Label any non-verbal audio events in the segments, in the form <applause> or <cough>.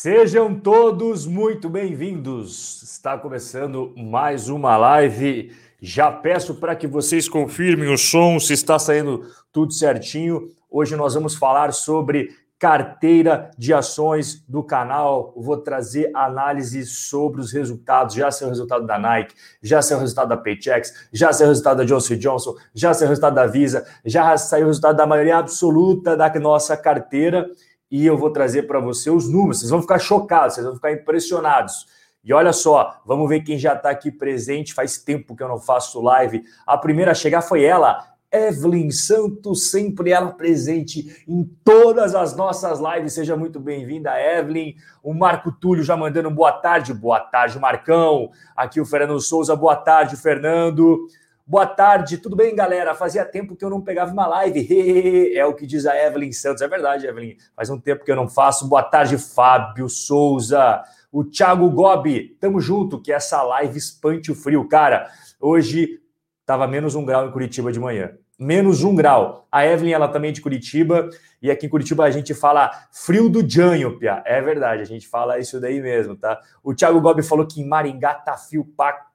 Sejam todos muito bem-vindos. Está começando mais uma live. Já peço para que vocês confirmem o som, se está saindo tudo certinho. Hoje nós vamos falar sobre carteira de ações do canal. Vou trazer análise sobre os resultados. Já saiu o resultado da Nike, já saiu o resultado da Paychex, já saiu o resultado da Johnson Johnson, já saiu o resultado da Visa, já saiu o resultado da maioria absoluta da nossa carteira e eu vou trazer para você os números. Vocês vão ficar chocados, vocês vão ficar impressionados. E olha só, vamos ver quem já está aqui presente. Faz tempo que eu não faço live. A primeira a chegar foi ela, Evelyn Santos, sempre ela presente em todas as nossas lives. Seja muito bem-vinda, Evelyn. O Marco Túlio já mandando boa tarde. Boa tarde, Marcão. Aqui o Fernando Souza. Boa tarde, Fernando. Boa tarde, tudo bem, galera? Fazia tempo que eu não pegava uma live. é o que diz a Evelyn Santos. É verdade, Evelyn. Faz um tempo que eu não faço. Boa tarde, Fábio Souza. O Thiago Gobi, tamo junto, que essa live espante o frio. Cara, hoje tava menos um grau em Curitiba de manhã. Menos um grau. A Evelyn, ela também é de Curitiba. E aqui em Curitiba a gente fala frio do Janho, Pia. É verdade, a gente fala isso daí mesmo, tá? O Thiago Gobi falou que em Maringá tá frio pra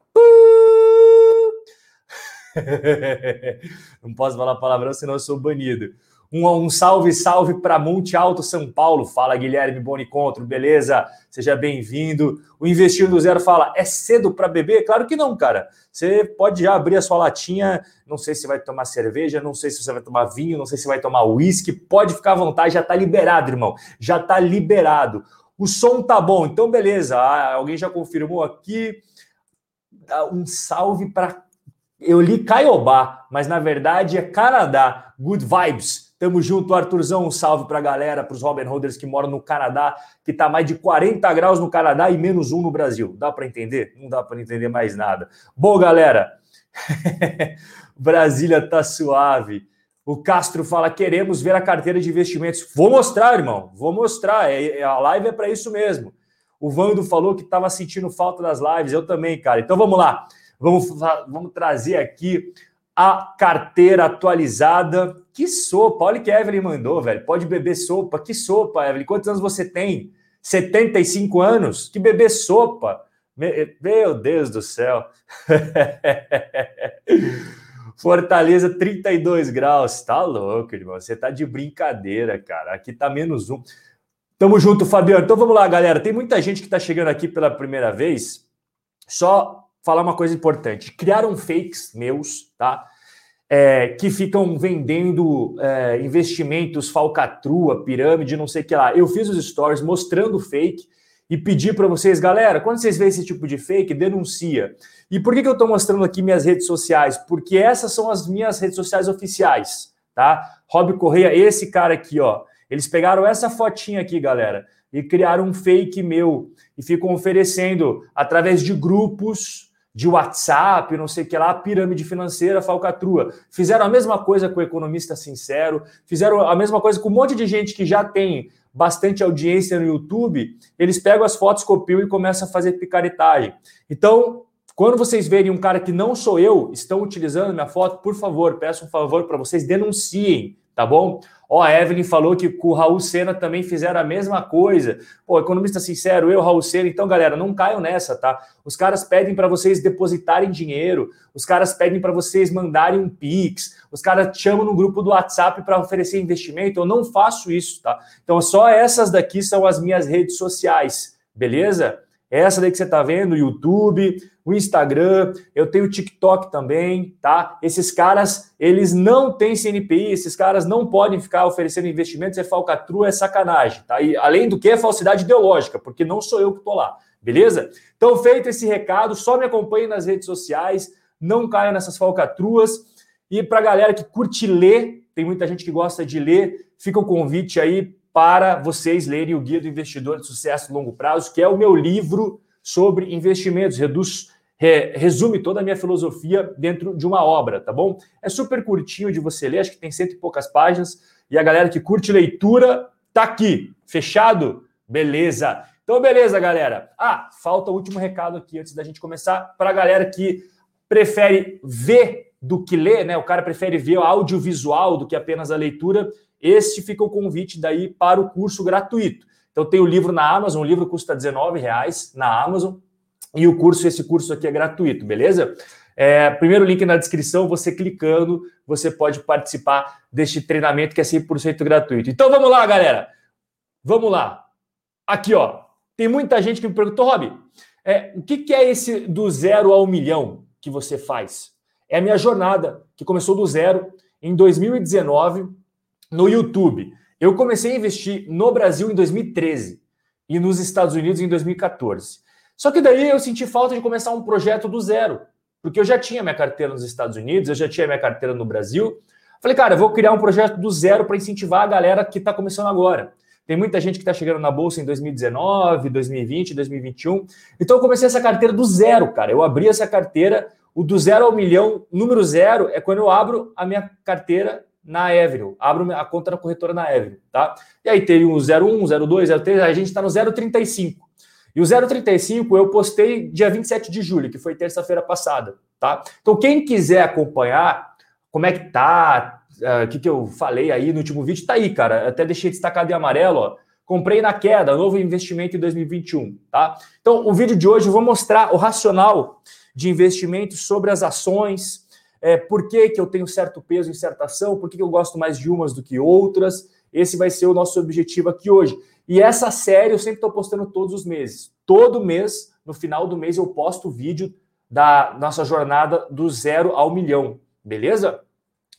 <laughs> Não posso falar palavrão, senão eu sou banido. Um, um salve, salve para Monte Alto, São Paulo. Fala, Guilherme Bonicontro, beleza? Seja bem-vindo. O Investir do Zero fala: é cedo para beber? Claro que não, cara. Você pode já abrir a sua latinha. Não sei se vai tomar cerveja, não sei se você vai tomar vinho, não sei se vai tomar uísque. Pode ficar à vontade, já está liberado, irmão. Já está liberado. O som tá bom, então beleza. Ah, alguém já confirmou aqui. Um salve para eu li Caiobá, mas na verdade é Canadá. Good vibes. Tamo junto, Arthurzão. Um salve pra galera, pros Robin Holders que moram no Canadá, que tá mais de 40 graus no Canadá e menos um no Brasil. Dá para entender? Não dá para entender mais nada. Bom, galera, <laughs> Brasília tá suave. O Castro fala: queremos ver a carteira de investimentos. Vou mostrar, irmão. Vou mostrar. É, é a live é para isso mesmo. O Vando falou que estava sentindo falta das lives. Eu também, cara. Então vamos lá. Vamos, vamos trazer aqui a carteira atualizada. Que sopa! Olha que a Evelyn mandou, velho. Pode beber sopa. Que sopa, Evelyn? Quantos anos você tem? 75 anos? Que beber sopa? Meu Deus do céu. <laughs> Fortaleza, 32 graus. Tá louco, irmão. Você tá de brincadeira, cara. Aqui tá menos um. Tamo junto, Fabiano. Então vamos lá, galera. Tem muita gente que tá chegando aqui pela primeira vez. Só falar uma coisa importante. Criaram fakes meus, tá? É, que ficam vendendo é, investimentos, falcatrua, pirâmide, não sei o que lá. Eu fiz os stories mostrando fake e pedi para vocês, galera, quando vocês veem esse tipo de fake, denuncia. E por que, que eu estou mostrando aqui minhas redes sociais? Porque essas são as minhas redes sociais oficiais, tá? Rob Correia, esse cara aqui, ó. Eles pegaram essa fotinha aqui, galera, e criaram um fake meu e ficam oferecendo através de grupos de WhatsApp, não sei o que lá, pirâmide financeira, falcatrua. Fizeram a mesma coisa com o economista sincero, fizeram a mesma coisa com um monte de gente que já tem bastante audiência no YouTube. Eles pegam as fotos, copiam e começam a fazer picaretagem. Então, quando vocês verem um cara que não sou eu, estão utilizando minha foto, por favor, peço um favor para vocês, denunciem, tá bom? Ó, a Evelyn falou que com o Raul Senna também fizeram a mesma coisa. Pô, economista sincero, eu, Raul Senna. Então, galera, não caiam nessa, tá? Os caras pedem para vocês depositarem dinheiro, os caras pedem para vocês mandarem um Pix, os caras chamam no grupo do WhatsApp para oferecer investimento. Eu não faço isso, tá? Então, só essas daqui são as minhas redes sociais, beleza? Essa daí que você está vendo, o YouTube, o Instagram, eu tenho o TikTok também, tá? Esses caras, eles não têm CNPI, esses caras não podem ficar oferecendo investimentos, é falcatrua, é sacanagem, tá? E além do que é falsidade ideológica, porque não sou eu que estou lá, beleza? Então, feito esse recado, só me acompanhe nas redes sociais, não caia nessas falcatruas. E para a galera que curte ler, tem muita gente que gosta de ler, fica o convite aí para vocês lerem o Guia do Investidor de Sucesso a Longo Prazo, que é o meu livro sobre investimentos, reduz, re, resume toda a minha filosofia dentro de uma obra, tá bom? É super curtinho de você ler, acho que tem cento e poucas páginas, e a galera que curte leitura tá aqui, fechado? Beleza. Então, beleza, galera. Ah, falta o último recado aqui antes da gente começar para a galera que prefere ver do que ler, né? O cara prefere ver o audiovisual do que apenas a leitura. Este fica o convite daí para o curso gratuito, Então tem o livro na Amazon, o livro custa 19 reais na Amazon e o curso, esse curso aqui é gratuito, beleza? É, primeiro link na descrição, você clicando, você pode participar deste treinamento que é 100% gratuito. Então vamos lá, galera. Vamos lá. Aqui, ó. Tem muita gente que me perguntou, Rob, é, o que, que é esse do zero ao milhão que você faz? É a minha jornada, que começou do zero em 2019 no YouTube. Eu comecei a investir no Brasil em 2013 e nos Estados Unidos em 2014. Só que daí eu senti falta de começar um projeto do zero, porque eu já tinha minha carteira nos Estados Unidos, eu já tinha minha carteira no Brasil. Falei, cara, eu vou criar um projeto do zero para incentivar a galera que está começando agora. Tem muita gente que está chegando na bolsa em 2019, 2020, 2021. Então eu comecei essa carteira do zero, cara. Eu abri essa carteira, o do zero ao milhão, número zero, é quando eu abro a minha carteira na Avenue, abro a conta na corretora na Avenue, tá? E aí tem o 01, 02, 03, a gente está no 035. E o 035 eu postei dia 27 de julho, que foi terça-feira passada, tá? Então quem quiser acompanhar como é que tá, o uh, que, que eu falei aí no último vídeo, tá aí, cara. Até deixei destacado em amarelo, ó. Comprei na queda, novo investimento em 2021, tá? Então, o vídeo de hoje eu vou mostrar o racional de investimento sobre as ações, é, por que, que eu tenho certo peso em certa ação, por que, que eu gosto mais de umas do que outras. Esse vai ser o nosso objetivo aqui hoje. E essa série eu sempre estou postando todos os meses. Todo mês, no final do mês, eu posto o vídeo da nossa jornada do zero ao milhão, beleza?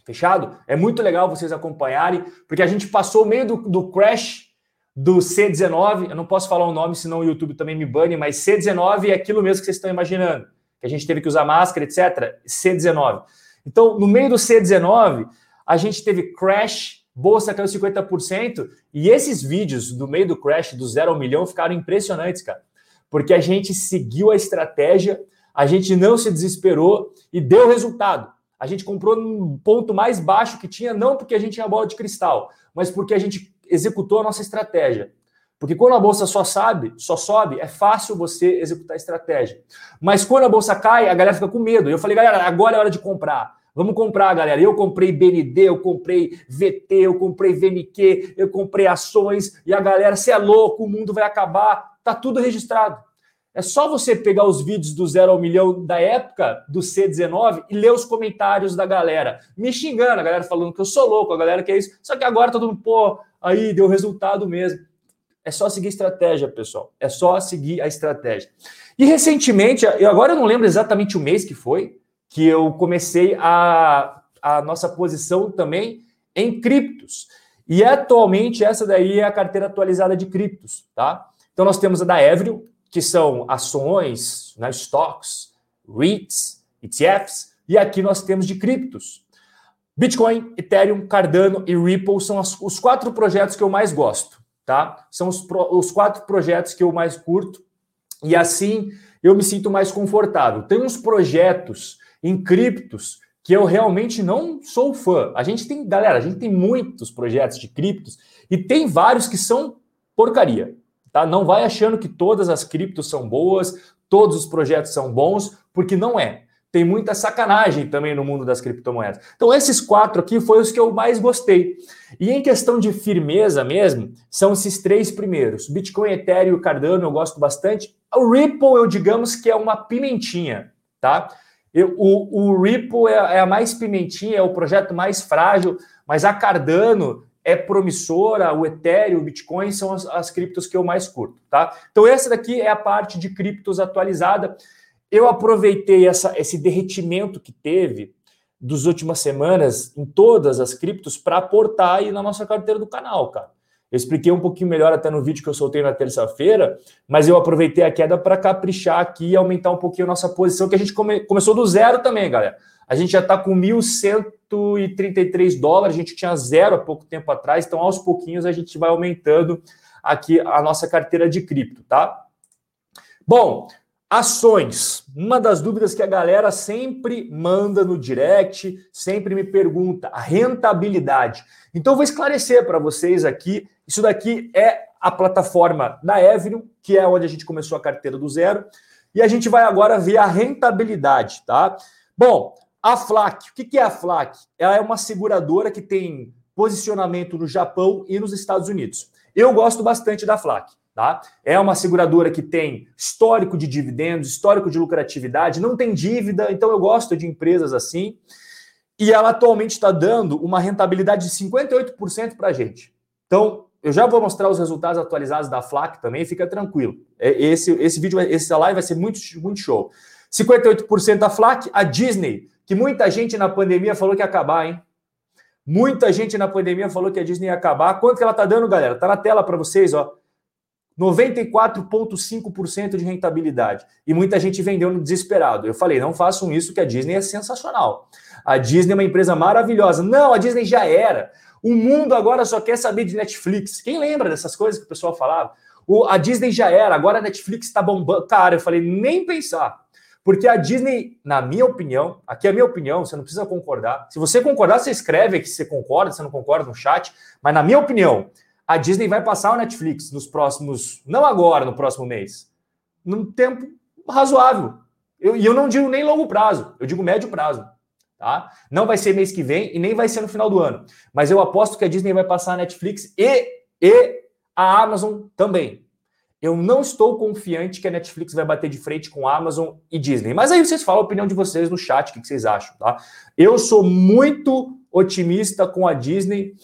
Fechado? É muito legal vocês acompanharem, porque a gente passou meio do, do crash do C19. Eu não posso falar o nome, senão o YouTube também me bane, mas C19 é aquilo mesmo que vocês estão imaginando, que a gente teve que usar máscara, etc. C19. Então, no meio do C19, a gente teve crash, bolsa caiu 50%, e esses vídeos do meio do crash, do zero ao milhão, ficaram impressionantes, cara. Porque a gente seguiu a estratégia, a gente não se desesperou e deu resultado. A gente comprou no ponto mais baixo que tinha, não porque a gente tinha bola de cristal, mas porque a gente executou a nossa estratégia. Porque quando a bolsa só sabe, só sobe, é fácil você executar a estratégia. Mas quando a bolsa cai, a galera fica com medo. Eu falei, galera, agora é hora de comprar. Vamos comprar, galera. Eu comprei BND, eu comprei VT, eu comprei VNQ, eu comprei ações. E a galera, se é louco, o mundo vai acabar. Tá tudo registrado. É só você pegar os vídeos do zero ao milhão da época do C19 e ler os comentários da galera. Me xingando, a galera falando que eu sou louco, a galera que é isso. Só que agora todo mundo, pô, aí deu resultado mesmo. É só seguir estratégia, pessoal. É só seguir a estratégia. E recentemente, eu agora eu não lembro exatamente o mês que foi, que eu comecei a, a nossa posição também em criptos. E atualmente essa daí é a carteira atualizada de criptos, tá? Então nós temos a da Evrio, que são ações, né, stocks, REITs, ETFs, e aqui nós temos de criptos. Bitcoin, Ethereum, Cardano e Ripple são as, os quatro projetos que eu mais gosto, tá? São os, os quatro projetos que eu mais curto e assim eu me sinto mais confortável. Tem uns projetos em criptos que eu realmente não sou fã. A gente tem, galera, a gente tem muitos projetos de criptos e tem vários que são porcaria. Tá? Não vai achando que todas as criptos são boas, todos os projetos são bons, porque não é. Tem muita sacanagem também no mundo das criptomoedas. Então, esses quatro aqui foram os que eu mais gostei. E em questão de firmeza mesmo, são esses três primeiros: Bitcoin, Ethereum e Cardano, eu gosto bastante. O Ripple, eu digamos que é uma pimentinha, tá? Eu, o, o Ripple é, é a mais pimentinha, é o projeto mais frágil, mas a Cardano é promissora, o Ethereum, o Bitcoin são as, as criptos que eu mais curto, tá? Então essa daqui é a parte de criptos atualizada. Eu aproveitei essa, esse derretimento que teve dos últimas semanas em todas as criptos para aportar aí na nossa carteira do canal, cara. Eu expliquei um pouquinho melhor até no vídeo que eu soltei na terça-feira, mas eu aproveitei a queda para caprichar aqui e aumentar um pouquinho a nossa posição, que a gente come, começou do zero também, galera. A gente já está com 1.133 dólares, a gente tinha zero há pouco tempo atrás, então aos pouquinhos a gente vai aumentando aqui a nossa carteira de cripto, tá? Bom, ações. Uma das dúvidas que a galera sempre manda no direct, sempre me pergunta, a rentabilidade. Então vou esclarecer para vocês aqui. Isso daqui é a plataforma da Avenue, que é onde a gente começou a carteira do zero, e a gente vai agora ver a rentabilidade, tá? Bom, a FLAC, o que é a FLAC? Ela é uma seguradora que tem posicionamento no Japão e nos Estados Unidos. Eu gosto bastante da FLAC. Tá? É uma seguradora que tem histórico de dividendos, histórico de lucratividade, não tem dívida, então eu gosto de empresas assim. E ela atualmente está dando uma rentabilidade de 58% para a gente. Então, eu já vou mostrar os resultados atualizados da FLAC também, fica tranquilo. É, esse, esse vídeo, esse live vai ser muito, muito show. 58% a FLAC, a Disney, que muita gente na pandemia falou que ia acabar, hein? Muita gente na pandemia falou que a Disney ia acabar. Quanto que ela tá dando, galera? Tá na tela para vocês, ó. 94,5% de rentabilidade. E muita gente vendeu no desesperado. Eu falei, não façam isso, que a Disney é sensacional. A Disney é uma empresa maravilhosa. Não, a Disney já era. O mundo agora só quer saber de Netflix. Quem lembra dessas coisas que o pessoal falava? O, a Disney já era, agora a Netflix está bombando. Cara, eu falei, nem pensar. Porque a Disney, na minha opinião, aqui é a minha opinião, você não precisa concordar. Se você concordar, você escreve aqui se você concorda, se você não concorda no chat. Mas na minha opinião, a Disney vai passar o Netflix nos próximos, não agora, no próximo mês, num tempo razoável. Eu, e eu não digo nem longo prazo, eu digo médio prazo. Tá? Não vai ser mês que vem e nem vai ser no final do ano. Mas eu aposto que a Disney vai passar a Netflix e, e a Amazon também. Eu não estou confiante que a Netflix vai bater de frente com a Amazon e Disney. Mas aí vocês falam a opinião de vocês no chat, o que vocês acham, tá? Eu sou muito otimista com a Disney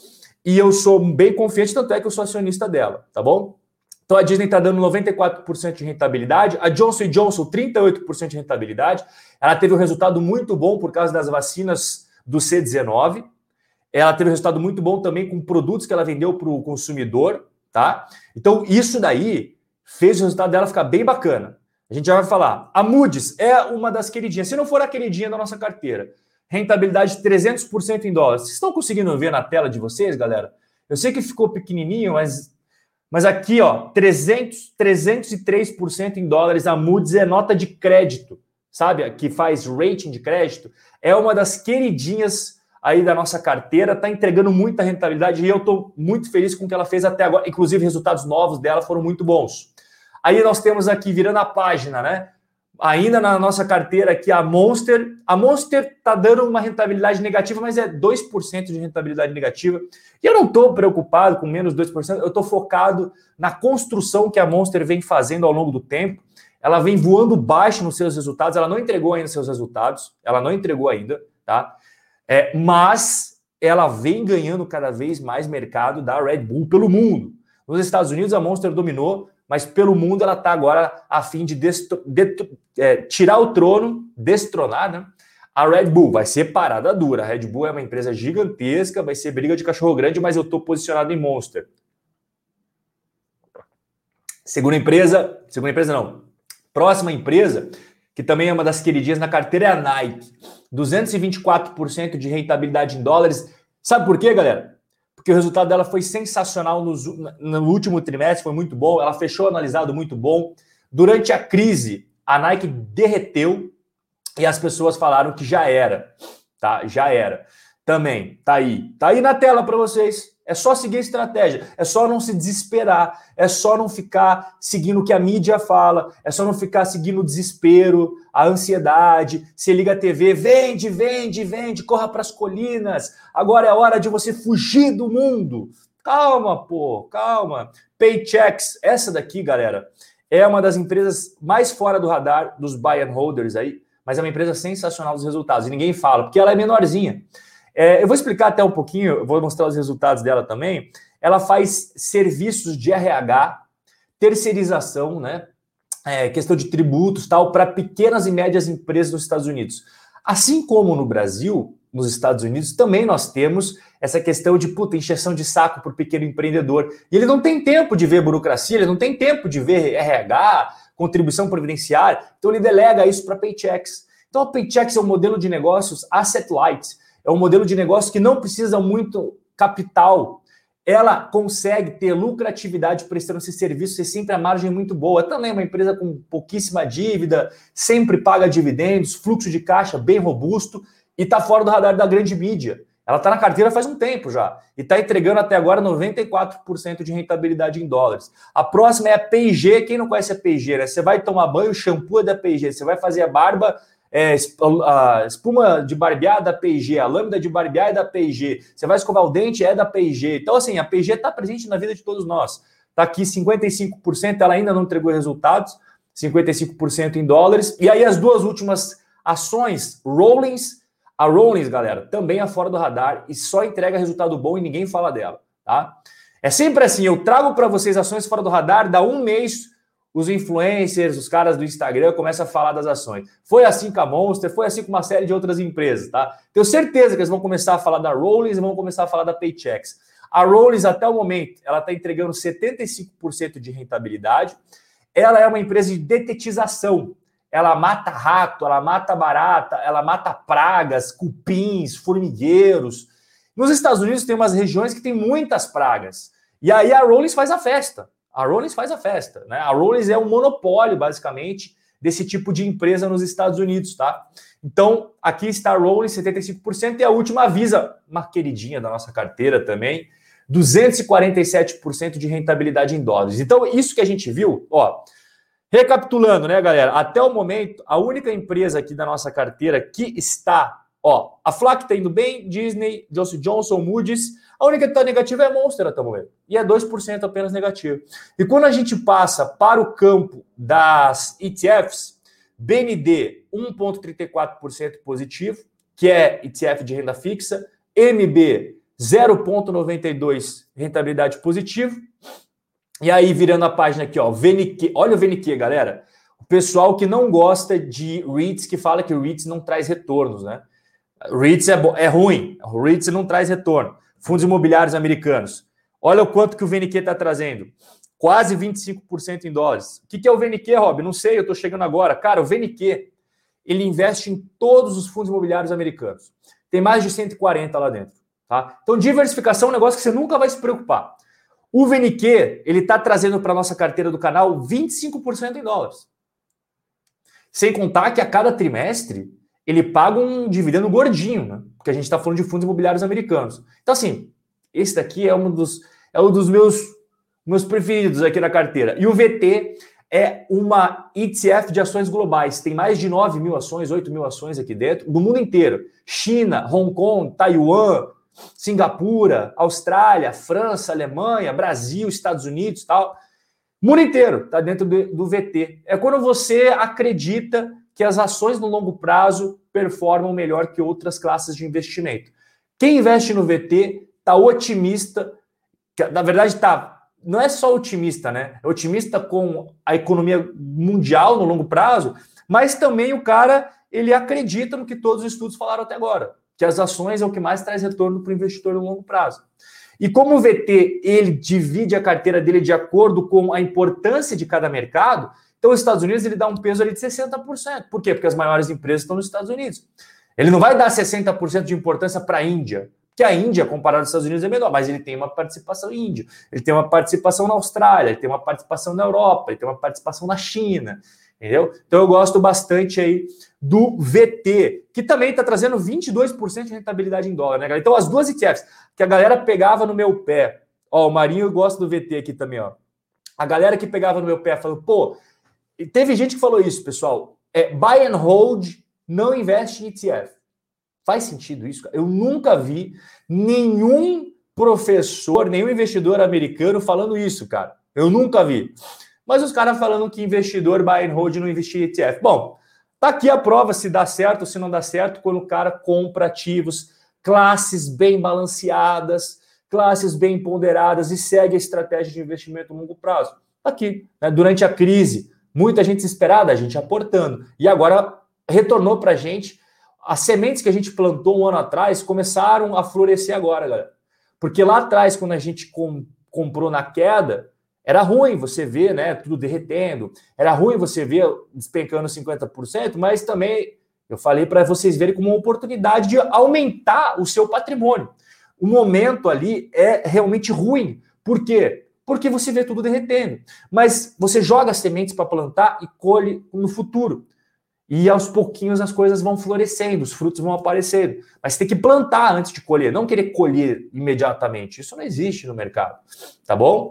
e eu sou bem confiante, tanto é que eu sou acionista dela, tá bom? Então a Disney está dando 94% de rentabilidade, a Johnson Johnson 38% de rentabilidade. Ela teve um resultado muito bom por causa das vacinas do C19. Ela teve um resultado muito bom também com produtos que ela vendeu para o consumidor, tá? Então isso daí fez o resultado dela ficar bem bacana. A gente já vai falar. A Moody's é uma das queridinhas, se não for a queridinha da nossa carteira rentabilidade de 300% em dólares. Vocês estão conseguindo ver na tela de vocês, galera? Eu sei que ficou pequenininho, mas, mas aqui, ó, 300, 303% em dólares. A Moody's é nota de crédito, sabe? Que faz rating de crédito. É uma das queridinhas aí da nossa carteira, está entregando muita rentabilidade e eu estou muito feliz com o que ela fez até agora. Inclusive, resultados novos dela foram muito bons. Aí nós temos aqui, virando a página, né? Ainda na nossa carteira aqui a Monster. A Monster está dando uma rentabilidade negativa, mas é 2% de rentabilidade negativa. E eu não estou preocupado com menos 2%, eu estou focado na construção que a Monster vem fazendo ao longo do tempo. Ela vem voando baixo nos seus resultados, ela não entregou ainda seus resultados, ela não entregou ainda, tá? É, mas ela vem ganhando cada vez mais mercado da Red Bull pelo mundo. Nos Estados Unidos, a Monster dominou, mas pelo mundo ela está agora a fim de, de é, tirar o trono, destronar, né? A Red Bull vai ser parada dura. A Red Bull é uma empresa gigantesca, vai ser briga de cachorro grande, mas eu estou posicionado em Monster. Segunda empresa, segunda empresa não. Próxima empresa, que também é uma das queridinhas na carteira, é a Nike. 224% de rentabilidade em dólares. Sabe por quê, galera? Porque o resultado dela foi sensacional no, no último trimestre, foi muito bom, ela fechou analisado muito bom. Durante a crise, a Nike derreteu e as pessoas falaram que já era, tá? Já era. Também, tá aí. Tá aí na tela para vocês. É só seguir a estratégia, é só não se desesperar, é só não ficar seguindo o que a mídia fala, é só não ficar seguindo o desespero, a ansiedade. Se liga a TV, vende, vende, vende, corra para as colinas. Agora é hora de você fugir do mundo. Calma, pô, calma. Paychecks, essa daqui, galera, é uma das empresas mais fora do radar dos buy and holders aí, mas é uma empresa sensacional dos resultados e ninguém fala, porque ela é menorzinha. É, eu vou explicar até um pouquinho, vou mostrar os resultados dela também. Ela faz serviços de RH, terceirização, né? É, questão de tributos tal, para pequenas e médias empresas nos Estados Unidos. Assim como no Brasil, nos Estados Unidos, também nós temos essa questão de puta, encheção de saco para o pequeno empreendedor. E ele não tem tempo de ver burocracia, ele não tem tempo de ver RH, contribuição previdenciária, então ele delega isso para Paychecks. Então a Paychecks é um modelo de negócios asset light é um modelo de negócio que não precisa muito capital. Ela consegue ter lucratividade prestando esse serviço e sempre a margem muito boa. Também é uma empresa com pouquíssima dívida, sempre paga dividendos, fluxo de caixa bem robusto e está fora do radar da grande mídia. Ela está na carteira faz um tempo já e está entregando até agora 94% de rentabilidade em dólares. A próxima é a P&G. Quem não conhece a P&G, né? Você vai tomar banho, shampoo é da P&G. Você vai fazer a barba, é, a espuma de barbear da P&G, a lâmina de barbear é da P&G, você vai escovar o dente, é da P&G. Então, assim, a P&G está presente na vida de todos nós. Está aqui 55%, ela ainda não entregou resultados, 55% em dólares. E aí as duas últimas ações, Rollins, a Rollins, galera, também é fora do radar e só entrega resultado bom e ninguém fala dela, tá? É sempre assim, eu trago para vocês ações fora do radar, dá um mês, os influencers, os caras do Instagram começam a falar das ações. Foi assim com a Monster, foi assim com uma série de outras empresas, tá? Tenho certeza que eles vão começar a falar da Rollins e vão começar a falar da Paychex. A Rollins, até o momento, ela está entregando 75% de rentabilidade. Ela é uma empresa de detetização. Ela mata rato, ela mata barata, ela mata pragas, cupins, formigueiros. Nos Estados Unidos tem umas regiões que tem muitas pragas. E aí a Rollins faz a festa. A Rollins faz a festa, né? A Rollins é um monopólio, basicamente, desse tipo de empresa nos Estados Unidos, tá? Então, aqui está a Rollins, 75%, e a última Visa, uma queridinha da nossa carteira também, 247% de rentabilidade em dólares. Então, isso que a gente viu, ó, recapitulando, né, galera? Até o momento, a única empresa aqui da nossa carteira que está, ó, a Flac está indo bem, Disney, Johnson Johnson, Moody's, a única que está negativa é a Monster até o momento. E é 2% apenas negativo. E quando a gente passa para o campo das ETFs, BND 1,34% positivo, que é ETF de renda fixa, MB 0,92 rentabilidade positivo. E aí, virando a página aqui, ó, VNQ. Olha o VNQ, galera. O pessoal que não gosta de REITs, que fala que REITs não traz retornos, né? REITs é, é ruim, o REITs não traz retorno fundos imobiliários americanos. Olha o quanto que o VNQ está trazendo. Quase 25% em dólares. O que é o VNQ, Rob? Não sei, eu estou chegando agora. Cara, o VNQ, ele investe em todos os fundos imobiliários americanos. Tem mais de 140 lá dentro. Tá? Então, diversificação é um negócio que você nunca vai se preocupar. O VNQ, ele está trazendo para a nossa carteira do canal 25% em dólares. Sem contar que a cada trimestre ele paga um dividendo gordinho, né? Porque a gente está falando de fundos imobiliários americanos. Então, assim, esse daqui é um dos, é um dos meus, meus preferidos aqui na carteira. E o VT é uma ETF de ações globais. Tem mais de 9 mil ações, 8 mil ações aqui dentro, do mundo inteiro. China, Hong Kong, Taiwan, Singapura, Austrália, França, Alemanha, Brasil, Estados Unidos tal. O mundo inteiro está dentro do, do VT. É quando você acredita que as ações no longo prazo performam melhor que outras classes de investimento. Quem investe no VT está otimista, na verdade está não é só otimista, né? É otimista com a economia mundial no longo prazo, mas também o cara ele acredita no que todos os estudos falaram até agora, que as ações é o que mais traz retorno para o investidor no longo prazo. E como o VT ele divide a carteira dele de acordo com a importância de cada mercado, então, os Estados Unidos ele dá um peso ali de 60%. Por quê? Porque as maiores empresas estão nos Estados Unidos. Ele não vai dar 60% de importância para a Índia, que a Índia, comparado aos Estados Unidos, é menor, mas ele tem uma participação índia, ele tem uma participação na Austrália, ele tem uma participação na Europa, ele tem uma participação na China, entendeu? Então eu gosto bastante aí do VT, que também está trazendo 22% de rentabilidade em dólar, né, galera? Então as duas ETFs que a galera pegava no meu pé, ó, o Marinho gosta do VT aqui também, ó. A galera que pegava no meu pé falando, pô, e teve gente que falou isso, pessoal. É, buy and hold, não investe em ETF. Faz sentido isso? Eu nunca vi nenhum professor, nenhum investidor americano falando isso, cara. Eu nunca vi. Mas os caras falando que investidor buy and hold não investir em ETF. Bom, tá aqui a prova se dá certo ou se não dá certo quando o cara compra ativos, classes bem balanceadas, classes bem ponderadas e segue a estratégia de investimento a longo prazo. Tá aqui, né? durante a crise, muita gente desesperada, a gente aportando. E agora retornou para a gente. As sementes que a gente plantou um ano atrás começaram a florescer agora, galera. Porque lá atrás, quando a gente com, comprou na queda, era ruim você ver né, tudo derretendo, era ruim você ver despencando 50%, mas também eu falei para vocês verem como uma oportunidade de aumentar o seu patrimônio. O momento ali é realmente ruim. Por quê? Porque você vê tudo derretendo. Mas você joga as sementes para plantar e colhe no futuro. E aos pouquinhos as coisas vão florescendo, os frutos vão aparecendo. Mas tem que plantar antes de colher, não querer colher imediatamente. Isso não existe no mercado, tá bom?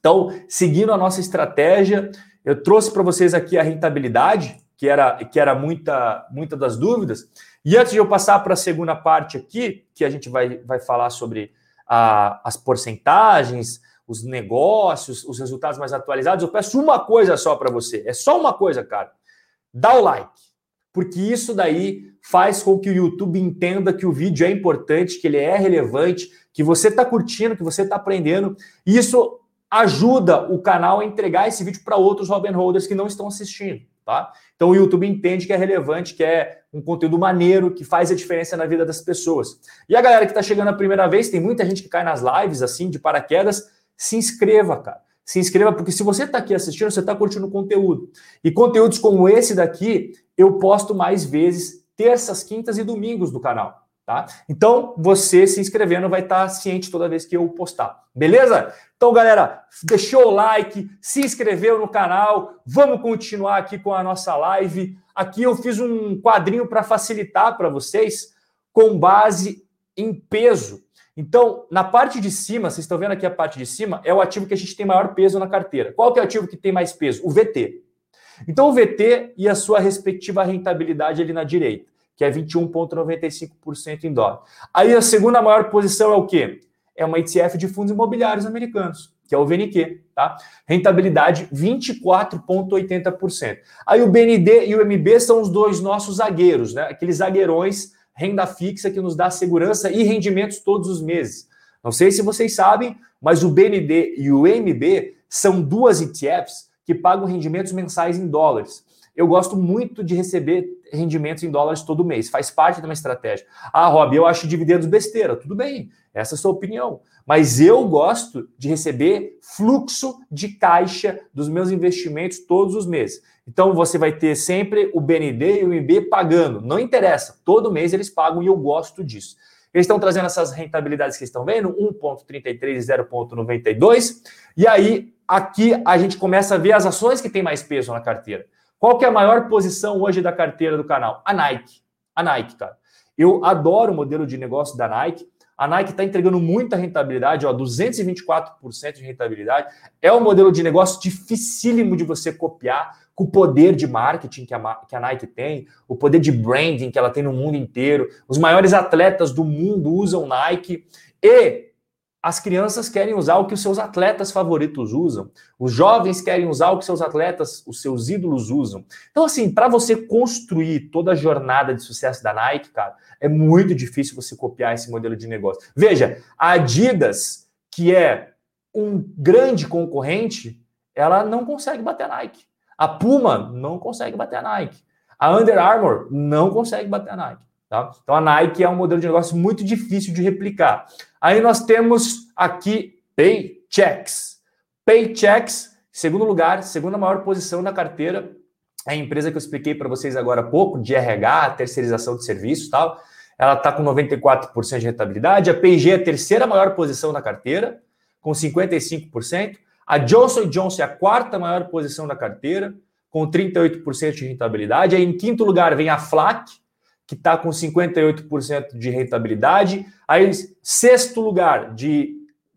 Então, seguindo a nossa estratégia, eu trouxe para vocês aqui a rentabilidade, que era, que era muita, muita das dúvidas. E antes de eu passar para a segunda parte aqui, que a gente vai, vai falar sobre a, as porcentagens, os negócios, os resultados mais atualizados, eu peço uma coisa só para você. É só uma coisa, cara. Dá o like. Porque isso daí faz com que o YouTube entenda que o vídeo é importante, que ele é relevante, que você está curtindo, que você está aprendendo. E isso ajuda o canal a entregar esse vídeo para outros Robin Holders que não estão assistindo, tá? Então o YouTube entende que é relevante, que é um conteúdo maneiro, que faz a diferença na vida das pessoas. E a galera que está chegando a primeira vez, tem muita gente que cai nas lives assim, de paraquedas, se inscreva, cara. Se inscreva, porque se você está aqui assistindo, você está curtindo o conteúdo. E conteúdos como esse daqui, eu posto mais vezes, terças, quintas e domingos no canal. Tá? Então, você se inscrevendo vai estar ciente toda vez que eu postar. Beleza? Então, galera, deixou o like, se inscreveu no canal, vamos continuar aqui com a nossa live. Aqui eu fiz um quadrinho para facilitar para vocês, com base em peso. Então, na parte de cima, vocês estão vendo aqui a parte de cima, é o ativo que a gente tem maior peso na carteira. Qual que é o ativo que tem mais peso? O VT. Então, o VT e a sua respectiva rentabilidade ali na direita que é 21,95% em dólar. Aí a segunda maior posição é o quê? É uma ETF de fundos imobiliários americanos, que é o VNQ, tá? Rentabilidade 24,80%. Aí o BND e o MB são os dois nossos zagueiros, né? Aqueles zagueirões, renda fixa que nos dá segurança e rendimentos todos os meses. Não sei se vocês sabem, mas o BND e o MB são duas ETFs que pagam rendimentos mensais em dólares. Eu gosto muito de receber rendimentos em dólares todo mês. Faz parte de uma estratégia. Ah, Rob, eu acho dividendos besteira. Tudo bem, essa é a sua opinião. Mas eu gosto de receber fluxo de caixa dos meus investimentos todos os meses. Então você vai ter sempre o BND e o IB pagando. Não interessa, todo mês eles pagam e eu gosto disso. Eles estão trazendo essas rentabilidades que estão vendo, 1,33 e 0,92. E aí, aqui a gente começa a ver as ações que têm mais peso na carteira. Qual que é a maior posição hoje da carteira do canal? A Nike. A Nike, cara. Eu adoro o modelo de negócio da Nike. A Nike está entregando muita rentabilidade, ó, 224% de rentabilidade. É um modelo de negócio dificílimo de você copiar, com o poder de marketing que a, que a Nike tem, o poder de branding que ela tem no mundo inteiro. Os maiores atletas do mundo usam Nike. E as crianças querem usar o que os seus atletas favoritos usam. Os jovens querem usar o que seus atletas, os seus ídolos usam. Então, assim, para você construir toda a jornada de sucesso da Nike, cara, é muito difícil você copiar esse modelo de negócio. Veja, a Adidas, que é um grande concorrente, ela não consegue bater a Nike. A Puma não consegue bater a Nike. A Under Armour não consegue bater a Nike. Tá? Então a Nike é um modelo de negócio muito difícil de replicar. Aí nós temos aqui Paychecks. Paychecks, segundo lugar, segunda maior posição na carteira, é a empresa que eu expliquei para vocês agora há pouco, de RH, terceirização de serviços e tal. Ela está com 94% de rentabilidade. A P&G é a terceira maior posição na carteira, com 55%. A Johnson Johnson é a quarta maior posição da carteira, com 38% de rentabilidade. Aí, em quinto lugar, vem a Flac, que está com 58% de rentabilidade. Aí, sexto lugar de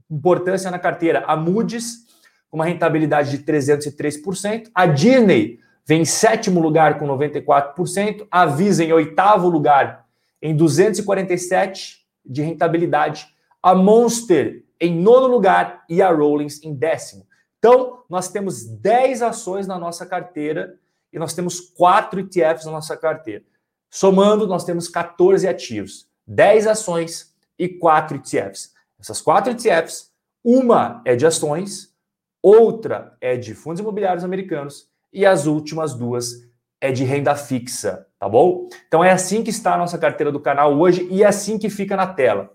importância na carteira, a Moody's, com uma rentabilidade de 303%. A Disney vem em sétimo lugar com 94%. A Visa em oitavo lugar em 247% de rentabilidade. A Monster em nono lugar e a Rollins em décimo. Então, nós temos 10 ações na nossa carteira e nós temos quatro ETFs na nossa carteira. Somando, nós temos 14 ativos, 10 ações e 4 ETFs. Essas 4 ETFs, uma é de ações, outra é de fundos imobiliários americanos e as últimas duas é de renda fixa, tá bom? Então é assim que está a nossa carteira do canal hoje e é assim que fica na tela.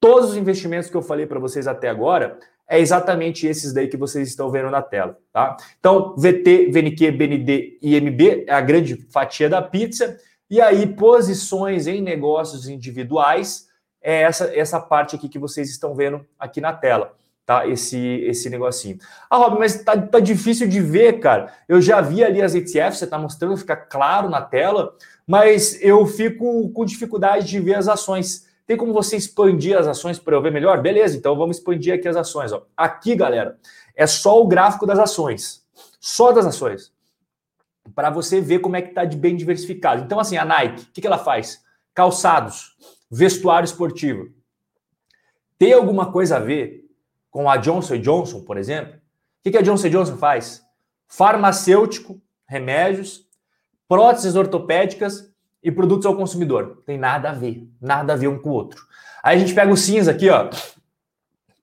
Todos os investimentos que eu falei para vocês até agora é exatamente esses daí que vocês estão vendo na tela, tá? Então, VT, VNQ, BND e MB é a grande fatia da pizza. E aí, posições em negócios individuais, é essa, essa parte aqui que vocês estão vendo aqui na tela, tá? Esse, esse negocinho. Ah, Rob, mas tá, tá difícil de ver, cara. Eu já vi ali as ETFs, você tá mostrando, fica claro na tela, mas eu fico com dificuldade de ver as ações. Tem como você expandir as ações para eu ver melhor? Beleza, então vamos expandir aqui as ações. Ó. Aqui, galera, é só o gráfico das ações. Só das ações. Para você ver como é que está de bem diversificado. Então, assim, a Nike, o que, que ela faz? Calçados, vestuário esportivo. Tem alguma coisa a ver com a Johnson Johnson, por exemplo? O que, que a Johnson Johnson faz? Farmacêutico, remédios, próteses ortopédicas e produtos ao consumidor. Tem nada a ver, nada a ver um com o outro. Aí a gente pega o cinza aqui, ó,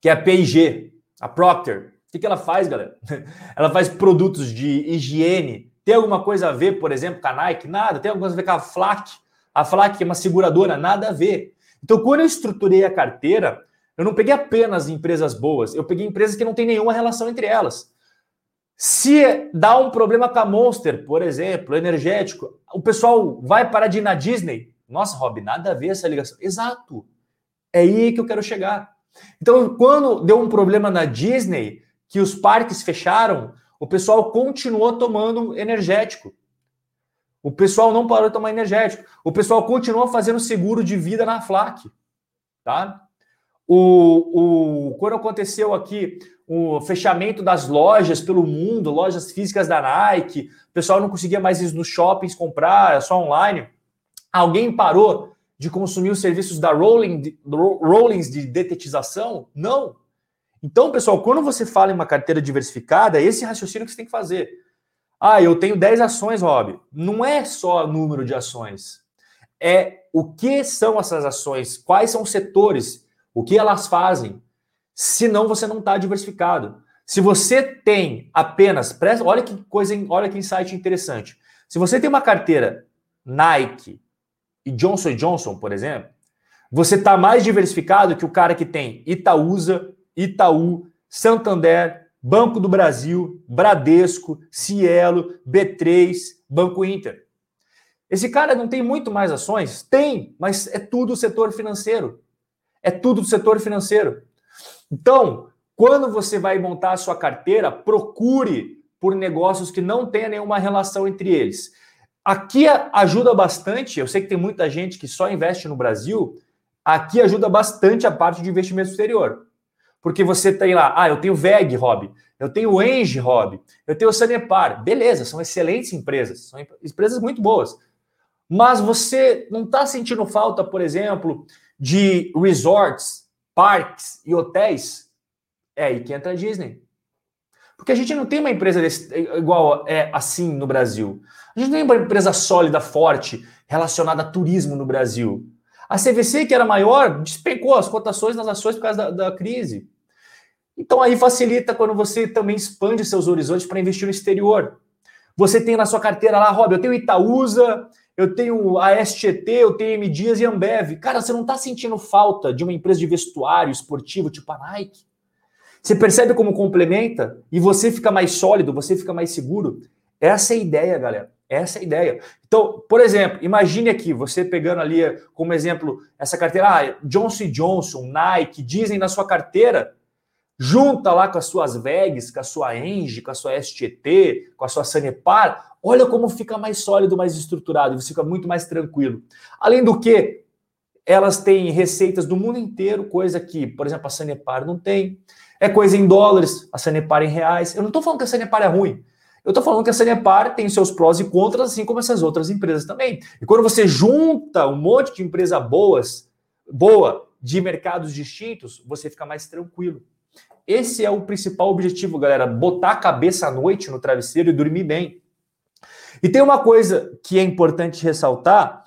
que é a P&G, a Procter. O que, que ela faz, galera? <laughs> Ela faz produtos de higiene. Tem alguma coisa a ver, por exemplo, com a Nike? Nada. Tem alguma coisa a ver com a Flac? A Flac é uma seguradora? Nada a ver. Então, quando eu estruturei a carteira, eu não peguei apenas empresas boas, eu peguei empresas que não tem nenhuma relação entre elas. Se dá um problema com a Monster, por exemplo, energético, o pessoal vai parar de ir na Disney. Nossa, Rob, nada a ver essa ligação. Exato. É aí que eu quero chegar. Então, quando deu um problema na Disney, que os parques fecharam, o pessoal continuou tomando energético. O pessoal não parou de tomar energético. O pessoal continuou fazendo seguro de vida na FLAC. Tá? O, o, quando aconteceu aqui o fechamento das lojas pelo mundo, lojas físicas da Nike, o pessoal não conseguia mais ir nos shoppings comprar, só online. Alguém parou de consumir os serviços da Rollings de detetização? Não. Então, pessoal, quando você fala em uma carteira diversificada, é esse raciocínio que você tem que fazer. Ah, eu tenho 10 ações, Rob. Não é só número de ações. É o que são essas ações, quais são os setores, o que elas fazem. Senão você não está diversificado. Se você tem apenas, olha que coisa, olha que insight interessante. Se você tem uma carteira Nike, e Johnson Johnson, por exemplo, você está mais diversificado que o cara que tem Itaúsa, Itaú, Santander, Banco do Brasil, Bradesco, Cielo, B3, Banco Inter. Esse cara não tem muito mais ações? Tem, mas é tudo setor financeiro. É tudo do setor financeiro. Então, quando você vai montar a sua carteira, procure por negócios que não tenha nenhuma relação entre eles. Aqui ajuda bastante, eu sei que tem muita gente que só investe no Brasil, aqui ajuda bastante a parte de investimento exterior. Porque você tem lá, ah, eu tenho VEG, Rob, eu tenho Engie, Rob, eu tenho Sanepar. Beleza, são excelentes empresas, são empresas muito boas. Mas você não está sentindo falta, por exemplo, de resorts, parques e hotéis? É aí que entra a Disney. Porque a gente não tem uma empresa desse, igual é assim no Brasil. A gente não tem uma empresa sólida, forte, relacionada a turismo no Brasil. A CVC, que era maior, despencou as cotações nas ações por causa da, da crise. Então aí facilita quando você também expande seus horizontes para investir no exterior. Você tem na sua carteira lá, Rob, eu tenho Itaúsa, eu tenho a STT, eu tenho M Dias e Ambev. Cara, você não está sentindo falta de uma empresa de vestuário esportivo tipo a Nike? Você percebe como complementa e você fica mais sólido, você fica mais seguro. Essa é a ideia, galera. Essa é a ideia. Então, por exemplo, imagine aqui, você pegando ali como exemplo essa carteira, ah, Johnson Johnson, Nike, Disney na sua carteira, junta lá com as suas VEGs, com a sua Engie, com a sua STT, com a sua Sanepar, olha como fica mais sólido, mais estruturado, você fica muito mais tranquilo. Além do que, elas têm receitas do mundo inteiro, coisa que, por exemplo, a Sanepar não tem. É coisa em dólares, a Sanepar em reais. Eu não estou falando que a Sanepar é ruim. Eu estou falando que a Sanepar tem seus prós e contras, assim como essas outras empresas também. E quando você junta um monte de empresa boas, boa, de mercados distintos, você fica mais tranquilo. Esse é o principal objetivo, galera. Botar a cabeça à noite no travesseiro e dormir bem. E tem uma coisa que é importante ressaltar,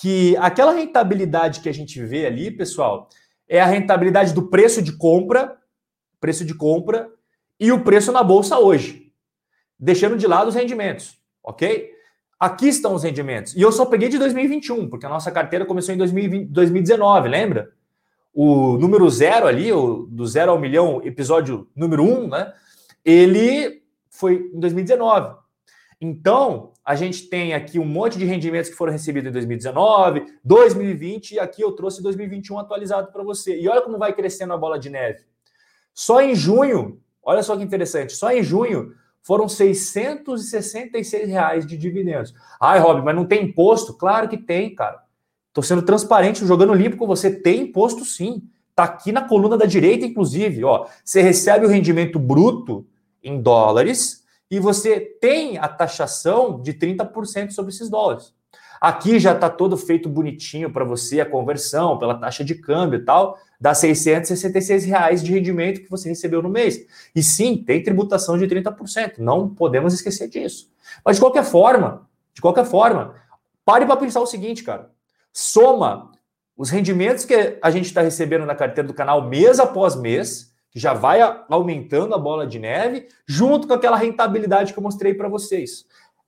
que aquela rentabilidade que a gente vê ali, pessoal, é a rentabilidade do preço de compra preço de compra e o preço na bolsa hoje, deixando de lado os rendimentos, ok? Aqui estão os rendimentos. E eu só peguei de 2021, porque a nossa carteira começou em 2020, 2019, lembra? O número zero ali, o, do zero ao milhão, episódio número um, né? Ele foi em 2019. Então, a gente tem aqui um monte de rendimentos que foram recebidos em 2019, 2020, e aqui eu trouxe 2021 atualizado para você. E olha como vai crescendo a bola de neve. Só em junho, olha só que interessante, só em junho foram 666 reais de dividendos. Ai, Rob, mas não tem imposto? Claro que tem, cara. Estou sendo transparente, jogando limpo com você. Tem imposto sim. Está aqui na coluna da direita, inclusive. Ó, você recebe o rendimento bruto em dólares e você tem a taxação de 30% sobre esses dólares. Aqui já está todo feito bonitinho para você, a conversão pela taxa de câmbio e tal, dá 666 reais de rendimento que você recebeu no mês. E sim, tem tributação de 30%, não podemos esquecer disso. Mas de qualquer forma, de qualquer forma, pare para pensar o seguinte, cara. Soma os rendimentos que a gente está recebendo na carteira do canal mês após mês, que já vai aumentando a bola de neve, junto com aquela rentabilidade que eu mostrei para vocês.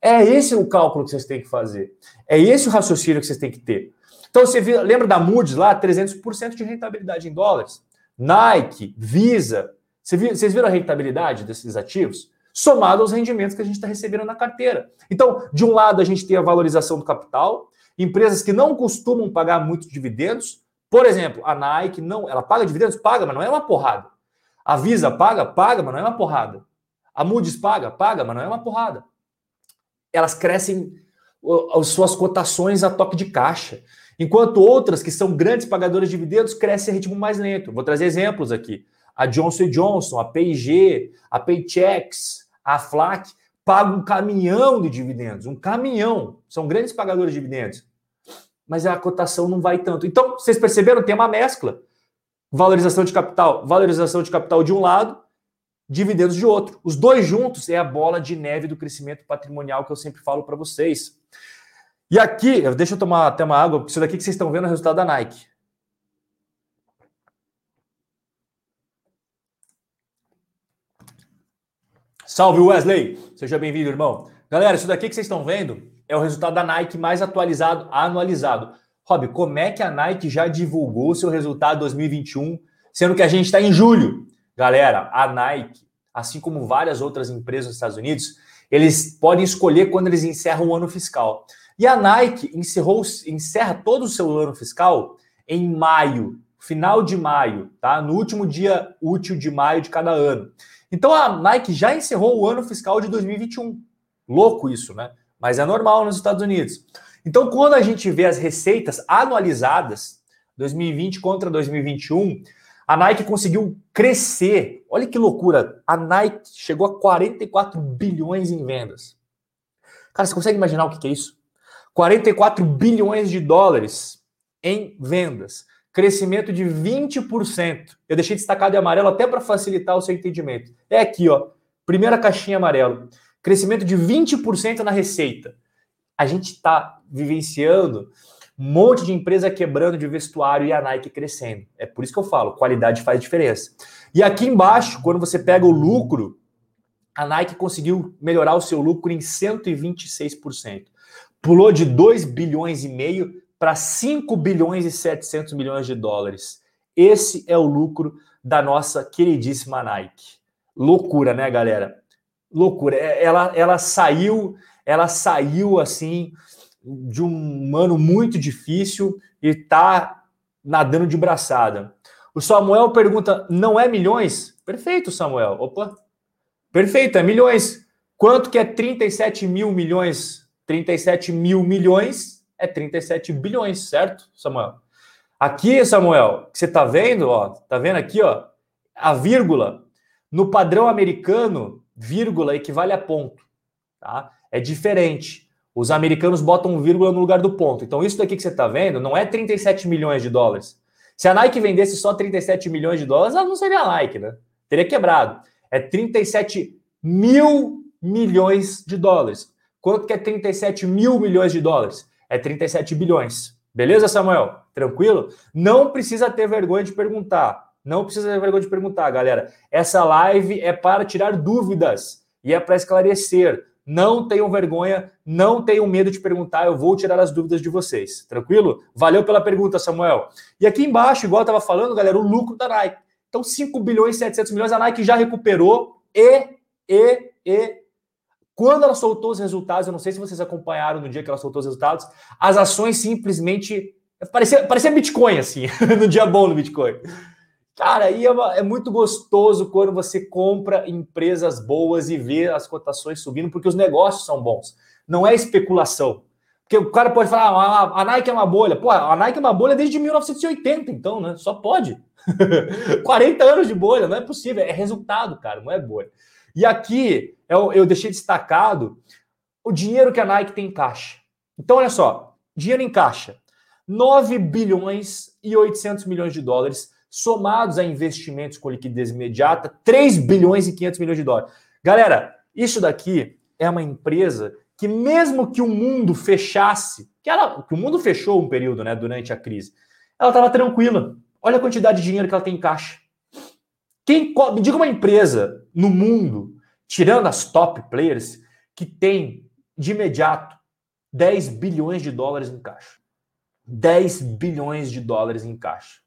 É esse o cálculo que vocês têm que fazer. É esse o raciocínio que vocês têm que ter. Então, você viu, lembra da Moody's lá? 300% de rentabilidade em dólares. Nike, Visa. Você viu, vocês viram a rentabilidade desses ativos? Somado aos rendimentos que a gente está recebendo na carteira. Então, de um lado, a gente tem a valorização do capital, empresas que não costumam pagar muitos dividendos. Por exemplo, a Nike não, ela paga dividendos, paga, mas não é uma porrada. A Visa paga? Paga, mas não é uma porrada. A Moody's paga? Paga, mas não é uma porrada. Elas crescem as suas cotações a toque de caixa. Enquanto outras, que são grandes pagadoras de dividendos, crescem a ritmo mais lento. Vou trazer exemplos aqui. A Johnson Johnson, a P&G, a Paychex, a Flac pagam um caminhão de dividendos. Um caminhão. São grandes pagadores de dividendos. Mas a cotação não vai tanto. Então, vocês perceberam? Tem uma mescla valorização de capital, valorização de capital de um lado, dividendos de outro. Os dois juntos é a bola de neve do crescimento patrimonial que eu sempre falo para vocês. E aqui, deixa eu tomar até uma água, porque isso daqui que vocês estão vendo é o resultado da Nike. Salve Wesley! Seja bem-vindo, irmão. Galera, isso daqui que vocês estão vendo é o resultado da Nike mais atualizado, anualizado. Rob, como é que a Nike já divulgou seu resultado 2021, sendo que a gente está em julho? Galera, a Nike, assim como várias outras empresas nos Estados Unidos, eles podem escolher quando eles encerram o ano fiscal. E a Nike encerrou, encerra todo o seu ano fiscal em maio, final de maio, tá? No último dia útil de maio de cada ano. Então a Nike já encerrou o ano fiscal de 2021. Louco isso, né? Mas é normal nos Estados Unidos. Então, quando a gente vê as receitas anualizadas, 2020 contra 2021, a Nike conseguiu crescer. Olha que loucura! A Nike chegou a 44 bilhões em vendas. Cara, você consegue imaginar o que é isso? 44 bilhões de dólares em vendas. Crescimento de 20%. Eu deixei destacado de amarelo até para facilitar o seu entendimento. É aqui, ó. Primeira caixinha amarelo. Crescimento de 20% na receita a gente está vivenciando um monte de empresa quebrando de vestuário e a Nike crescendo. É por isso que eu falo, qualidade faz diferença. E aqui embaixo, quando você pega o lucro, a Nike conseguiu melhorar o seu lucro em 126%. Pulou de 2 bilhões e meio para 5 bilhões e 700 milhões de dólares. Esse é o lucro da nossa queridíssima Nike. Loucura, né, galera? Loucura. É, ela, ela saiu ela saiu assim de um ano muito difícil e está nadando de braçada. O Samuel pergunta: não é milhões? Perfeito, Samuel. Opa, perfeito, é milhões. Quanto que é 37 mil milhões? 37 mil milhões é 37 bilhões, certo, Samuel? Aqui, Samuel, que você está vendo, ó, tá vendo aqui, ó, a vírgula no padrão americano, vírgula equivale a ponto, tá? é diferente. Os americanos botam vírgula no lugar do ponto. Então, isso daqui que você está vendo não é 37 milhões de dólares. Se a Nike vendesse só 37 milhões de dólares, ela não seria a Nike, né? Teria quebrado. É 37 mil milhões de dólares. Quanto que é 37 mil milhões de dólares? É 37 bilhões. Beleza, Samuel? Tranquilo? Não precisa ter vergonha de perguntar. Não precisa ter vergonha de perguntar, galera. Essa live é para tirar dúvidas e é para esclarecer. Não tenham vergonha, não tenham medo de perguntar, eu vou tirar as dúvidas de vocês. Tranquilo? Valeu pela pergunta, Samuel. E aqui embaixo, igual eu estava falando, galera, o lucro da Nike. Então, 5 bilhões e 700 milhões, a Nike já recuperou e, e, e. Quando ela soltou os resultados, eu não sei se vocês acompanharam no dia que ela soltou os resultados, as ações simplesmente. Parecia, parecia Bitcoin, assim, <laughs> no dia bom no Bitcoin. Cara, aí é, uma, é, muito gostoso quando você compra empresas boas e vê as cotações subindo, porque os negócios são bons. Não é especulação. Porque o cara pode falar, ah, a Nike é uma bolha. Pô, a Nike é uma bolha desde 1980, então, né? Só pode. <laughs> 40 anos de bolha, não é possível. É resultado, cara, não é bolha. E aqui eu, eu deixei destacado o dinheiro que a Nike tem em caixa. Então, olha só, dinheiro em caixa. 9 bilhões e 800 milhões de dólares, somados a investimentos com liquidez imediata, 3 bilhões e 500 milhões de dólares. Galera, isso daqui é uma empresa que mesmo que o mundo fechasse, que, ela, que o mundo fechou um período, né, durante a crise, ela estava tranquila. Olha a quantidade de dinheiro que ela tem em caixa. Quem, me diga uma empresa no mundo, tirando as top players, que tem de imediato 10 bilhões de dólares em caixa. 10 bilhões de dólares em caixa.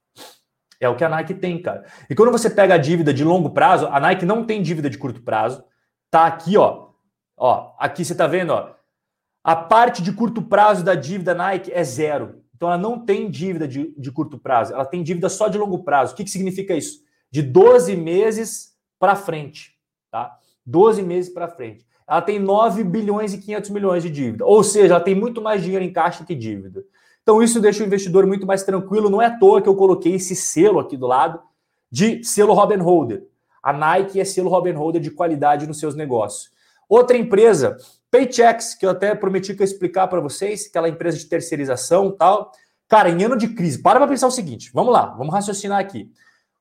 É o que a Nike tem, cara. E quando você pega a dívida de longo prazo, a Nike não tem dívida de curto prazo. Tá aqui, ó. Ó, aqui você tá vendo, ó. A parte de curto prazo da dívida Nike é zero. Então ela não tem dívida de, de curto prazo, ela tem dívida só de longo prazo. O que, que significa isso? De 12 meses para frente, tá? 12 meses para frente. Ela tem 9 bilhões e 500 milhões de dívida. Ou seja, ela tem muito mais dinheiro em caixa que dívida. Então isso deixa o investidor muito mais tranquilo. Não é à toa que eu coloquei esse selo aqui do lado de selo Robin Holder. A Nike é selo Robin Holder de qualidade nos seus negócios. Outra empresa, Paychecks, que eu até prometi que eu ia explicar para vocês, aquela empresa de terceirização tal. Cara, em ano de crise, para para pensar o seguinte, vamos lá, vamos raciocinar aqui.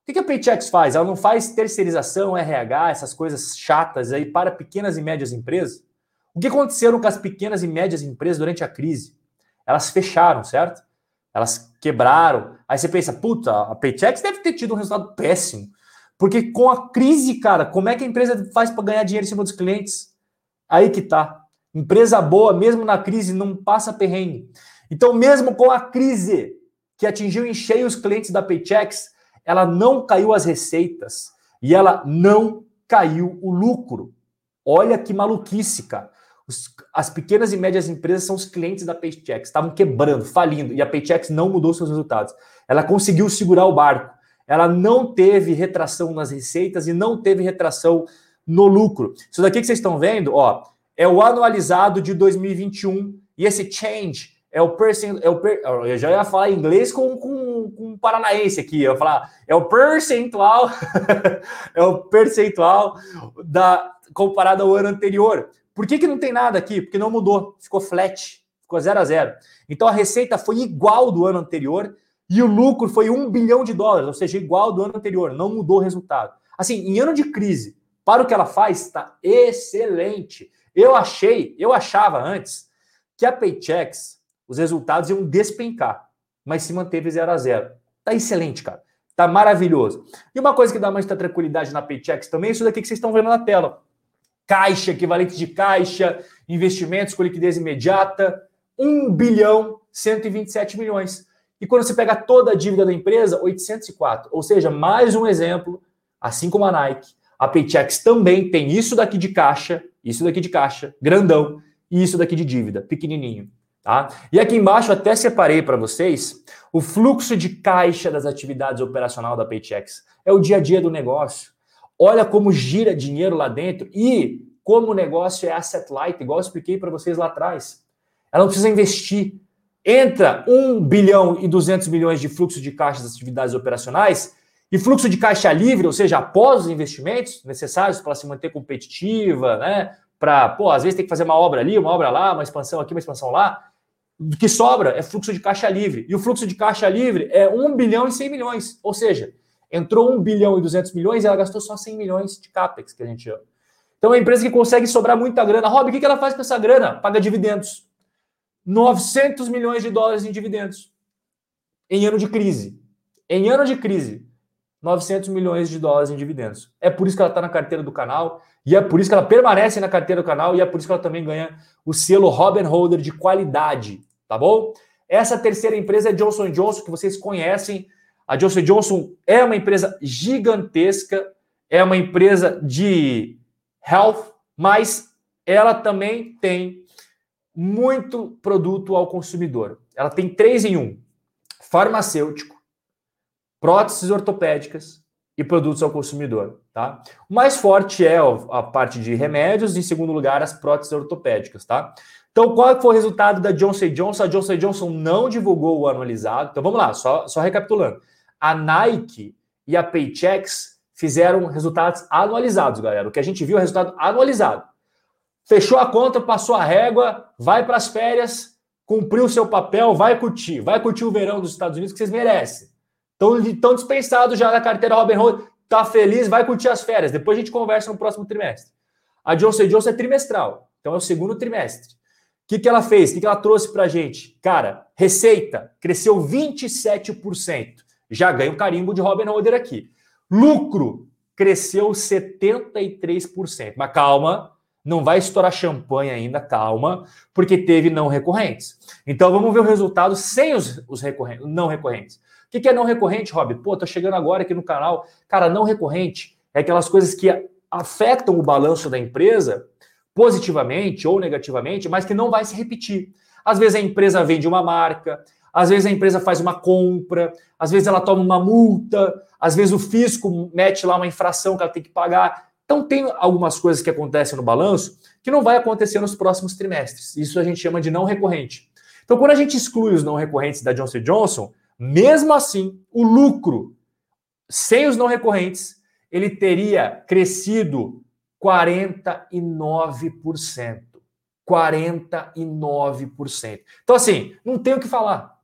O que a Paychecks faz? Ela não faz terceirização, RH, essas coisas chatas aí para pequenas e médias empresas? O que aconteceu com as pequenas e médias empresas durante a crise? Elas fecharam, certo? Elas quebraram. Aí você pensa, puta, a Paychex deve ter tido um resultado péssimo. Porque com a crise, cara, como é que a empresa faz para ganhar dinheiro em cima dos clientes? Aí que tá. Empresa boa, mesmo na crise, não passa perrengue. Então, mesmo com a crise que atingiu em cheio os clientes da Paychex, ela não caiu as receitas e ela não caiu o lucro. Olha que maluquice, cara. Os, as pequenas e médias empresas são os clientes da Paychex, estavam quebrando, falindo, e a Paychex não mudou seus resultados. Ela conseguiu segurar o barco. Ela não teve retração nas receitas e não teve retração no lucro. Isso daqui que vocês estão vendo, ó, é o anualizado de 2021 e esse change é o percent, é o per, eu já ia falar inglês com, com, com um paranaense aqui, eu ia falar, é o percentual, <laughs> é o percentual da comparado ao ano anterior. Por que, que não tem nada aqui? Porque não mudou, ficou flat, ficou 0 a 0. Então a receita foi igual do ano anterior e o lucro foi um bilhão de dólares, ou seja, igual do ano anterior, não mudou o resultado. Assim, em ano de crise, para o que ela faz, está excelente. Eu achei, eu achava antes que a Paychex, os resultados iam despencar, mas se manteve 0 a 0. Tá excelente, cara. Tá maravilhoso. E uma coisa que dá muita tranquilidade na Paychex também é isso daqui que vocês estão vendo na tela caixa, equivalente de caixa, investimentos com liquidez imediata, 1 bilhão 127 milhões. E quando você pega toda a dívida da empresa, 804. Ou seja, mais um exemplo, assim como a Nike, a Paychex também tem isso daqui de caixa, isso daqui de caixa, grandão, e isso daqui de dívida, pequenininho. Tá? E aqui embaixo até separei para vocês o fluxo de caixa das atividades operacional da Paychex. É o dia a dia do negócio. Olha como gira dinheiro lá dentro e como o negócio é asset light, igual eu expliquei para vocês lá atrás. Ela não precisa investir. Entra 1 bilhão e 200 milhões de fluxo de caixa das atividades operacionais e fluxo de caixa livre, ou seja, após os investimentos necessários para se manter competitiva, né? Para, pô, às vezes tem que fazer uma obra ali, uma obra lá, uma expansão aqui, uma expansão lá. O que sobra é fluxo de caixa livre. E o fluxo de caixa livre é 1 bilhão e 100 milhões. Ou seja, entrou 1 bilhão e 200 milhões e ela gastou só 100 milhões de capex, que a gente chama. Então é uma empresa que consegue sobrar muita grana. Rob, o que ela faz com essa grana? Paga dividendos. 900 milhões de dólares em dividendos. Em ano de crise. Em ano de crise. 900 milhões de dólares em dividendos. É por isso que ela está na carteira do canal e é por isso que ela permanece na carteira do canal e é por isso que ela também ganha o selo Robin Holder de qualidade, tá bom? Essa terceira empresa é Johnson Johnson, que vocês conhecem, a Johnson Johnson é uma empresa gigantesca, é uma empresa de health, mas ela também tem muito produto ao consumidor. Ela tem três em um: farmacêutico, próteses ortopédicas e produtos ao consumidor. Tá? O mais forte é a parte de remédios, em segundo lugar, as próteses ortopédicas. Tá? Então, qual foi o resultado da Johnson Johnson? A Johnson Johnson não divulgou o anualizado. Então, vamos lá, só, só recapitulando a Nike e a Paychex fizeram resultados anualizados, galera. O que a gente viu é resultado anualizado. Fechou a conta, passou a régua, vai para as férias, cumpriu o seu papel, vai curtir, vai curtir o verão dos Estados Unidos que vocês merecem. Estão dispensados já na carteira Robin Hood, tá feliz, vai curtir as férias. Depois a gente conversa no próximo trimestre. A Johnson Johnson é trimestral, então é o segundo trimestre. O que, que ela fez? O que, que ela trouxe para a gente? Cara, receita cresceu 27%. Já ganha o carimbo de Robin Hood aqui. Lucro cresceu 73%. Mas calma, não vai estourar champanhe ainda, calma, porque teve não recorrentes. Então vamos ver o resultado sem os, os recorrentes, não recorrentes. O que, que é não recorrente, Rob? Pô, tô chegando agora aqui no canal. Cara, não recorrente é aquelas coisas que afetam o balanço da empresa positivamente ou negativamente, mas que não vai se repetir. Às vezes a empresa vende uma marca, às vezes a empresa faz uma compra, às vezes ela toma uma multa, às vezes o fisco mete lá uma infração que ela tem que pagar. Então, tem algumas coisas que acontecem no balanço que não vai acontecer nos próximos trimestres. Isso a gente chama de não recorrente. Então, quando a gente exclui os não recorrentes da Johnson Johnson, mesmo assim, o lucro sem os não recorrentes, ele teria crescido 49%. 49%. Então, assim, não tem o que falar.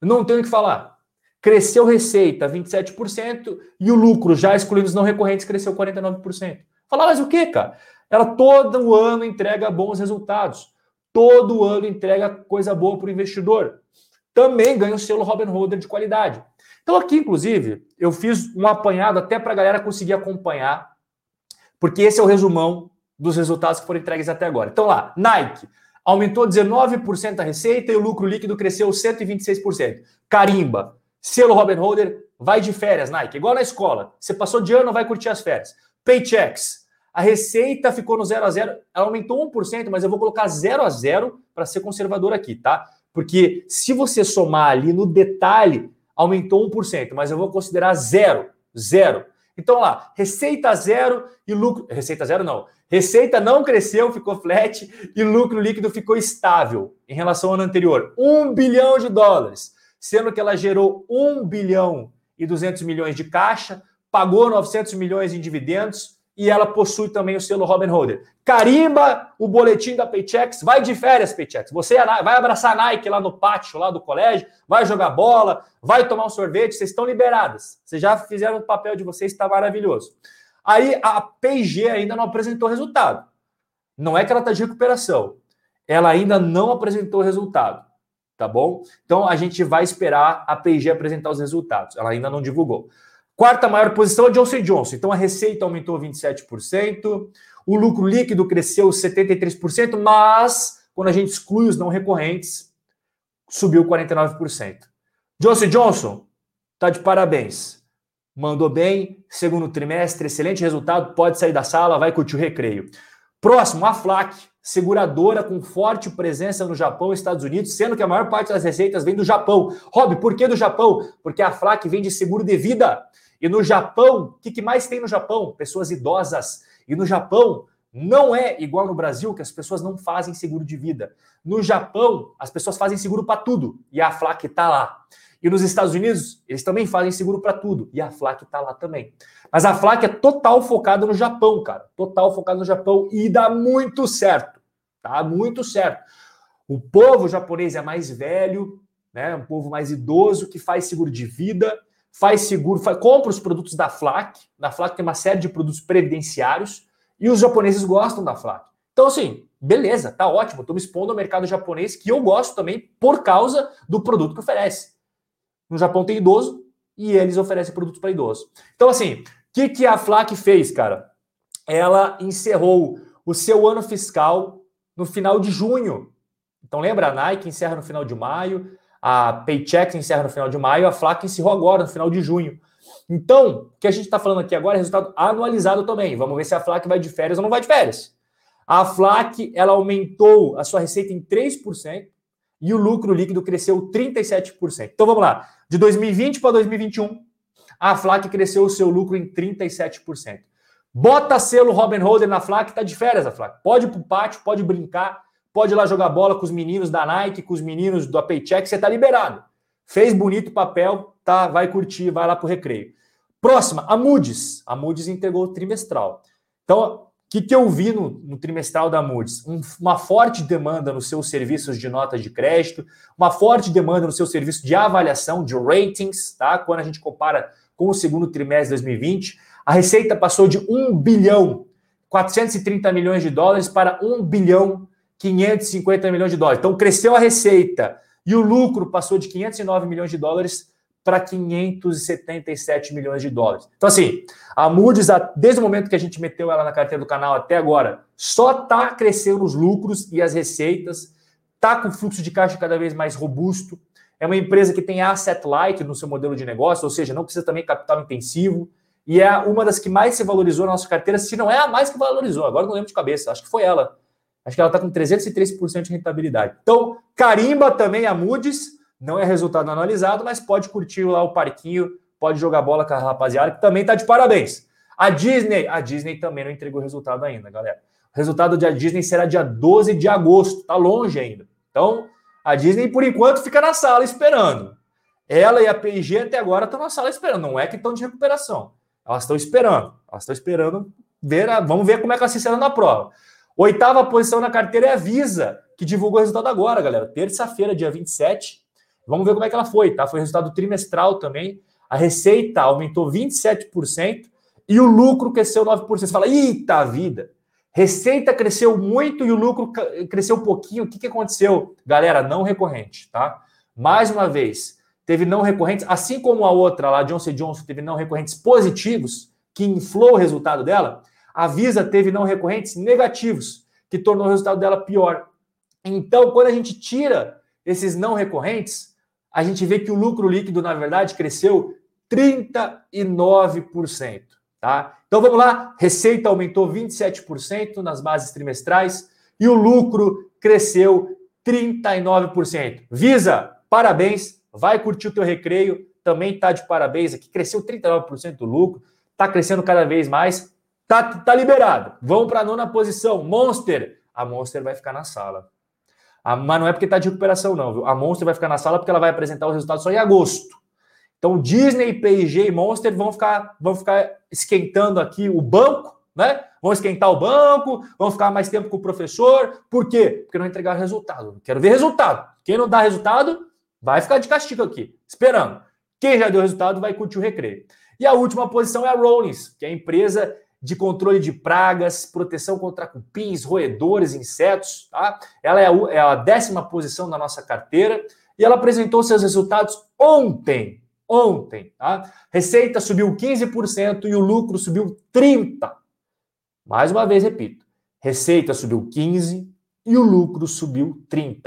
Não tem o que falar. Cresceu receita 27% e o lucro, já excluindo os não recorrentes, cresceu 49%. Falar, mas o que, cara? Ela todo ano entrega bons resultados. Todo ano entrega coisa boa para o investidor. Também ganha o selo Robin Holder de qualidade. Então, aqui, inclusive, eu fiz um apanhado até para a galera conseguir acompanhar, porque esse é o resumão dos resultados que foram entregues até agora. Então, lá, Nike aumentou 19% a receita e o lucro líquido cresceu 126%. Carimba, Selo Robin Holder, vai de férias, Nike. Igual na escola. Você passou de ano, vai curtir as férias. Paychecks. A receita ficou no 0 a 0 ela aumentou 1%, mas eu vou colocar 0 a 0 para ser conservador aqui, tá? Porque se você somar ali no detalhe, aumentou 1%, mas eu vou considerar zero, zero. Então lá, receita zero e lucro. Receita zero não. Receita não cresceu, ficou flat e lucro líquido ficou estável em relação ao ano anterior. Um bilhão de dólares sendo que ela gerou 1 bilhão e 200 milhões de caixa, pagou 900 milhões em dividendos e ela possui também o selo Robin Holder. Carimba o boletim da Paychex, vai de férias, Paychex. Você vai abraçar a Nike lá no pátio, lá do colégio, vai jogar bola, vai tomar um sorvete, vocês estão liberadas. Vocês já fizeram o papel de vocês, está maravilhoso. Aí a P&G ainda não apresentou resultado. Não é que ela está de recuperação. Ela ainda não apresentou resultado tá bom? Então a gente vai esperar a P&G apresentar os resultados. Ela ainda não divulgou. Quarta maior posição é Johnson Johnson. Então a receita aumentou 27%, o lucro líquido cresceu 73%, mas quando a gente exclui os não recorrentes, subiu 49%. Johnson Johnson tá de parabéns. Mandou bem, segundo trimestre, excelente resultado, pode sair da sala, vai curtir o recreio. Próximo, a FLAC, seguradora com forte presença no Japão e Estados Unidos, sendo que a maior parte das receitas vem do Japão. Rob, por que do Japão? Porque a FLAC vem de seguro de vida. E no Japão, o que, que mais tem no Japão? Pessoas idosas. E no Japão, não é igual no Brasil, que as pessoas não fazem seguro de vida. No Japão, as pessoas fazem seguro para tudo. E a FLAC está lá. E nos Estados Unidos, eles também fazem seguro para tudo. E a FLAC está lá também. Mas a FLAC é total focada no Japão, cara. Total focada no Japão e dá muito certo. Tá muito certo. O povo japonês é mais velho, né? Um povo mais idoso que faz seguro de vida, faz seguro, faz, compra os produtos da FLAC. Na FLAC tem uma série de produtos previdenciários e os japoneses gostam da FLAC. Então, assim, beleza, tá ótimo. Estou me expondo ao mercado japonês que eu gosto também por causa do produto que oferece. No Japão tem idoso e eles oferecem produtos para idoso. Então, assim, o que, que a FLAC fez, cara? Ela encerrou o seu ano fiscal no final de junho. Então, lembra? A Nike encerra no final de maio, a Paycheck encerra no final de maio, a FLAC encerrou agora, no final de junho. Então, o que a gente está falando aqui agora é resultado anualizado também. Vamos ver se a FLAC vai de férias ou não vai de férias. A FLAC ela aumentou a sua receita em 3%, e o lucro líquido cresceu 37%. Então vamos lá. De 2020 para 2021, a FLAC cresceu o seu lucro em 37%. Bota selo Robin Holder na FLAC, tá de férias a FLAC. Pode ir pro pátio, pode brincar, pode ir lá jogar bola com os meninos da Nike, com os meninos do Paycheck, você tá liberado. Fez bonito o papel, tá? Vai curtir, vai lá pro recreio. Próxima, a Moody's. A Moody's entregou o trimestral. Então, o que, que eu vi no, no trimestral da Moody's? Um, uma forte demanda nos seus serviços de nota de crédito, uma forte demanda no seu serviço de avaliação, de ratings, tá? Quando a gente compara com o segundo trimestre de 2020, a receita passou de 1 bilhão 430 milhões de dólares para 1 bilhão 550 milhões de dólares. Então cresceu a receita e o lucro passou de 509 milhões de dólares para 577 milhões de dólares. Então, assim, a Moody's, desde o momento que a gente meteu ela na carteira do canal até agora, só está crescendo os lucros e as receitas, está com fluxo de caixa cada vez mais robusto. É uma empresa que tem asset light no seu modelo de negócio, ou seja, não precisa também capital intensivo. E é uma das que mais se valorizou na nossa carteira, se não é a mais que valorizou. Agora não lembro de cabeça, acho que foi ela. Acho que ela está com 303% de rentabilidade. Então, carimba também a Moody's não é resultado analisado, mas pode curtir lá o parquinho, pode jogar bola com a rapaziada, que também tá de parabéns. A Disney, a Disney também não entregou resultado ainda, galera. O resultado da Disney será dia 12 de agosto, tá longe ainda. Então, a Disney, por enquanto, fica na sala esperando. Ela e a P&G até agora estão na sala esperando, não é que estão de recuperação. Elas estão esperando. Elas estão esperando ver, a, vamos ver como é que elas se na prova. Oitava posição na carteira é a Visa, que divulgou o resultado agora, galera. Terça-feira, dia 27. Vamos ver como é que ela foi, tá? Foi resultado trimestral também. A receita aumentou 27% e o lucro cresceu 9%. Você fala, eita vida! Receita cresceu muito e o lucro cresceu um pouquinho. O que, que aconteceu? Galera, não recorrente, tá? Mais uma vez, teve não recorrentes, assim como a outra lá, Johnson Johnson, teve não recorrentes positivos, que inflou o resultado dela. A Visa teve não recorrentes negativos, que tornou o resultado dela pior. Então, quando a gente tira esses não recorrentes, a gente vê que o lucro líquido, na verdade, cresceu 39%. Tá? Então vamos lá, receita aumentou 27% nas bases trimestrais e o lucro cresceu 39%. Visa, parabéns, vai curtir o teu recreio, também está de parabéns aqui, cresceu 39% do lucro, está crescendo cada vez mais, tá, tá liberado. Vamos para nona posição, Monster. A Monster vai ficar na sala. A, mas não é porque está de recuperação, não. Viu? A Monster vai ficar na sala porque ela vai apresentar os resultados só em agosto. Então, Disney, P&G e Monster vão ficar, vão ficar esquentando aqui o banco, né? Vão esquentar o banco, vão ficar mais tempo com o professor. Por quê? Porque não entregaram resultado. Quero ver resultado. Quem não dá resultado, vai ficar de castigo aqui, esperando. Quem já deu resultado vai curtir o recreio. E a última posição é a Rollins, que é a empresa de controle de pragas, proteção contra cupins, roedores, insetos. Tá? Ela é a, é décima posição da nossa carteira e ela apresentou seus resultados ontem. Ontem. Tá? Receita subiu 15% e o lucro subiu 30%. Mais uma vez, repito. Receita subiu 15% e o lucro subiu 30%.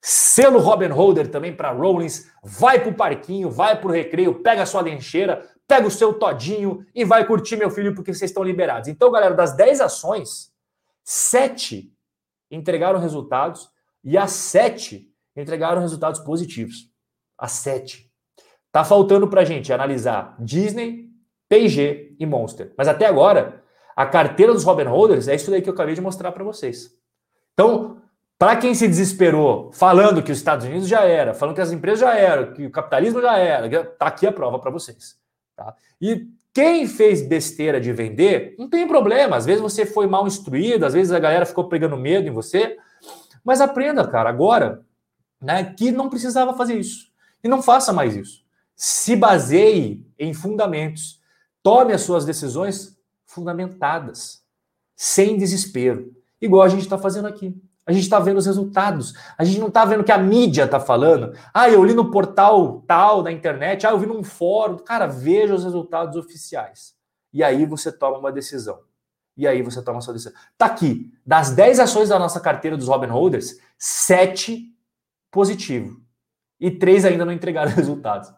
Selo Robin Holder também para Rollins. Vai para o parquinho, vai para o recreio, pega sua lencheira, pega o seu todinho e vai curtir, meu filho, porque vocês estão liberados. Então, galera, das 10 ações, 7 entregaram resultados e as 7 entregaram resultados positivos. As 7. Tá faltando para gente analisar Disney, P&G e Monster. Mas até agora, a carteira dos Robin Holders é isso daí que eu acabei de mostrar para vocês. Então, para quem se desesperou falando que os Estados Unidos já era, falando que as empresas já eram, que o capitalismo já era, tá aqui a prova para vocês. Tá? E quem fez besteira de vender, não tem problema. Às vezes você foi mal instruído, às vezes a galera ficou pegando medo em você. Mas aprenda, cara, agora, né, que não precisava fazer isso. E não faça mais isso. Se baseie em fundamentos. Tome as suas decisões fundamentadas, sem desespero. Igual a gente está fazendo aqui. A gente está vendo os resultados. A gente não está vendo o que a mídia está falando. Ah, eu li no portal tal da internet. Ah, eu vi num fórum. Cara, veja os resultados oficiais. E aí você toma uma decisão. E aí você toma a sua decisão. Tá aqui. Das 10 ações da nossa carteira dos Robin Holders, 7 positivo. E 3 ainda não entregaram <laughs> resultados.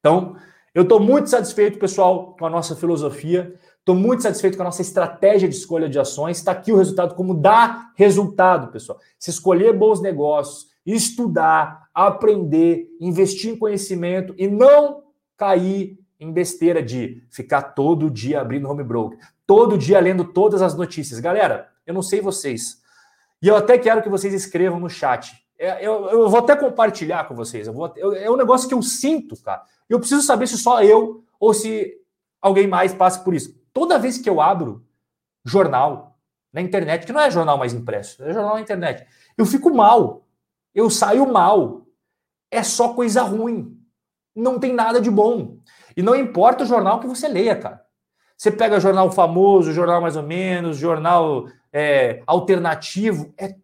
Então, eu estou muito satisfeito, pessoal, com a nossa filosofia. Estou muito satisfeito com a nossa estratégia de escolha de ações. Está aqui o resultado, como dá resultado, pessoal. Se escolher bons negócios, estudar, aprender, investir em conhecimento e não cair em besteira de ficar todo dia abrindo home broker, todo dia lendo todas as notícias. Galera, eu não sei vocês. E eu até quero que vocês escrevam no chat. É, eu, eu vou até compartilhar com vocês. Eu vou, eu, é um negócio que eu sinto, cara. Eu preciso saber se só eu ou se alguém mais passe por isso. Toda vez que eu abro jornal na internet, que não é jornal mais impresso, é jornal na internet, eu fico mal. Eu saio mal. É só coisa ruim. Não tem nada de bom. E não importa o jornal que você leia, cara. Você pega jornal famoso, jornal mais ou menos, jornal é, alternativo, é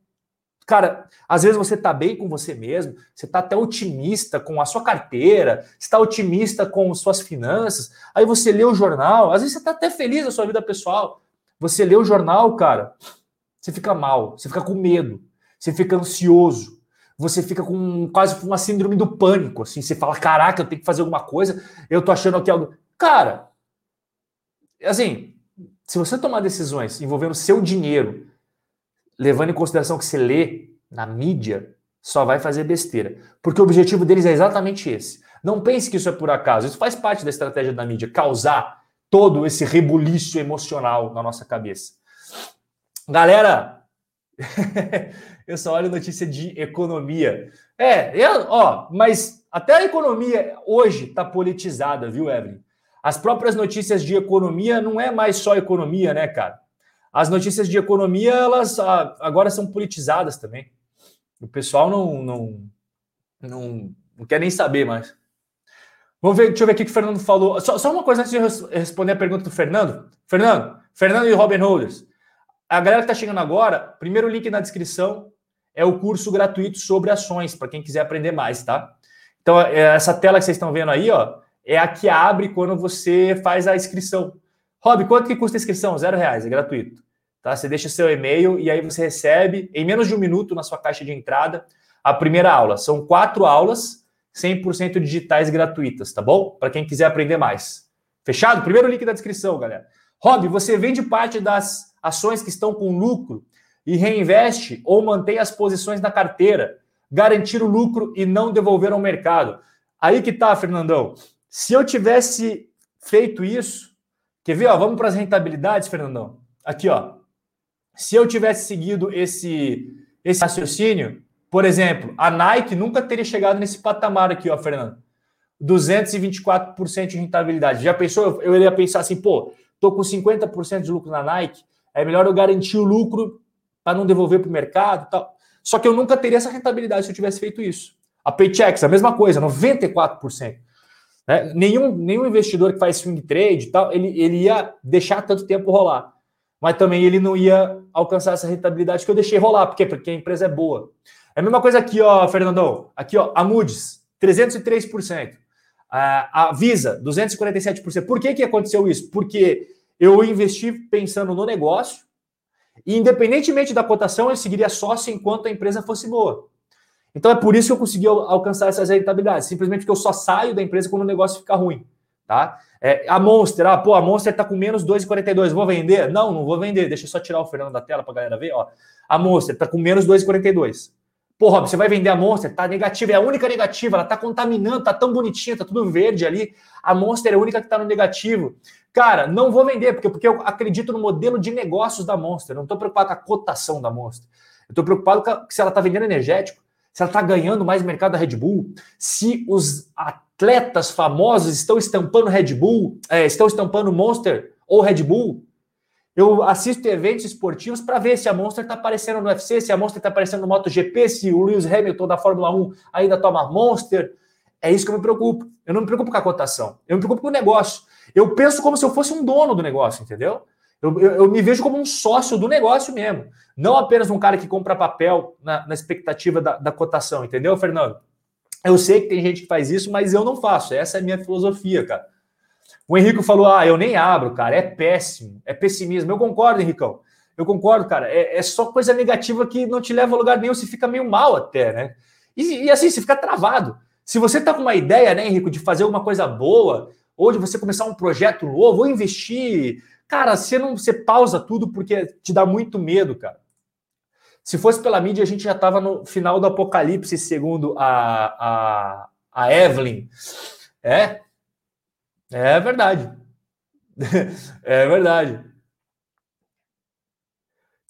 Cara, às vezes você está bem com você mesmo, você está até otimista com a sua carteira, está otimista com suas finanças, aí você lê o jornal, às vezes você está até feliz na sua vida pessoal. Você lê o jornal, cara, você fica mal, você fica com medo, você fica ansioso, você fica com quase uma síndrome do pânico, assim, você fala, caraca, eu tenho que fazer alguma coisa, eu tô achando que algo. Cara, assim, se você tomar decisões envolvendo seu dinheiro, levando em consideração que você lê na mídia, só vai fazer besteira. Porque o objetivo deles é exatamente esse. Não pense que isso é por acaso. Isso faz parte da estratégia da mídia, causar todo esse rebuliço emocional na nossa cabeça. Galera, <laughs> eu só olho notícia de economia. É, eu, ó, mas até a economia hoje está politizada, viu, Evelyn? As próprias notícias de economia não é mais só economia, né, cara? As notícias de economia, elas ah, agora são politizadas também. O pessoal não, não, não, não quer nem saber mais. Vamos ver, deixa eu ver o que o Fernando falou. Só, só uma coisa antes de responder a pergunta do Fernando. Fernando, Fernando e Robin Holders. A galera que está chegando agora, primeiro link na descrição é o curso gratuito sobre ações, para quem quiser aprender mais, tá? Então, é, essa tela que vocês estão vendo aí, ó, é a que abre quando você faz a inscrição. Rob, quanto que custa a inscrição? Zero reais, é gratuito. Tá? Você deixa seu e-mail e aí você recebe, em menos de um minuto, na sua caixa de entrada, a primeira aula. São quatro aulas, 100% digitais gratuitas, tá bom? Para quem quiser aprender mais. Fechado? Primeiro link da descrição, galera. Rob, você vende parte das ações que estão com lucro e reinveste ou mantém as posições na carteira, garantir o lucro e não devolver ao mercado. Aí que tá, Fernandão. Se eu tivesse feito isso, quer ver? Ó, vamos para as rentabilidades, Fernandão. Aqui, ó. Se eu tivesse seguido esse, esse raciocínio, por exemplo, a Nike nunca teria chegado nesse patamar aqui, ó, Fernando. 224% de rentabilidade. Já pensou? Eu, iria pensar assim, pô, tô com 50% de lucro na Nike, é melhor eu garantir o lucro para não devolver para o mercado tal. Só que eu nunca teria essa rentabilidade se eu tivesse feito isso. A Paychex, a mesma coisa, 94%. Né? Nenhum, nenhum investidor que faz swing trade tal, ele, ele ia deixar tanto tempo rolar mas também ele não ia alcançar essa rentabilidade que eu deixei rolar. Por quê? Porque a empresa é boa. É a mesma coisa aqui, ó, Fernandão. Aqui, ó, a Moody's, 303%. A Visa, 247%. Por que, que aconteceu isso? Porque eu investi pensando no negócio e, independentemente da cotação, eu seguiria sócio enquanto a empresa fosse boa. Então, é por isso que eu consegui alcançar essas rentabilidades. Simplesmente porque eu só saio da empresa quando o negócio fica ruim. Tá? É, a Monster, ah, pô, a Monster tá com menos 2,42, vou vender? Não, não vou vender. Deixa eu só tirar o Fernando da tela para a galera ver, ó. A Monster tá com menos 2,42. Pô, Rob, você vai vender a Monster? Tá negativa, é a única negativa, ela tá contaminando, tá tão bonitinha, tá tudo verde ali. A Monster é a única que tá no negativo. Cara, não vou vender, porque, porque eu acredito no modelo de negócios da Monster. Não tô preocupado com a cotação da Monster. Eu tô preocupado com a, se ela tá vendendo energético, se ela tá ganhando mais mercado da Red Bull, se os atletas famosos estão estampando Red Bull, é, estão estampando Monster ou Red Bull. Eu assisto eventos esportivos para ver se a Monster está aparecendo no UFC, se a Monster está aparecendo no MotoGP, se o Lewis Hamilton da Fórmula 1 ainda toma Monster. É isso que eu me preocupo. Eu não me preocupo com a cotação, eu me preocupo com o negócio. Eu penso como se eu fosse um dono do negócio, entendeu? Eu, eu, eu me vejo como um sócio do negócio mesmo. Não apenas um cara que compra papel na, na expectativa da, da cotação, entendeu, Fernando? Eu sei que tem gente que faz isso, mas eu não faço. Essa é a minha filosofia, cara. O Henrico falou: ah, eu nem abro, cara. É péssimo, é pessimismo. Eu concordo, Henricão. Eu concordo, cara. É, é só coisa negativa que não te leva a lugar nenhum. Você fica meio mal até, né? E, e assim, você fica travado. Se você tá com uma ideia, né, Henrico, de fazer alguma coisa boa, ou de você começar um projeto novo, ou investir, cara, você não você pausa tudo porque te dá muito medo, cara. Se fosse pela mídia, a gente já estava no final do apocalipse, segundo a, a, a Evelyn. É? É verdade. <laughs> é verdade.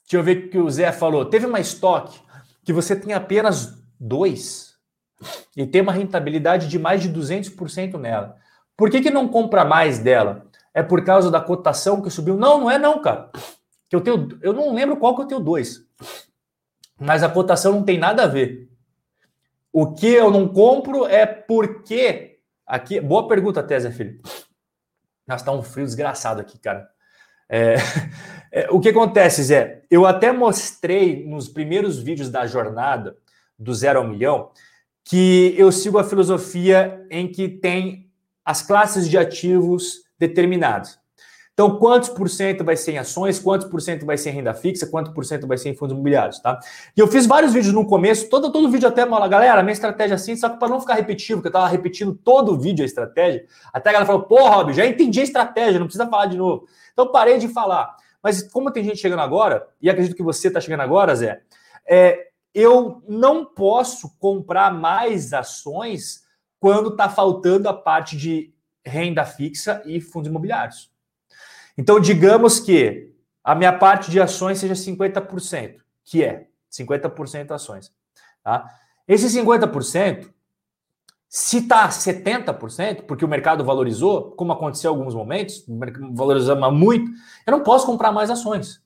Deixa eu ver o que o Zé falou. Teve uma estoque que você tem apenas dois e tem uma rentabilidade de mais de 200% nela. Por que, que não compra mais dela? é por causa da cotação que subiu. Não, não é não, cara. Que eu tenho, eu não lembro qual que eu tenho dois. Mas a cotação não tem nada a ver. O que eu não compro é porque aqui, boa pergunta, Tese, filho. Nossa, tá um frio desgraçado aqui, cara. É, <laughs> é, o que acontece, Zé? Eu até mostrei nos primeiros vídeos da jornada do zero ao milhão que eu sigo a filosofia em que tem as classes de ativos determinados. Então, quantos por cento vai ser em ações, quantos por cento vai ser em renda fixa, quanto por cento vai ser em fundos imobiliários, tá? E eu fiz vários vídeos no começo, todo, todo vídeo até fala, galera, minha estratégia é assim, só que para não ficar repetitivo, porque eu tava repetindo todo o vídeo a estratégia, até a galera falou, pô, Rob, já entendi a estratégia, não precisa falar de novo. Então, parei de falar. Mas como tem gente chegando agora, e acredito que você está chegando agora, Zé, é, eu não posso comprar mais ações quando está faltando a parte de renda fixa e fundos imobiliários. Então, digamos que a minha parte de ações seja 50%, que é 50% ações. Tá? Esse 50%, se está 70%, porque o mercado valorizou, como aconteceu em alguns momentos, valorizou muito, eu não posso comprar mais ações.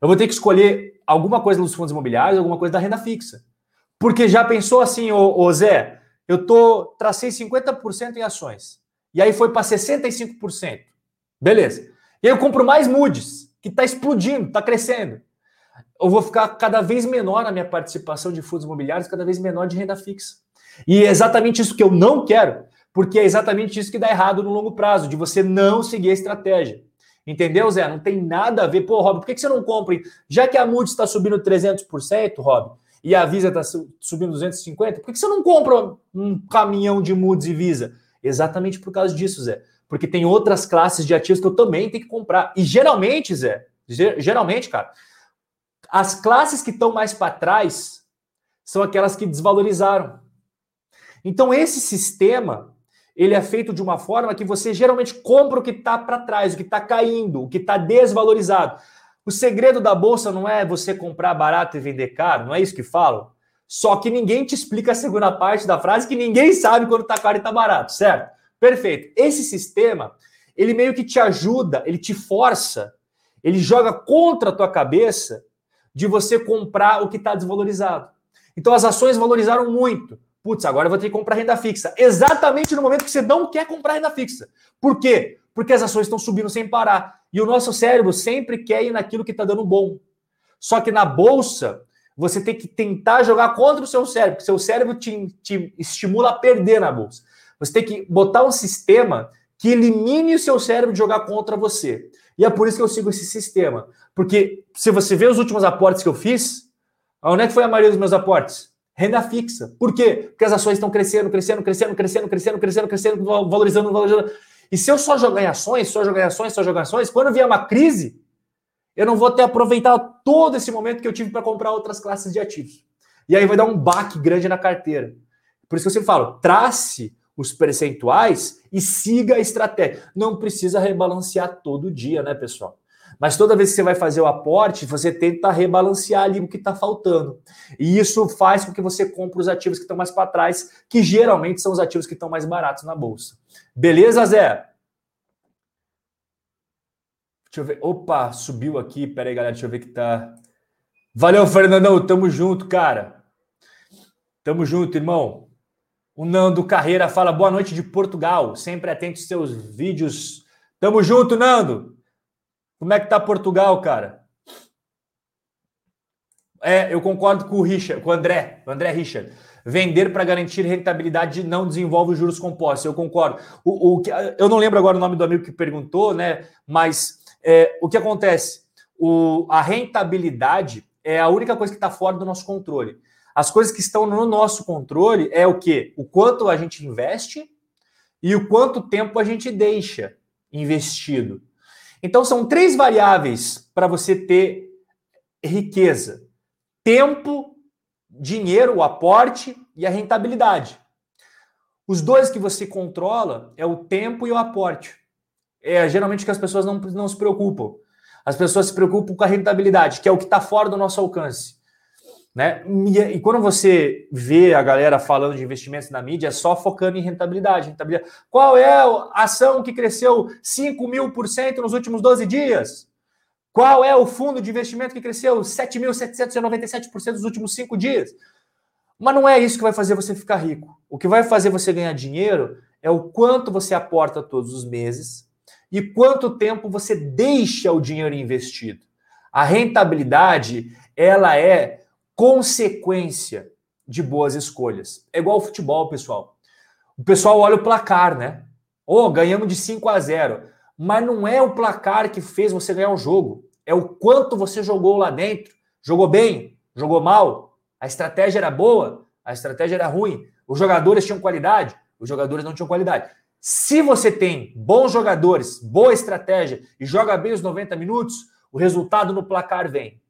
Eu vou ter que escolher alguma coisa dos fundos imobiliários, alguma coisa da renda fixa. Porque já pensou assim, ô, ô Zé, eu tô tracei 50% em ações. E aí foi para 65%. Beleza. E aí eu compro mais Moody's, que está explodindo, está crescendo. Eu vou ficar cada vez menor na minha participação de fundos imobiliários, cada vez menor de renda fixa. E é exatamente isso que eu não quero, porque é exatamente isso que dá errado no longo prazo, de você não seguir a estratégia. Entendeu, Zé? Não tem nada a ver. Pô, Rob, por que, você não compra? Já que a Moody's está subindo 300%, Rob, e a Visa está subindo 250%, por que, você não compra um caminhão de Moody's e Visa? Exatamente por causa disso, Zé porque tem outras classes de ativos que eu também tenho que comprar. E geralmente, Zé, geralmente, cara, as classes que estão mais para trás são aquelas que desvalorizaram. Então, esse sistema ele é feito de uma forma que você geralmente compra o que está para trás, o que está caindo, o que está desvalorizado. O segredo da bolsa não é você comprar barato e vender caro, não é isso que falam? Só que ninguém te explica a segunda parte da frase, que ninguém sabe quando está caro e está barato, certo? Perfeito. Esse sistema, ele meio que te ajuda, ele te força, ele joga contra a tua cabeça de você comprar o que está desvalorizado. Então as ações valorizaram muito. Putz, agora eu vou ter que comprar renda fixa. Exatamente no momento que você não quer comprar renda fixa. Por quê? Porque as ações estão subindo sem parar. E o nosso cérebro sempre quer ir naquilo que está dando bom. Só que na bolsa, você tem que tentar jogar contra o seu cérebro, porque seu cérebro te, te estimula a perder na bolsa. Você tem que botar um sistema que elimine o seu cérebro de jogar contra você. E é por isso que eu sigo esse sistema. Porque se você vê os últimos aportes que eu fiz, onde é que foi a maioria dos meus aportes? Renda fixa. Por quê? Porque as ações estão crescendo, crescendo, crescendo, crescendo, crescendo, crescendo, crescendo, valorizando, valorizando. E se eu só jogar em ações, só jogar em ações, só jogar em ações, quando vier uma crise, eu não vou ter aproveitado todo esse momento que eu tive para comprar outras classes de ativos. E aí vai dar um baque grande na carteira. Por isso que eu sempre falo, trace os percentuais e siga a estratégia. Não precisa rebalancear todo dia, né, pessoal? Mas toda vez que você vai fazer o aporte, você tenta rebalancear ali o que está faltando. E isso faz com que você compre os ativos que estão mais para trás, que geralmente são os ativos que estão mais baratos na bolsa. Beleza, Zé? Deixa eu ver. Opa, subiu aqui. Pera aí, galera. Deixa eu ver que tá. Valeu, Fernandão. Tamo junto, cara. Tamo junto, irmão. O Nando Carreira fala boa noite de Portugal, sempre atento aos seus vídeos. Tamo junto, Nando. Como é que tá Portugal, cara? É, eu concordo com o Richard, com o André, o André Richard. Vender para garantir rentabilidade não desenvolve juros compostos. Eu concordo. O, o, eu não lembro agora o nome do amigo que perguntou, né? Mas é, o que acontece? O, a rentabilidade é a única coisa que está fora do nosso controle. As coisas que estão no nosso controle é o que? O quanto a gente investe e o quanto tempo a gente deixa investido. Então são três variáveis para você ter riqueza: tempo, dinheiro, o aporte e a rentabilidade. Os dois que você controla é o tempo e o aporte. É geralmente que as pessoas não, não se preocupam. As pessoas se preocupam com a rentabilidade, que é o que está fora do nosso alcance. Né? E, quando você vê a galera falando de investimentos na mídia, é só focando em rentabilidade. rentabilidade. Qual é a ação que cresceu 5 mil por cento nos últimos 12 dias? Qual é o fundo de investimento que cresceu 7.797% nos últimos cinco dias? Mas não é isso que vai fazer você ficar rico. O que vai fazer você ganhar dinheiro é o quanto você aporta todos os meses e quanto tempo você deixa o dinheiro investido. A rentabilidade, ela é consequência de boas escolhas. É igual ao futebol, pessoal. O pessoal olha o placar, né? Oh, ganhamos de 5 a 0. Mas não é o placar que fez você ganhar o jogo. É o quanto você jogou lá dentro. Jogou bem? Jogou mal? A estratégia era boa? A estratégia era ruim? Os jogadores tinham qualidade? Os jogadores não tinham qualidade. Se você tem bons jogadores, boa estratégia e joga bem os 90 minutos, o resultado no placar vem.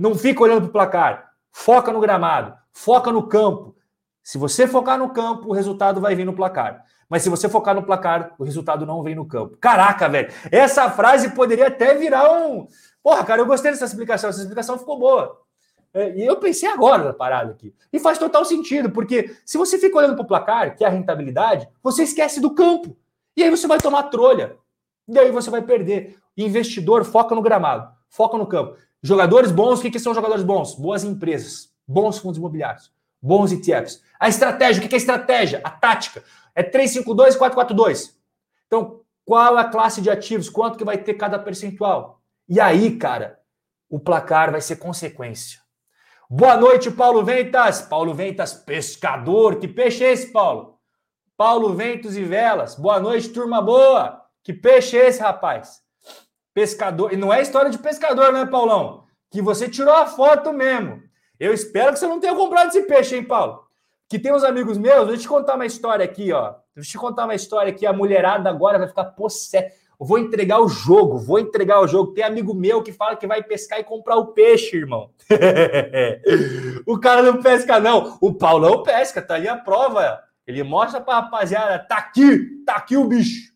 Não fica olhando para o placar. Foca no gramado, foca no campo. Se você focar no campo, o resultado vai vir no placar. Mas se você focar no placar, o resultado não vem no campo. Caraca, velho. Essa frase poderia até virar um. Porra, cara, eu gostei dessa explicação. Essa explicação ficou boa. É, e eu pensei agora na parada aqui. E faz total sentido, porque se você fica olhando para o placar, que é a rentabilidade, você esquece do campo. E aí você vai tomar trolha. E aí você vai perder. Investidor foca no gramado, foca no campo. Jogadores bons, o que, que são jogadores bons? Boas empresas, bons fundos imobiliários, bons ETFs. A estratégia, o que, que é estratégia? A tática. É 352 442. Então, qual a classe de ativos? Quanto que vai ter cada percentual? E aí, cara, o placar vai ser consequência. Boa noite, Paulo Ventas. Paulo Ventas, pescador. Que peixe é esse, Paulo? Paulo Ventos e Velas. Boa noite, turma boa. Que peixe é esse, rapaz? Pescador. E não é história de pescador, né, Paulão? Que você tirou a foto mesmo. Eu espero que você não tenha comprado esse peixe, hein, Paulo? Que tem uns amigos meus, deixa eu te contar uma história aqui, ó. Deixa eu te contar uma história aqui. A mulherada agora vai ficar possessa. Vou entregar o jogo, vou entregar o jogo. Tem amigo meu que fala que vai pescar e comprar o peixe, irmão. <laughs> o cara não pesca, não. O Paulão pesca, tá aí a prova. Ele mostra pra rapaziada: tá aqui, tá aqui o bicho.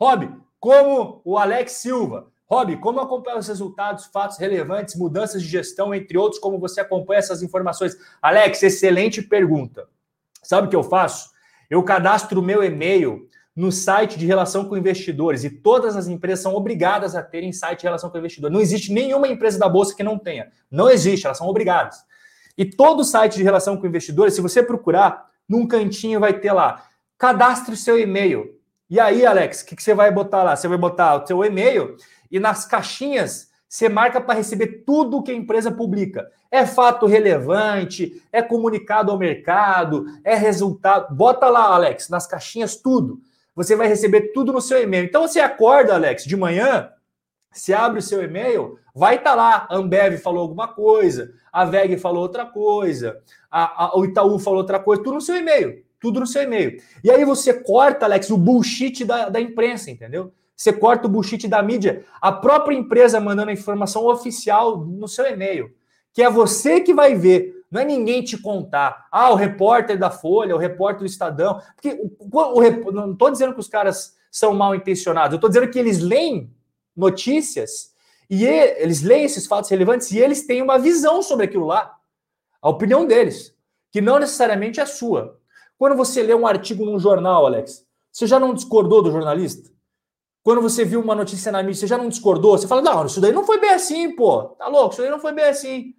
Rob, como o Alex Silva. Rob, como acompanha os resultados, fatos relevantes, mudanças de gestão, entre outros, como você acompanha essas informações? Alex, excelente pergunta. Sabe o que eu faço? Eu cadastro o meu e-mail no site de relação com investidores e todas as empresas são obrigadas a terem site de relação com investidores. Não existe nenhuma empresa da bolsa que não tenha. Não existe, elas são obrigadas. E todo site de relação com investidores, se você procurar, num cantinho vai ter lá, cadastre seu e-mail. E aí, Alex, o que, que, você vai botar lá? Você vai botar o seu e-mail e nas caixinhas você marca para receber tudo que a empresa publica. É fato relevante, é comunicado ao mercado, é resultado. Bota lá, Alex, nas caixinhas tudo. Você vai receber tudo no seu e-mail. Então você acorda, Alex, de manhã, se abre o seu e-mail, vai estar tá lá. A Ambev falou alguma coisa, a VEG falou outra coisa, a, a, o Itaú falou outra coisa, tudo no seu e-mail tudo no seu e-mail. E aí você corta, Alex, o bullshit da, da imprensa, entendeu? Você corta o bullshit da mídia, a própria empresa mandando a informação oficial no seu e-mail, que é você que vai ver, não é ninguém te contar. Ah, o repórter da Folha, o repórter do Estadão. Porque o, o, não estou dizendo que os caras são mal intencionados, eu estou dizendo que eles leem notícias e eles leem esses fatos relevantes e eles têm uma visão sobre aquilo lá, a opinião deles, que não necessariamente é sua. Quando você lê um artigo num jornal, Alex, você já não discordou do jornalista? Quando você viu uma notícia na mídia, você já não discordou? Você fala, não, isso daí não foi bem assim, pô. Tá louco, isso daí não foi bem assim.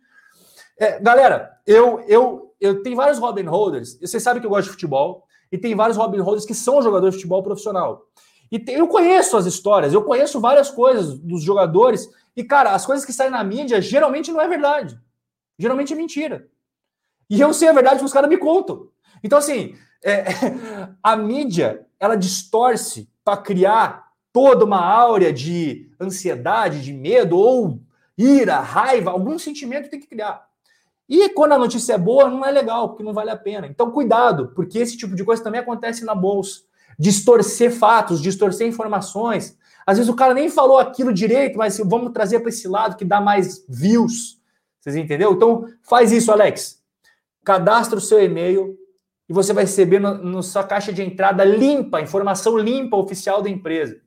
É, galera, eu, eu, eu tenho vários Robin Holders. Você sabe que eu gosto de futebol. E tem vários Robin Holders que são jogadores de futebol profissional. E tem, eu conheço as histórias, eu conheço várias coisas dos jogadores. E, cara, as coisas que saem na mídia geralmente não é verdade. Geralmente é mentira. E eu sei a verdade que os caras me contam. Então, assim, é, <laughs> a mídia ela distorce para criar toda uma áurea de ansiedade, de medo ou ira, raiva, algum sentimento tem que criar. E quando a notícia é boa, não é legal, porque não vale a pena. Então, cuidado, porque esse tipo de coisa também acontece na bolsa. Distorcer fatos, distorcer informações. Às vezes o cara nem falou aquilo direito, mas vamos trazer para esse lado que dá mais views. Vocês entenderam? Então, faz isso, Alex. Cadastra o seu e-mail, e você vai receber na sua caixa de entrada limpa, informação limpa oficial da empresa.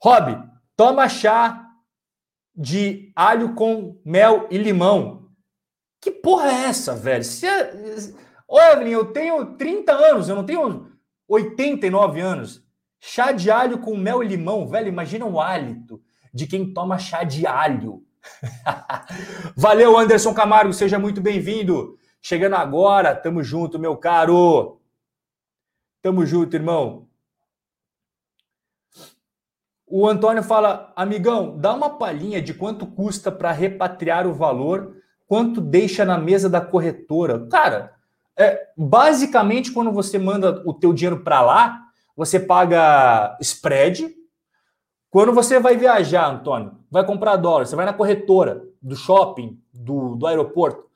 Rob, toma chá de alho com mel e limão. Que porra é essa, velho? Se é... Ô, Evelyn, eu tenho 30 anos, eu não tenho 89 anos. Chá de alho com mel e limão, velho, imagina o hálito de quem toma chá de alho. <laughs> Valeu, Anderson Camargo, seja muito bem-vindo. Chegando agora, tamo junto, meu caro. Tamo junto, irmão. O Antônio fala, amigão, dá uma palhinha de quanto custa para repatriar o valor, quanto deixa na mesa da corretora. Cara, é, basicamente quando você manda o teu dinheiro para lá, você paga spread. Quando você vai viajar, Antônio, vai comprar dólar, você vai na corretora do shopping, do, do aeroporto.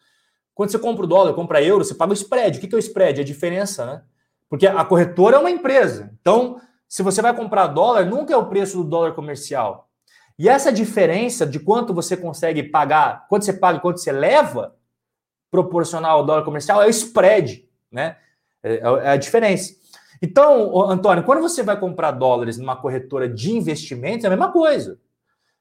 Quando você compra o dólar, compra euro, você paga o spread. O que é o spread? É a diferença, né? Porque a corretora é uma empresa. Então, se você vai comprar dólar, nunca é o preço do dólar comercial. E essa diferença de quanto você consegue pagar, quanto você paga e quanto você leva, proporcional ao dólar comercial, é o spread, né? É, é a diferença. Então, Antônio, quando você vai comprar dólares numa corretora de investimentos, é a mesma coisa.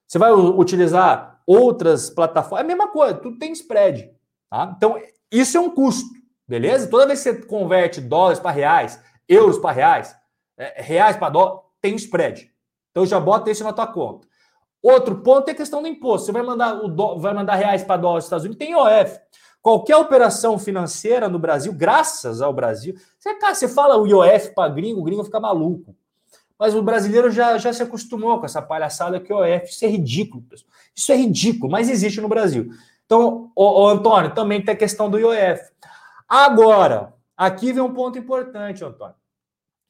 Você vai utilizar outras plataformas, é a mesma coisa, tudo tem spread. Tá? Então, isso é um custo, beleza? Toda vez que você converte dólares para reais, euros para reais, é, reais para dólar, tem spread. Então já bota isso na tua conta. Outro ponto é a questão do imposto. Você vai mandar, o do, vai mandar reais para dólar nos Estados Unidos, tem IOF. Qualquer operação financeira no Brasil, graças ao Brasil, você, cara, você fala o IOF para gringo, o gringo fica maluco. Mas o brasileiro já, já se acostumou com essa palhaçada que o IOF, isso é ridículo. Pessoal. Isso é ridículo, mas existe no Brasil. Então, o, o Antônio, também tem a questão do IOF. Agora, aqui vem um ponto importante, Antônio.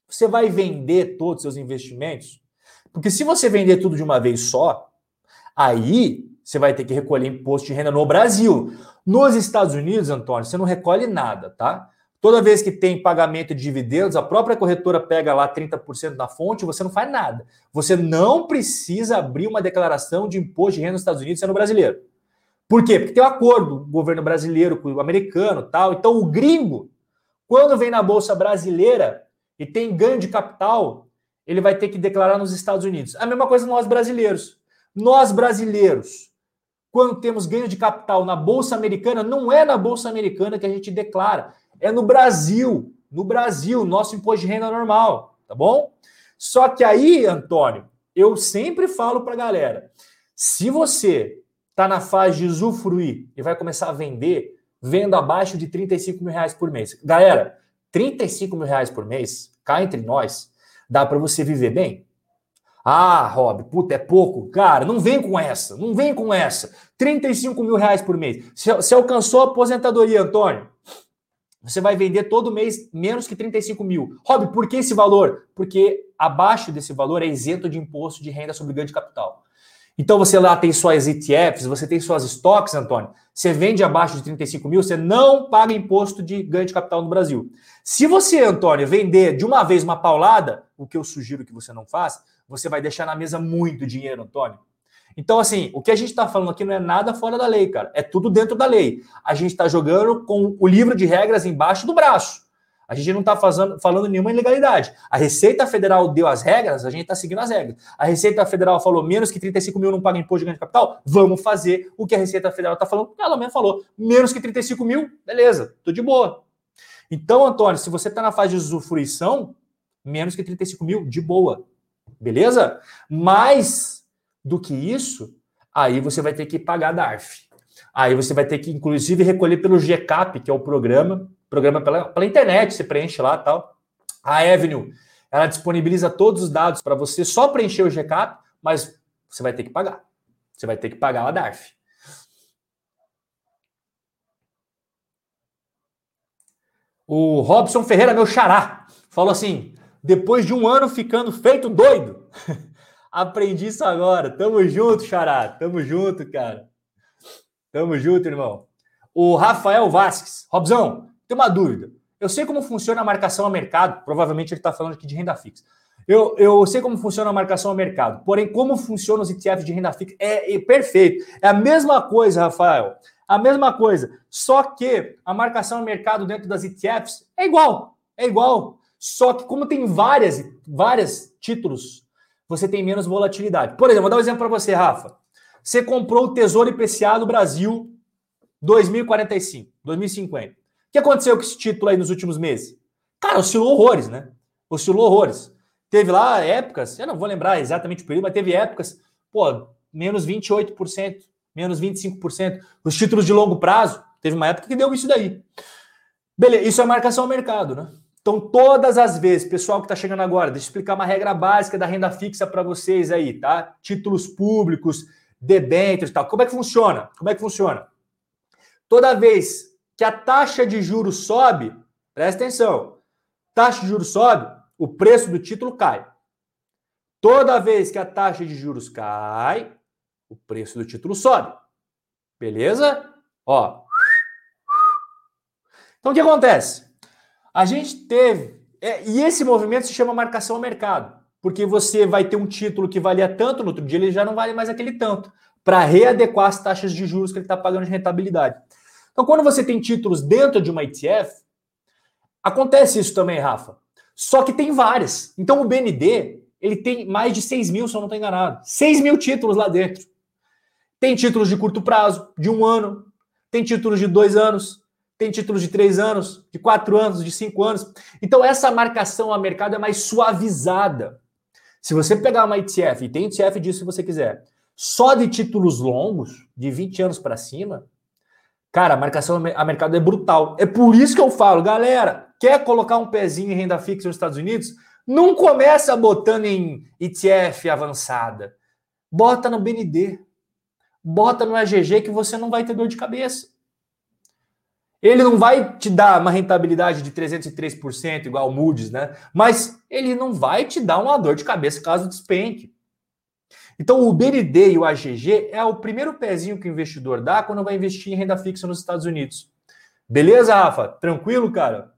Você vai vender todos os seus investimentos? Porque se você vender tudo de uma vez só, aí você vai ter que recolher imposto de renda no Brasil. Nos Estados Unidos, Antônio, você não recolhe nada, tá? Toda vez que tem pagamento de dividendos, a própria corretora pega lá 30% da fonte, você não faz nada. Você não precisa abrir uma declaração de imposto de renda nos Estados Unidos sendo brasileiro. Por quê? Porque tem um acordo do governo brasileiro com o americano tal. Então, o gringo, quando vem na Bolsa Brasileira, e tem ganho de capital, ele vai ter que declarar nos Estados Unidos. A mesma coisa nós brasileiros. Nós brasileiros, quando temos ganho de capital na Bolsa Americana, não é na Bolsa Americana que a gente declara, é no Brasil. No Brasil, nosso imposto de renda normal, tá bom? Só que aí, Antônio, eu sempre falo para galera: se você está na fase de usufruir e vai começar a vender, venda abaixo de 35 mil reais por mês. Galera, 35 mil reais por mês, cá entre nós, dá para você viver bem? Ah, Rob, puta, é pouco. Cara, não vem com essa, não vem com essa. 35 mil reais por mês. Você alcançou a aposentadoria, Antônio. Você vai vender todo mês menos que 35 mil. Rob, por que esse valor? Porque abaixo desse valor é isento de imposto de renda sobre ganho de capital. Então você lá tem suas ETFs, você tem suas estoques, Antônio. Você vende abaixo de 35 mil, você não paga imposto de ganho de capital no Brasil. Se você, Antônio, vender de uma vez uma paulada, o que eu sugiro que você não faça, você vai deixar na mesa muito dinheiro, Antônio. Então, assim, o que a gente está falando aqui não é nada fora da lei, cara. É tudo dentro da lei. A gente está jogando com o livro de regras embaixo do braço. A gente não está falando nenhuma ilegalidade. A Receita Federal deu as regras, a gente está seguindo as regras. A Receita Federal falou menos que 35 mil não paga imposto de ganho de capital, vamos fazer o que a Receita Federal está falando. Ela mesmo falou, menos que 35 mil, beleza, tô de boa. Então, Antônio, se você está na fase de usufruição, menos que 35 mil, de boa. Beleza? Mais do que isso, aí você vai ter que pagar DARF. Aí você vai ter que, inclusive, recolher pelo GCAP, que é o programa programa pela, pela internet, você preenche lá tal. A Avenue, ela disponibiliza todos os dados para você só preencher o GCAP, mas você vai ter que pagar. Você vai ter que pagar a DARF. O Robson Ferreira, meu xará, falou assim: depois de um ano ficando feito doido, <laughs> aprendi isso agora. Tamo junto, xará. Tamo junto, cara. Tamo junto, irmão. O Rafael Vasques, Robson, tem uma dúvida. Eu sei como funciona a marcação a mercado, provavelmente ele está falando aqui de renda fixa. Eu, eu sei como funciona a marcação a mercado, porém, como funcionam os ETFs de renda fixa é, é perfeito. É a mesma coisa, Rafael. A mesma coisa. Só que a marcação a mercado dentro das ETFs é igual. É igual. Só que, como tem várias, várias títulos, você tem menos volatilidade. Por exemplo, vou dar um exemplo para você, Rafa. Você comprou o Tesouro IPCA do Brasil 2045, 2050. Que aconteceu com esse título aí nos últimos meses? Cara, oscilou horrores, né? Oscilou horrores. Teve lá épocas, eu não vou lembrar exatamente o período, mas teve épocas, pô, menos 28%, menos 25%. Os títulos de longo prazo, teve uma época que deu isso daí. Beleza, isso é marcação ao mercado, né? Então, todas as vezes, pessoal que está chegando agora, deixa eu explicar uma regra básica da renda fixa para vocês aí, tá? Títulos públicos, debêntures e tal. Como é que funciona? Como é que funciona? Toda vez que a taxa de juros sobe, presta atenção, taxa de juros sobe, o preço do título cai. Toda vez que a taxa de juros cai, o preço do título sobe. Beleza? Ó. Então o que acontece? A gente teve. É, e esse movimento se chama marcação ao mercado. Porque você vai ter um título que valia tanto, no outro dia ele já não vale mais aquele tanto. Para readequar as taxas de juros que ele está pagando de rentabilidade. Então, quando você tem títulos dentro de uma ETF, acontece isso também, Rafa. Só que tem várias. Então, o BND, ele tem mais de 6 mil, se eu não estou enganado. 6 mil títulos lá dentro. Tem títulos de curto prazo, de um ano. Tem títulos de dois anos. Tem títulos de três anos, de quatro anos, de cinco anos. Então, essa marcação a mercado é mais suavizada. Se você pegar uma ETF, e tem ETF disso se você quiser, só de títulos longos, de 20 anos para cima, Cara, a marcação a mercado é brutal. É por isso que eu falo, galera, quer colocar um pezinho em renda fixa nos Estados Unidos? Não começa botando em ETF avançada. Bota no BND. Bota no AGG que você não vai ter dor de cabeça. Ele não vai te dar uma rentabilidade de 303% igual o Moody's, né? Mas ele não vai te dar uma dor de cabeça caso despenque. Então, o BND e o AGG é o primeiro pezinho que o investidor dá quando vai investir em renda fixa nos Estados Unidos. Beleza, Rafa? Tranquilo, cara?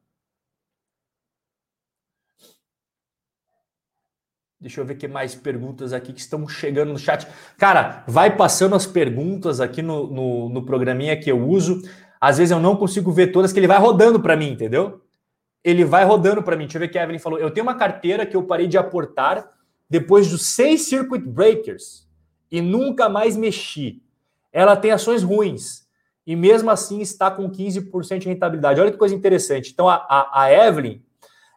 Deixa eu ver que mais perguntas aqui que estão chegando no chat. Cara, vai passando as perguntas aqui no, no, no programinha que eu uso. Às vezes eu não consigo ver todas, que ele vai rodando para mim, entendeu? Ele vai rodando para mim. Deixa eu ver o que a Evelyn falou. Eu tenho uma carteira que eu parei de aportar depois dos seis circuit breakers e nunca mais mexi. Ela tem ações ruins e mesmo assim está com 15% de rentabilidade. Olha que coisa interessante. Então a, a, a, Evelyn,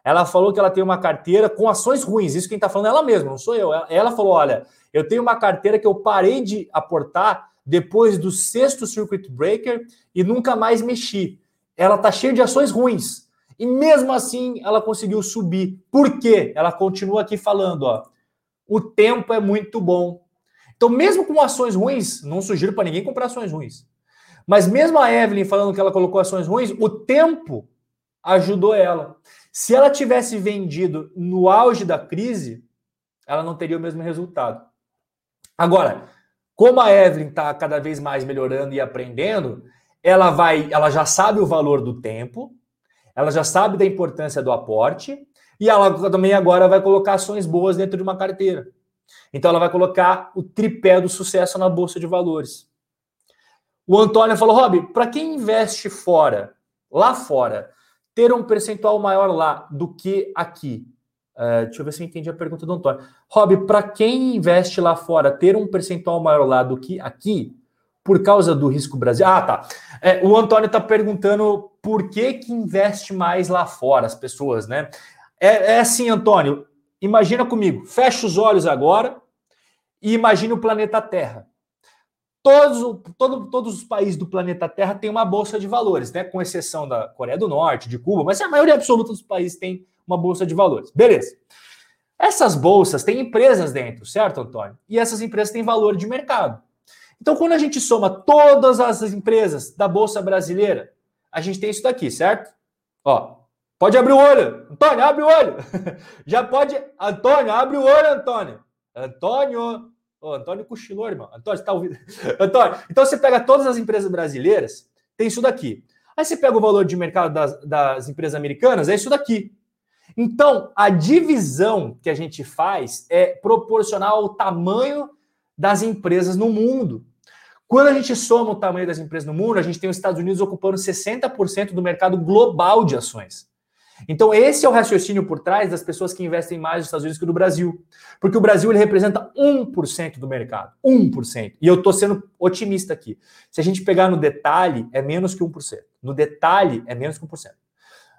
ela falou que ela tem uma carteira com ações ruins. Isso quem está falando é ela mesma, não sou eu. Ela, ela falou: olha, eu tenho uma carteira que eu parei de aportar depois do sexto circuit breaker e nunca mais mexi. Ela está cheia de ações ruins. E mesmo assim ela conseguiu subir. Por quê? Ela continua aqui falando, ó o tempo é muito bom. Então, mesmo com ações ruins, não sugiro para ninguém comprar ações ruins. Mas mesmo a Evelyn falando que ela colocou ações ruins, o tempo ajudou ela. Se ela tivesse vendido no auge da crise, ela não teria o mesmo resultado. Agora, como a Evelyn está cada vez mais melhorando e aprendendo, ela vai, ela já sabe o valor do tempo, ela já sabe da importância do aporte e ela também agora vai colocar ações boas dentro de uma carteira. Então ela vai colocar o tripé do sucesso na bolsa de valores. O Antônio falou: Rob, para quem investe fora, lá fora, ter um percentual maior lá do que aqui. Uh, deixa eu ver se eu entendi a pergunta do Antônio. Rob, para quem investe lá fora, ter um percentual maior lá do que aqui, por causa do risco Brasil. Ah, tá. É, o Antônio está perguntando por que, que investe mais lá fora, as pessoas, né? É, é assim, Antônio. Imagina comigo. Fecha os olhos agora e imagine o planeta Terra. Todos, todo, todos os países do planeta Terra têm uma bolsa de valores, né? Com exceção da Coreia do Norte, de Cuba, mas a maioria absoluta dos países tem uma bolsa de valores. Beleza. Essas bolsas têm empresas dentro, certo, Antônio? E essas empresas têm valor de mercado. Então, quando a gente soma todas as empresas da Bolsa Brasileira, a gente tem isso daqui, certo? Ó, Pode abrir o olho. Antônio, abre o olho. <laughs> Já pode. Antônio, abre o olho, Antônio. Antônio. Ô, Antônio cochilou, irmão. Antônio, você tá ouvindo? <laughs> Antônio, então você pega todas as empresas brasileiras, tem isso daqui. Aí você pega o valor de mercado das, das empresas americanas, é isso daqui. Então, a divisão que a gente faz é proporcional ao tamanho das empresas no mundo. Quando a gente soma o tamanho das empresas no mundo, a gente tem os Estados Unidos ocupando 60% do mercado global de ações. Então, esse é o raciocínio por trás das pessoas que investem mais nos Estados Unidos que no Brasil. Porque o Brasil ele representa 1% do mercado. 1%. E eu estou sendo otimista aqui. Se a gente pegar no detalhe, é menos que 1%. No detalhe, é menos que 1%.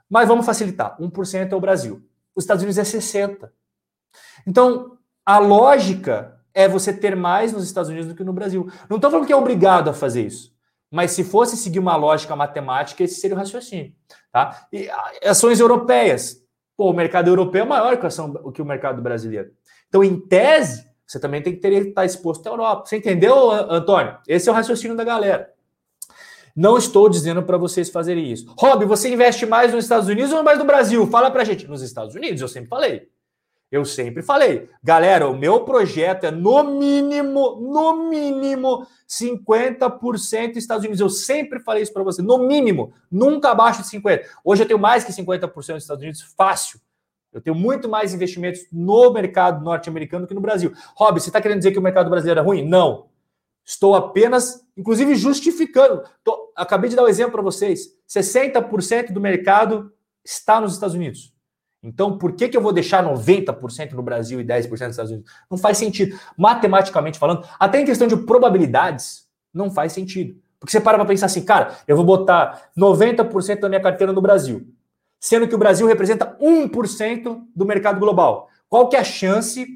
Mas vamos facilitar. 1% é o Brasil. Os Estados Unidos é 60%. Então, a lógica é você ter mais nos Estados Unidos do que no Brasil. Não estou falando que é obrigado a fazer isso. Mas se fosse seguir uma lógica matemática, esse seria o raciocínio. Tá? E ações europeias. Pô, o mercado europeu é maior que, ação, que o mercado brasileiro. Então, em tese, você também tem que ter, estar exposto à Europa. Você entendeu, Antônio? Esse é o raciocínio da galera. Não estou dizendo para vocês fazerem isso. Rob, você investe mais nos Estados Unidos ou mais no Brasil? Fala para gente. Nos Estados Unidos, eu sempre falei. Eu sempre falei, galera, o meu projeto é no mínimo, no mínimo 50% Estados Unidos. Eu sempre falei isso para você, no mínimo, nunca abaixo de 50. Hoje eu tenho mais que 50% dos Estados Unidos fácil. Eu tenho muito mais investimentos no mercado norte-americano que no Brasil. Rob, você está querendo dizer que o mercado brasileiro é ruim? Não. Estou apenas, inclusive, justificando. Tô, acabei de dar o um exemplo para vocês. 60% do mercado está nos Estados Unidos. Então, por que, que eu vou deixar 90% no Brasil e 10% nos Estados Unidos? Não faz sentido. Matematicamente falando, até em questão de probabilidades, não faz sentido. Porque você para para pensar assim, cara, eu vou botar 90% da minha carteira no Brasil, sendo que o Brasil representa 1% do mercado global. Qual que é a chance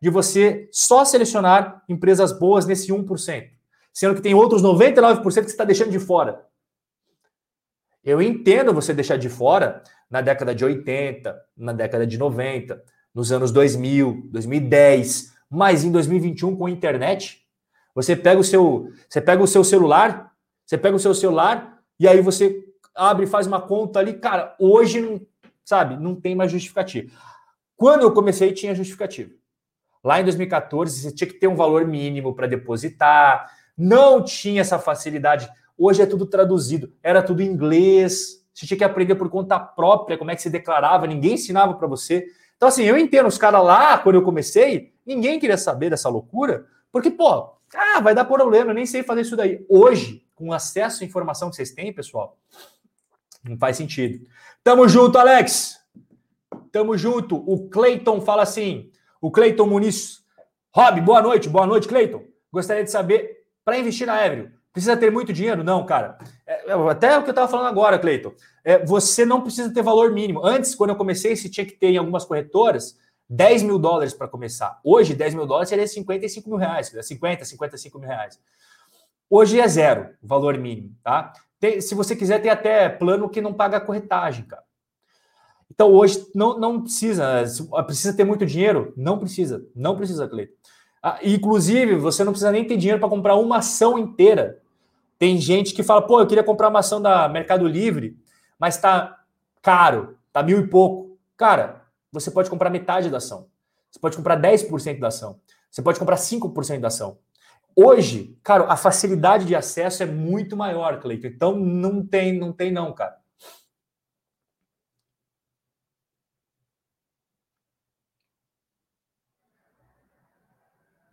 de você só selecionar empresas boas nesse 1%? Sendo que tem outros 99% que você está deixando de fora. Eu entendo você deixar de fora na década de 80, na década de 90, nos anos 2000, 2010, mas em 2021 com a internet, você pega o seu, você pega o seu celular, você pega o seu celular e aí você abre e faz uma conta ali, cara, hoje não, sabe, não tem mais justificativa. Quando eu comecei tinha justificativa. Lá em 2014 você tinha que ter um valor mínimo para depositar, não tinha essa facilidade. Hoje é tudo traduzido, era tudo em inglês, você tinha que aprender por conta própria como é que se declarava, ninguém ensinava para você. Então, assim, eu entendo os caras lá, quando eu comecei, ninguém queria saber dessa loucura, porque, pô, ah, vai dar problema, eu nem sei fazer isso daí. Hoje, com acesso à informação que vocês têm, pessoal, não faz sentido. Tamo junto, Alex. Tamo junto. O Cleiton fala assim: o Cleiton Muniz. Rob, boa noite, boa noite, Cleiton. Gostaria de saber, para investir na Évrio, precisa ter muito dinheiro? Não, cara. É, até o que eu estava falando agora, Cleiton é, você não precisa ter valor mínimo. Antes, quando eu comecei, você tinha que ter em algumas corretoras 10 mil dólares para começar. Hoje, 10 mil dólares seria 55 mil reais, 50, 55 mil reais. Hoje é zero o valor mínimo, tá? Tem, se você quiser, tem até plano que não paga corretagem, cara. Então, hoje não, não precisa. Precisa ter muito dinheiro? Não precisa. Não precisa, Cleiton. Ah, inclusive, você não precisa nem ter dinheiro para comprar uma ação inteira. Tem gente que fala, pô, eu queria comprar uma ação da Mercado Livre mas está caro, está mil e pouco. Cara, você pode comprar metade da ação. Você pode comprar 10% da ação. Você pode comprar 5% da ação. Hoje, cara, a facilidade de acesso é muito maior, Cleiton. Então não tem, não tem não, cara.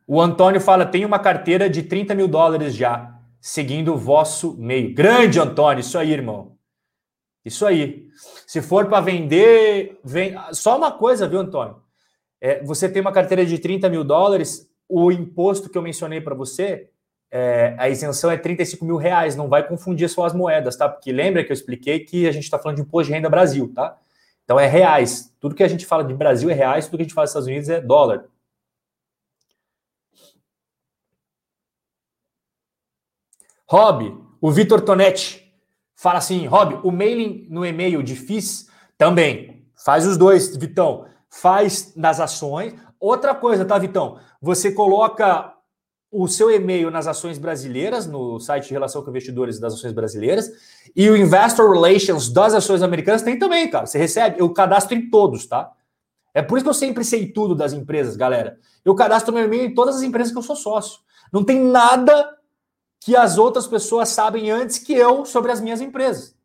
O Antônio fala: tem uma carteira de 30 mil dólares já, seguindo o vosso meio. Grande, Antônio, isso aí, irmão. Isso aí. Se for para vender, vem. Só uma coisa, viu, Antônio? É, você tem uma carteira de 30 mil dólares, o imposto que eu mencionei para você, é, a isenção é 35 mil reais. Não vai confundir só as moedas, tá? Porque lembra que eu expliquei que a gente está falando de imposto de renda Brasil, tá? Então é reais. Tudo que a gente fala de Brasil é reais, tudo que a gente fala dos Estados Unidos é dólar. Rob, o Vitor Tonetti. Fala assim, Rob, o mailing no e-mail de FIS também. Faz os dois, Vitão. Faz nas ações. Outra coisa, tá, Vitão? Você coloca o seu e-mail nas ações brasileiras, no site de relação com investidores das ações brasileiras, e o Investor Relations das ações americanas tem também, cara. Você recebe, eu cadastro em todos, tá? É por isso que eu sempre sei tudo das empresas, galera. Eu cadastro meu e-mail em todas as empresas que eu sou sócio. Não tem nada que as outras pessoas sabem antes que eu sobre as minhas empresas.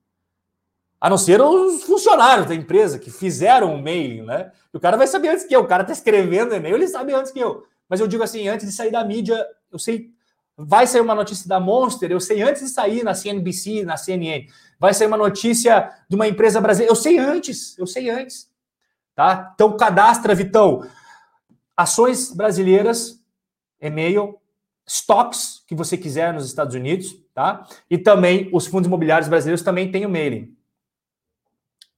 A não ser os funcionários da empresa que fizeram o mailing, né? o cara vai saber antes que eu. O cara está escrevendo e-mail, ele sabe antes que eu. Mas eu digo assim, antes de sair da mídia, eu sei vai sair uma notícia da Monster, eu sei antes de sair na CNBC, na CNN. Vai sair uma notícia de uma empresa brasileira, eu sei antes, eu sei antes. Tá? Então cadastra, Vitão, ações brasileiras, e-mail, stocks que você quiser nos Estados Unidos, tá? E também os fundos imobiliários brasileiros também têm o mailing.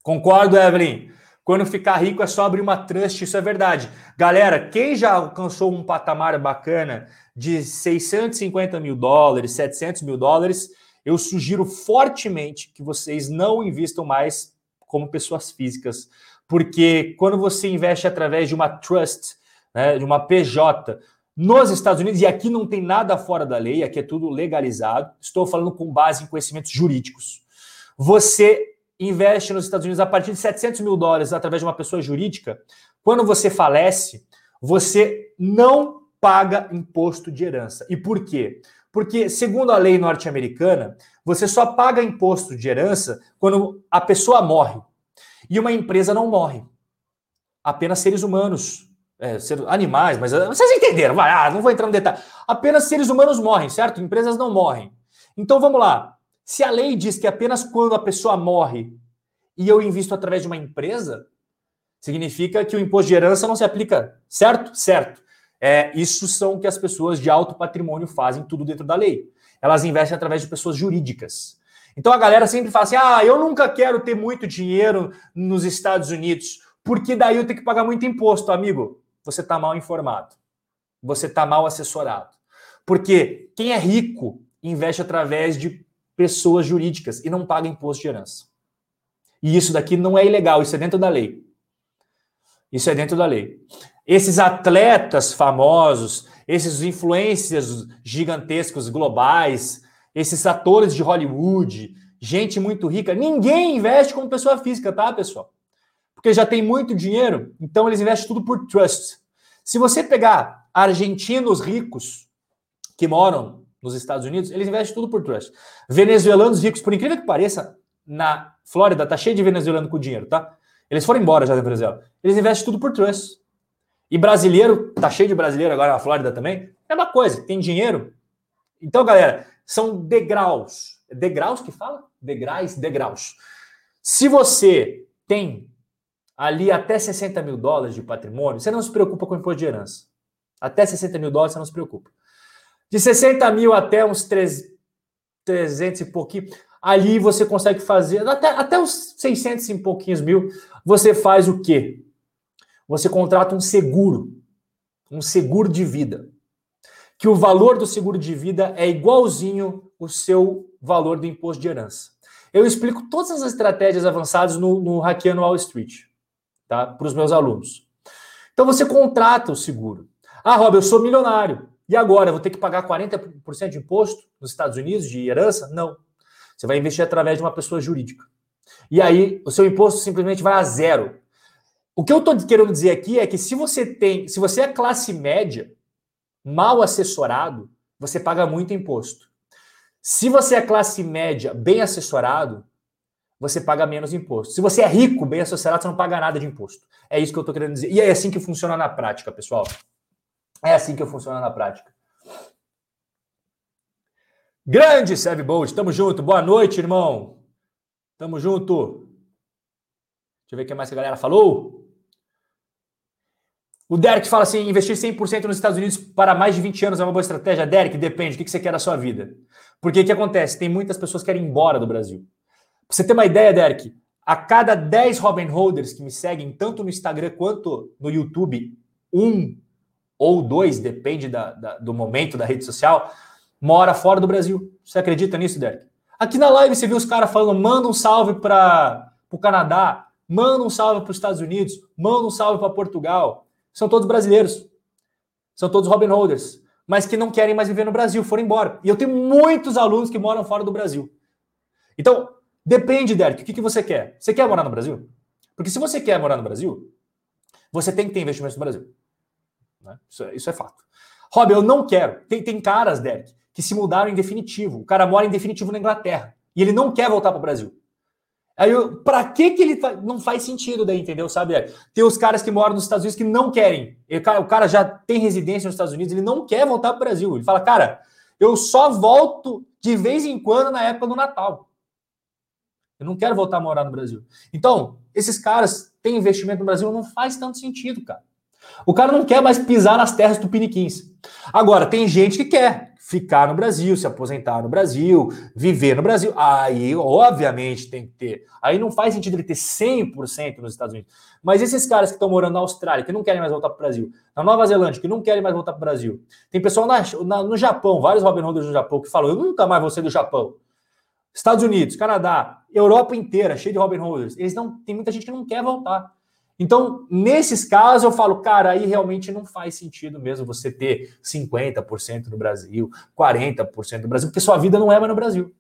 Concordo, Evelyn? Quando ficar rico é só abrir uma trust, isso é verdade. Galera, quem já alcançou um patamar bacana de 650 mil dólares, 700 mil dólares, eu sugiro fortemente que vocês não investam mais como pessoas físicas, porque quando você investe através de uma trust, né, de uma PJ, nos Estados Unidos, e aqui não tem nada fora da lei, aqui é tudo legalizado, estou falando com base em conhecimentos jurídicos. Você investe nos Estados Unidos a partir de 700 mil dólares através de uma pessoa jurídica, quando você falece, você não paga imposto de herança. E por quê? Porque, segundo a lei norte-americana, você só paga imposto de herança quando a pessoa morre. E uma empresa não morre. Apenas seres humanos. É, ser, animais, mas ah, vocês entenderam, vai, ah, não vou entrar no detalhe. Apenas seres humanos morrem, certo? Empresas não morrem. Então vamos lá. Se a lei diz que apenas quando a pessoa morre e eu invisto através de uma empresa, significa que o imposto de herança não se aplica, certo? Certo. É, isso são que as pessoas de alto patrimônio fazem, tudo dentro da lei. Elas investem através de pessoas jurídicas. Então a galera sempre fala assim: ah, eu nunca quero ter muito dinheiro nos Estados Unidos, porque daí eu tenho que pagar muito imposto, amigo. Você está mal informado. Você está mal assessorado. Porque quem é rico investe através de pessoas jurídicas e não paga imposto de herança. E isso daqui não é ilegal, isso é dentro da lei. Isso é dentro da lei. Esses atletas famosos, esses influências gigantescos globais, esses atores de Hollywood, gente muito rica, ninguém investe como pessoa física, tá, pessoal? Porque já tem muito dinheiro, então eles investem tudo por trust. Se você pegar argentinos ricos que moram nos Estados Unidos, eles investem tudo por trust. Venezuelanos ricos, por incrível que pareça, na Flórida tá cheio de venezuelano com dinheiro, tá? Eles foram embora já da Venezuela. Eles investem tudo por trust. E brasileiro, tá cheio de brasileiro agora na Flórida também. É uma coisa, tem dinheiro. Então, galera, são degraus. Degraus que fala? Degraus, degraus. Se você tem ali até 60 mil dólares de patrimônio, você não se preocupa com imposto de herança. Até 60 mil dólares você não se preocupa. De 60 mil até uns 300 e pouquinho, ali você consegue fazer, até, até os 600 e pouquinhos mil, você faz o quê? Você contrata um seguro, um seguro de vida. Que o valor do seguro de vida é igualzinho o seu valor do imposto de herança. Eu explico todas as estratégias avançadas no, no Hackeando Wall Street, tá? Para os meus alunos. Então você contrata o seguro. Ah, Rob, eu sou milionário. E agora, eu vou ter que pagar 40% de imposto nos Estados Unidos de herança? Não. Você vai investir através de uma pessoa jurídica. E aí, o seu imposto simplesmente vai a zero. O que eu estou querendo dizer aqui é que se você tem, se você é classe média, mal assessorado, você paga muito imposto. Se você é classe média, bem assessorado, você paga menos imposto. Se você é rico, bem assessorado, você não paga nada de imposto. É isso que eu estou querendo dizer. E é assim que funciona na prática, pessoal. É assim que funciona na prática. Grande Seve Bolt, tamo junto. Boa noite, irmão. Tamo junto. Deixa eu ver o que mais a galera falou. O Derek fala assim: investir 100% nos Estados Unidos para mais de 20 anos é uma boa estratégia. Derek, depende. O que você quer da sua vida? Porque o que acontece? Tem muitas pessoas que querem ir embora do Brasil. Pra você ter uma ideia, Derek, a cada 10 Robin Holders que me seguem, tanto no Instagram quanto no YouTube, um ou dois, depende da, da, do momento da rede social, mora fora do Brasil. Você acredita nisso, Derek? Aqui na live você viu os caras falando: manda um salve para o Canadá, manda um salve para os Estados Unidos, manda um salve para Portugal. São todos brasileiros. São todos Robin Holders, mas que não querem mais viver no Brasil, foram embora. E eu tenho muitos alunos que moram fora do Brasil. Então, depende, Derek, o que, que você quer? Você quer morar no Brasil? Porque se você quer morar no Brasil, você tem que ter investimentos no Brasil. Né? Isso, é, isso é fato. Rob, eu não quero. Tem, tem caras, Derek, que se mudaram em definitivo. O cara mora em definitivo na Inglaterra e ele não quer voltar para o Brasil. Aí, para que que ele não faz sentido daí, entendeu? Sabe? Tem os caras que moram nos Estados Unidos que não querem. Ele, o cara já tem residência nos Estados Unidos, ele não quer voltar para o Brasil. Ele fala, cara, Eu só volto de vez em quando na época do Natal. Eu não quero voltar a morar no Brasil. Então, esses caras têm investimento no Brasil, não faz tanto sentido, cara. O cara não quer mais pisar nas terras tupiniquins. Agora, tem gente que quer ficar no Brasil, se aposentar no Brasil, viver no Brasil. Aí, obviamente, tem que ter. Aí não faz sentido ele ter 100% nos Estados Unidos. Mas esses caras que estão morando na Austrália, que não querem mais voltar para o Brasil, na Nova Zelândia, que não querem mais voltar para o Brasil, tem pessoal na, na, no Japão, vários Robin Hooders no Japão, que falam: eu nunca mais vou ser do Japão. Estados Unidos, Canadá, Europa inteira, cheio de Robin Hooders. Eles não, tem muita gente que não quer voltar. Então, nesses casos, eu falo, cara, aí realmente não faz sentido mesmo você ter 50% no Brasil, 40% no Brasil, porque sua vida não é mais no Brasil.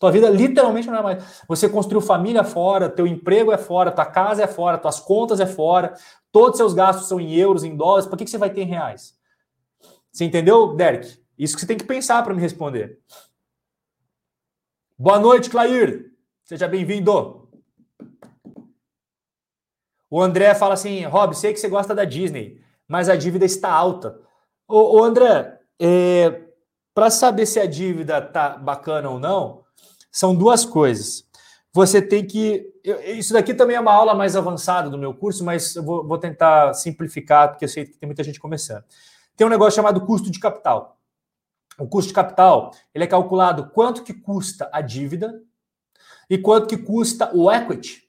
Sua vida literalmente não é mais. Você construiu família fora, teu emprego é fora, tua casa é fora, tuas contas é fora, todos os seus gastos são em euros, em dólares, por que, que você vai ter em reais? Você entendeu, Derek? Isso que você tem que pensar para me responder. Boa noite, Clair. Seja bem-vindo. O André fala assim: Rob, sei que você gosta da Disney, mas a dívida está alta. Ô, ô André, é, para saber se a dívida tá bacana ou não, são duas coisas. Você tem que. Eu, isso daqui também é uma aula mais avançada do meu curso, mas eu vou, vou tentar simplificar, porque eu sei que tem muita gente começando. Tem um negócio chamado custo de capital. O custo de capital ele é calculado quanto que custa a dívida e quanto que custa o equity.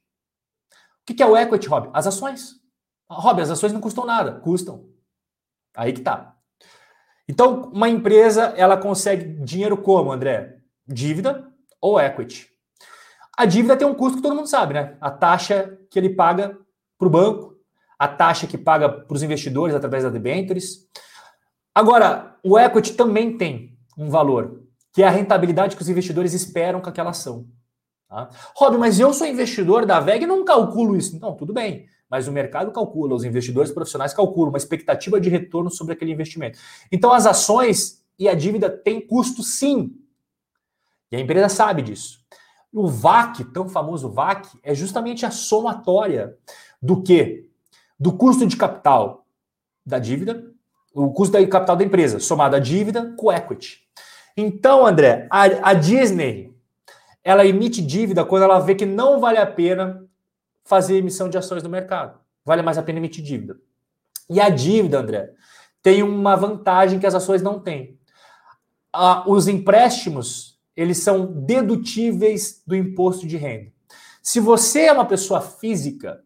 O que é o equity, Rob? As ações. Rob, as ações não custam nada. Custam. Aí que tá. Então, uma empresa, ela consegue dinheiro como, André? Dívida ou equity. A dívida tem um custo que todo mundo sabe, né? A taxa que ele paga para o banco, a taxa que paga para os investidores através da debentures. Agora, o equity também tem um valor, que é a rentabilidade que os investidores esperam com aquela ação. Tá? Rob, mas eu sou investidor da VEG e não calculo isso. Não, tudo bem. Mas o mercado calcula, os investidores profissionais calculam uma expectativa de retorno sobre aquele investimento. Então, as ações e a dívida têm custo sim. E a empresa sabe disso. O VAC, tão famoso VAC, é justamente a somatória do que? Do custo de capital da dívida, o custo de capital da empresa, somado à dívida com equity. Então, André, a, a Disney ela emite dívida quando ela vê que não vale a pena fazer emissão de ações no mercado. Vale mais a pena emitir dívida. E a dívida, André, tem uma vantagem que as ações não têm. Ah, os empréstimos, eles são dedutíveis do imposto de renda. Se você é uma pessoa física,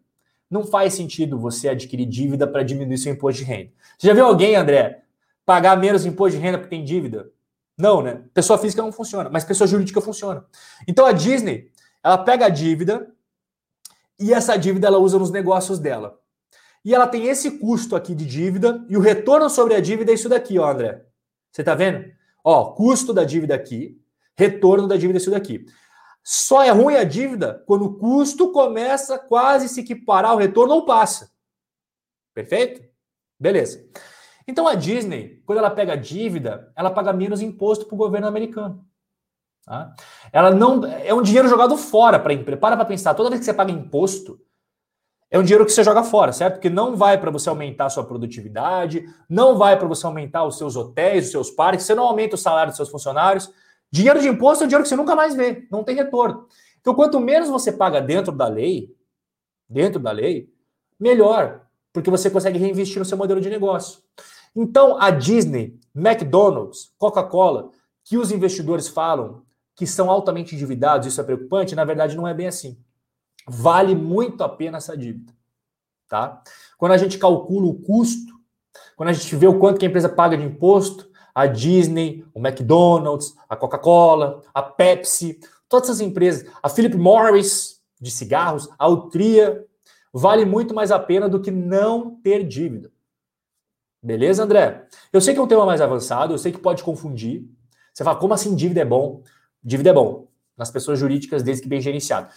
não faz sentido você adquirir dívida para diminuir seu imposto de renda. Você já viu alguém, André, pagar menos imposto de renda porque tem dívida? Não, né? Pessoa física não funciona, mas pessoa jurídica funciona. Então a Disney, ela pega a dívida e essa dívida ela usa nos negócios dela. E ela tem esse custo aqui de dívida e o retorno sobre a dívida é isso daqui, ó, André. Você tá vendo? Ó, custo da dívida aqui, retorno da dívida é isso daqui. Só é ruim a dívida quando o custo começa quase se equiparar ao retorno ou passa. Perfeito? Beleza. Então a Disney, quando ela pega dívida, ela paga menos imposto para o governo americano. Tá? Ela não é um dinheiro jogado fora para a empresa. Para para pensar, toda vez que você paga imposto, é um dinheiro que você joga fora, certo? Que não vai para você aumentar a sua produtividade, não vai para você aumentar os seus hotéis, os seus parques, você não aumenta o salário dos seus funcionários. Dinheiro de imposto é dinheiro que você nunca mais vê, não tem retorno. Então, quanto menos você paga dentro da lei, dentro da lei, melhor, porque você consegue reinvestir no seu modelo de negócio. Então, a Disney, McDonald's, Coca-Cola, que os investidores falam que são altamente endividados, isso é preocupante, na verdade não é bem assim. Vale muito a pena essa dívida, tá? Quando a gente calcula o custo, quando a gente vê o quanto que a empresa paga de imposto, a Disney, o McDonald's, a Coca-Cola, a Pepsi, todas essas empresas, a Philip Morris de cigarros, a Altria, vale muito mais a pena do que não ter dívida. Beleza, André? Eu sei que é um tema mais avançado, eu sei que pode confundir. Você fala, como assim dívida é bom? Dívida é bom nas pessoas jurídicas, desde que bem gerenciado.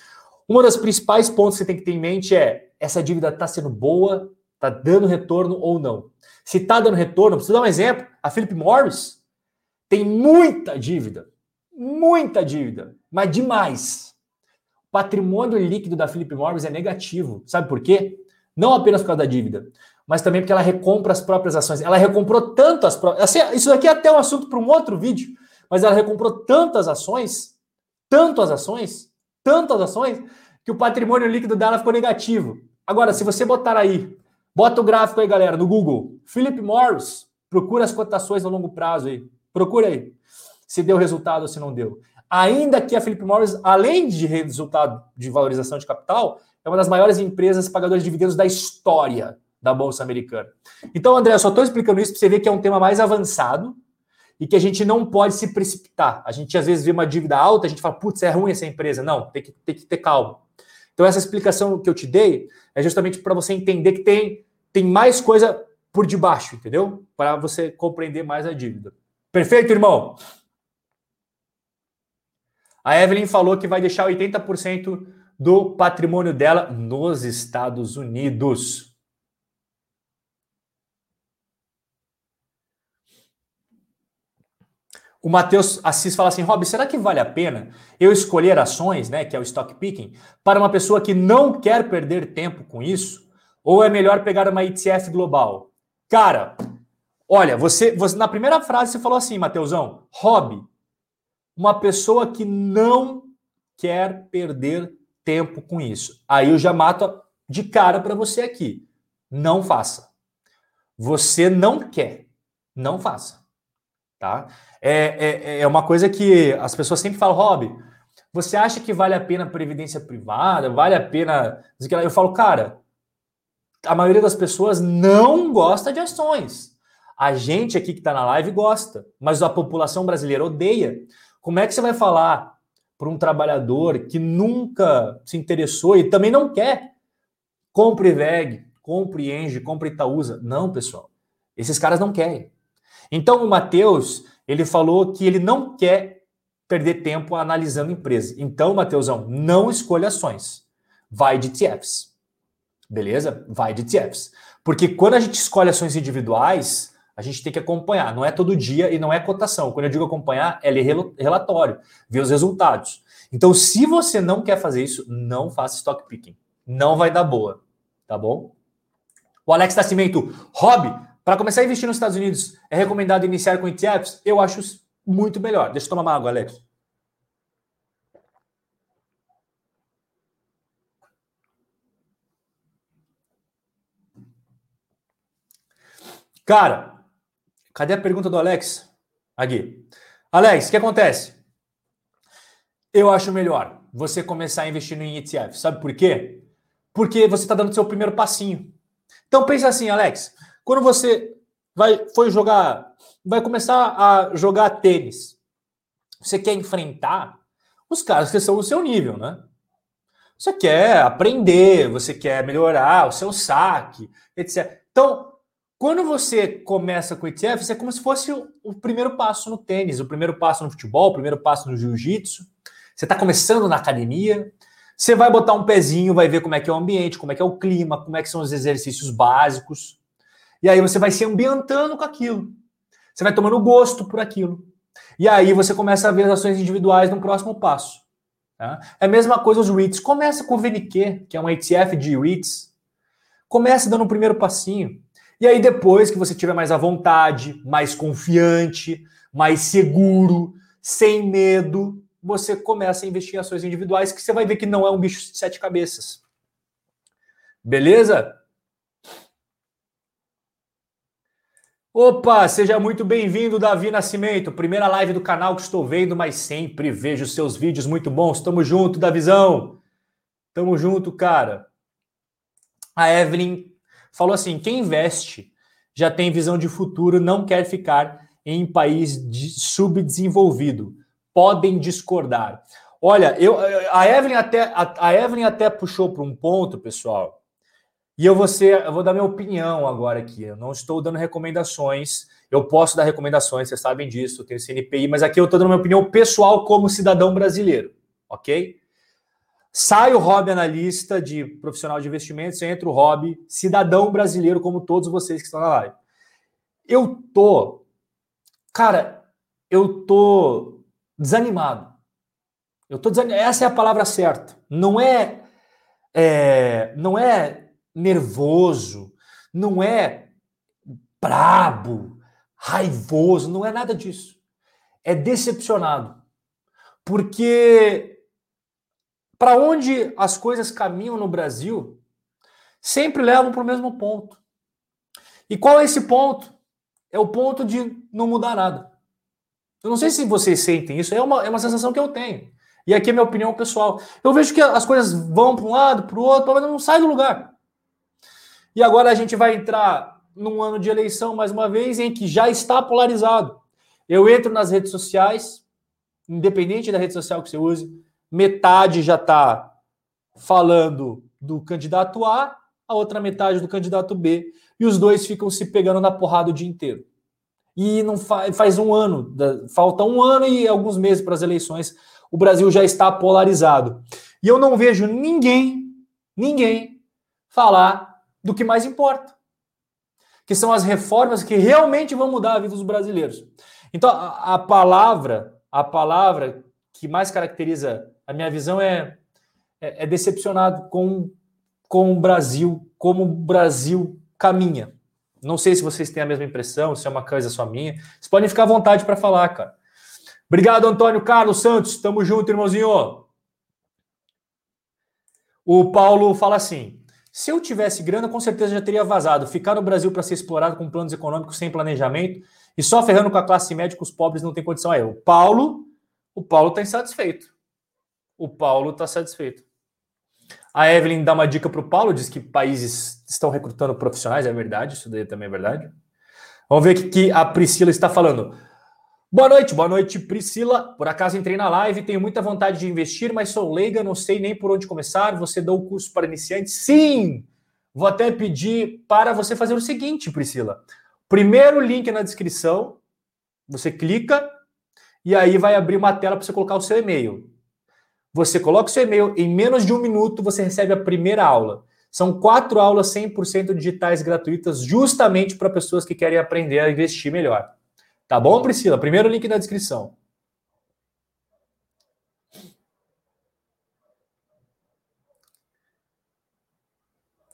Uma das principais pontos que você tem que ter em mente é: essa dívida está sendo boa, está dando retorno ou não? Se está dando retorno, preciso dar um exemplo: a Philip Morris tem muita dívida, muita dívida, mas demais. O patrimônio líquido da Philip Morris é negativo. Sabe por quê? Não apenas por causa da dívida, mas também porque ela recompra as próprias ações. Ela recomprou tanto as próprias. Assim, isso aqui é até um assunto para um outro vídeo, mas ela recomprou tantas ações, tantas ações, tantas ações, que o patrimônio líquido dela ficou negativo. Agora, se você botar aí, bota o gráfico aí, galera, no Google, Philip Morris, procura as cotações no longo prazo aí. Procura aí. Se deu resultado ou se não deu. Ainda que a Philip Morris, além de resultado de valorização de capital, é uma das maiores empresas pagadoras de dividendos da história da Bolsa Americana. Então, André, eu só estou explicando isso para você ver que é um tema mais avançado e que a gente não pode se precipitar. A gente às vezes vê uma dívida alta, a gente fala, putz, é ruim essa empresa. Não, tem que, tem que ter calma. Então, essa explicação que eu te dei é justamente para você entender que tem, tem mais coisa por debaixo, entendeu? Para você compreender mais a dívida. Perfeito, irmão? A Evelyn falou que vai deixar 80% do patrimônio dela nos Estados Unidos. O Matheus Assis fala assim: Rob, será que vale a pena eu escolher ações, né, que é o stock picking, para uma pessoa que não quer perder tempo com isso? Ou é melhor pegar uma ETF global? Cara, olha, você, você na primeira frase você falou assim, Matheusão, hobby, uma pessoa que não quer perder tempo com isso. Aí eu já mato de cara para você aqui. Não faça. Você não quer, não faça. Tá? É, é, é uma coisa que as pessoas sempre falam, Rob, você acha que vale a pena previdência privada? Vale a pena. Eu falo, cara, a maioria das pessoas não gosta de ações. A gente aqui que está na live gosta, mas a população brasileira odeia. Como é que você vai falar para um trabalhador que nunca se interessou e também não quer? Compre VEG, compre Engie, compre Itaúsa. Não, pessoal. Esses caras não querem. Então o Matheus, ele falou que ele não quer perder tempo analisando empresa. Então, Matheusão, não escolha ações. Vai de ETFs. Beleza? Vai de ETFs. Porque quando a gente escolhe ações individuais, a gente tem que acompanhar. Não é todo dia e não é cotação. Quando eu digo acompanhar, é ler relatório, ver os resultados. Então, se você não quer fazer isso, não faça stock picking. Não vai dar boa. Tá bom? O Alex Nascimento, hobby, para começar a investir nos Estados Unidos, é recomendado iniciar com ETFs? Eu acho muito melhor. Deixa eu tomar uma água, Alex. Cara, cadê a pergunta do Alex? Aqui. Alex, o que acontece? Eu acho melhor você começar investindo em ETF. Sabe por quê? Porque você está dando seu primeiro passinho. Então pensa assim, Alex. Quando você vai foi jogar, vai começar a jogar tênis, você quer enfrentar os caras que são o seu nível, né? Você quer aprender, você quer melhorar o seu saque, etc. Então, quando você começa com ETF, é como se fosse o, o primeiro passo no tênis, o primeiro passo no futebol, o primeiro passo no jiu-jitsu. Você está começando na academia, você vai botar um pezinho, vai ver como é que é o ambiente, como é que é o clima, como é que são os exercícios básicos. E aí você vai se ambientando com aquilo. Você vai tomando gosto por aquilo. E aí você começa a ver as ações individuais no próximo passo. Tá? É a mesma coisa os REITs. Começa com o VNQ, que é um ETF de REITs. Começa dando um primeiro passinho. E aí, depois que você tiver mais à vontade, mais confiante, mais seguro, sem medo, você começa a investir em ações individuais, que você vai ver que não é um bicho de sete cabeças. Beleza? Opa, seja muito bem-vindo, Davi Nascimento. Primeira live do canal que estou vendo, mas sempre vejo seus vídeos muito bons. Tamo junto, Davizão. Tamo junto, cara. A Evelyn falou assim: quem investe já tem visão de futuro, não quer ficar em país de subdesenvolvido. Podem discordar. Olha, eu, a Evelyn até a, a Evelyn até puxou para um ponto, pessoal. E eu vou ser, eu vou dar minha opinião agora aqui. Eu não estou dando recomendações. Eu posso dar recomendações, vocês sabem disso, eu tenho CNPI, mas aqui eu estou dando minha opinião pessoal como cidadão brasileiro, ok? Sai o hobby analista de profissional de investimentos, entra o hobby cidadão brasileiro, como todos vocês que estão na live. Eu tô, cara, eu tô desanimado. Eu tô desanimado. Essa é a palavra certa. Não é, é não é nervoso, não é brabo, raivoso, não é nada disso. É decepcionado. Porque para onde as coisas caminham no Brasil, sempre levam para o mesmo ponto. E qual é esse ponto? É o ponto de não mudar nada. Eu não sei se vocês sentem isso, é uma, é uma sensação que eu tenho. E aqui é minha opinião pessoal. Eu vejo que as coisas vão para um lado, para o outro, mas não sai do lugar. E agora a gente vai entrar num ano de eleição, mais uma vez, em que já está polarizado. Eu entro nas redes sociais, independente da rede social que você use, metade já está falando do candidato A, a outra metade do candidato B, e os dois ficam se pegando na porrada o dia inteiro. E não faz, faz um ano, falta um ano e alguns meses para as eleições, o Brasil já está polarizado. E eu não vejo ninguém, ninguém falar do que mais importa, que são as reformas que realmente vão mudar a vida dos brasileiros. Então, a, a palavra, a palavra que mais caracteriza a minha visão é, é, é decepcionado com, com o Brasil, como o Brasil caminha. Não sei se vocês têm a mesma impressão, se é uma coisa só minha. Vocês podem ficar à vontade para falar, cara. Obrigado, Antônio Carlos Santos. Tamo junto, irmãozinho. O Paulo fala assim: se eu tivesse grana, com certeza já teria vazado. Ficar no Brasil para ser explorado com planos econômicos sem planejamento e só ferrando com a classe média, os pobres não têm condição. Aí, o Paulo, o Paulo está insatisfeito. O Paulo está satisfeito. A Evelyn dá uma dica para o Paulo, diz que países estão recrutando profissionais, é verdade, isso daí também é verdade. Vamos ver o que a Priscila está falando. Boa noite, boa noite, Priscila. Por acaso entrei na live, tenho muita vontade de investir, mas sou leiga, não sei nem por onde começar. Você dá o curso para iniciantes? Sim! Vou até pedir para você fazer o seguinte, Priscila. Primeiro link na descrição, você clica e aí vai abrir uma tela para você colocar o seu e-mail. Você coloca o seu e-mail, em menos de um minuto você recebe a primeira aula. São quatro aulas 100% digitais gratuitas, justamente para pessoas que querem aprender a investir melhor. Tá bom, Priscila? Primeiro link na descrição.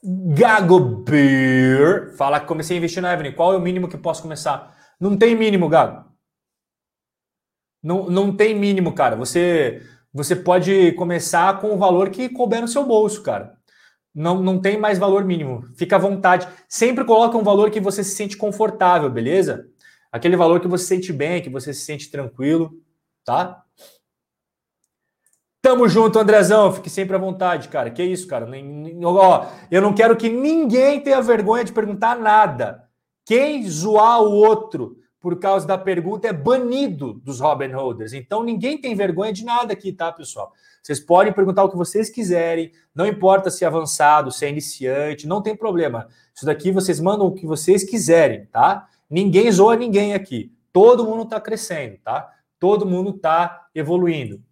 Gago Beer fala que comecei a investir na Evelyn. Qual é o mínimo que posso começar? Não tem mínimo, Gago. Não, não tem mínimo, cara. Você você pode começar com o valor que couber no seu bolso, cara. Não, não tem mais valor mínimo. Fica à vontade. Sempre coloca um valor que você se sente confortável, beleza? Aquele valor que você se sente bem, que você se sente tranquilo, tá? Tamo junto, Andrezão. Fique sempre à vontade, cara. Que isso, cara. Ó, eu não quero que ninguém tenha vergonha de perguntar nada. Quem zoar o outro por causa da pergunta é banido dos Robin Holders. Então ninguém tem vergonha de nada aqui, tá, pessoal? Vocês podem perguntar o que vocês quiserem, não importa se é avançado, se é iniciante, não tem problema. Isso daqui vocês mandam o que vocês quiserem, tá? Ninguém zoa ninguém aqui. Todo mundo está crescendo, tá? Todo mundo está evoluindo.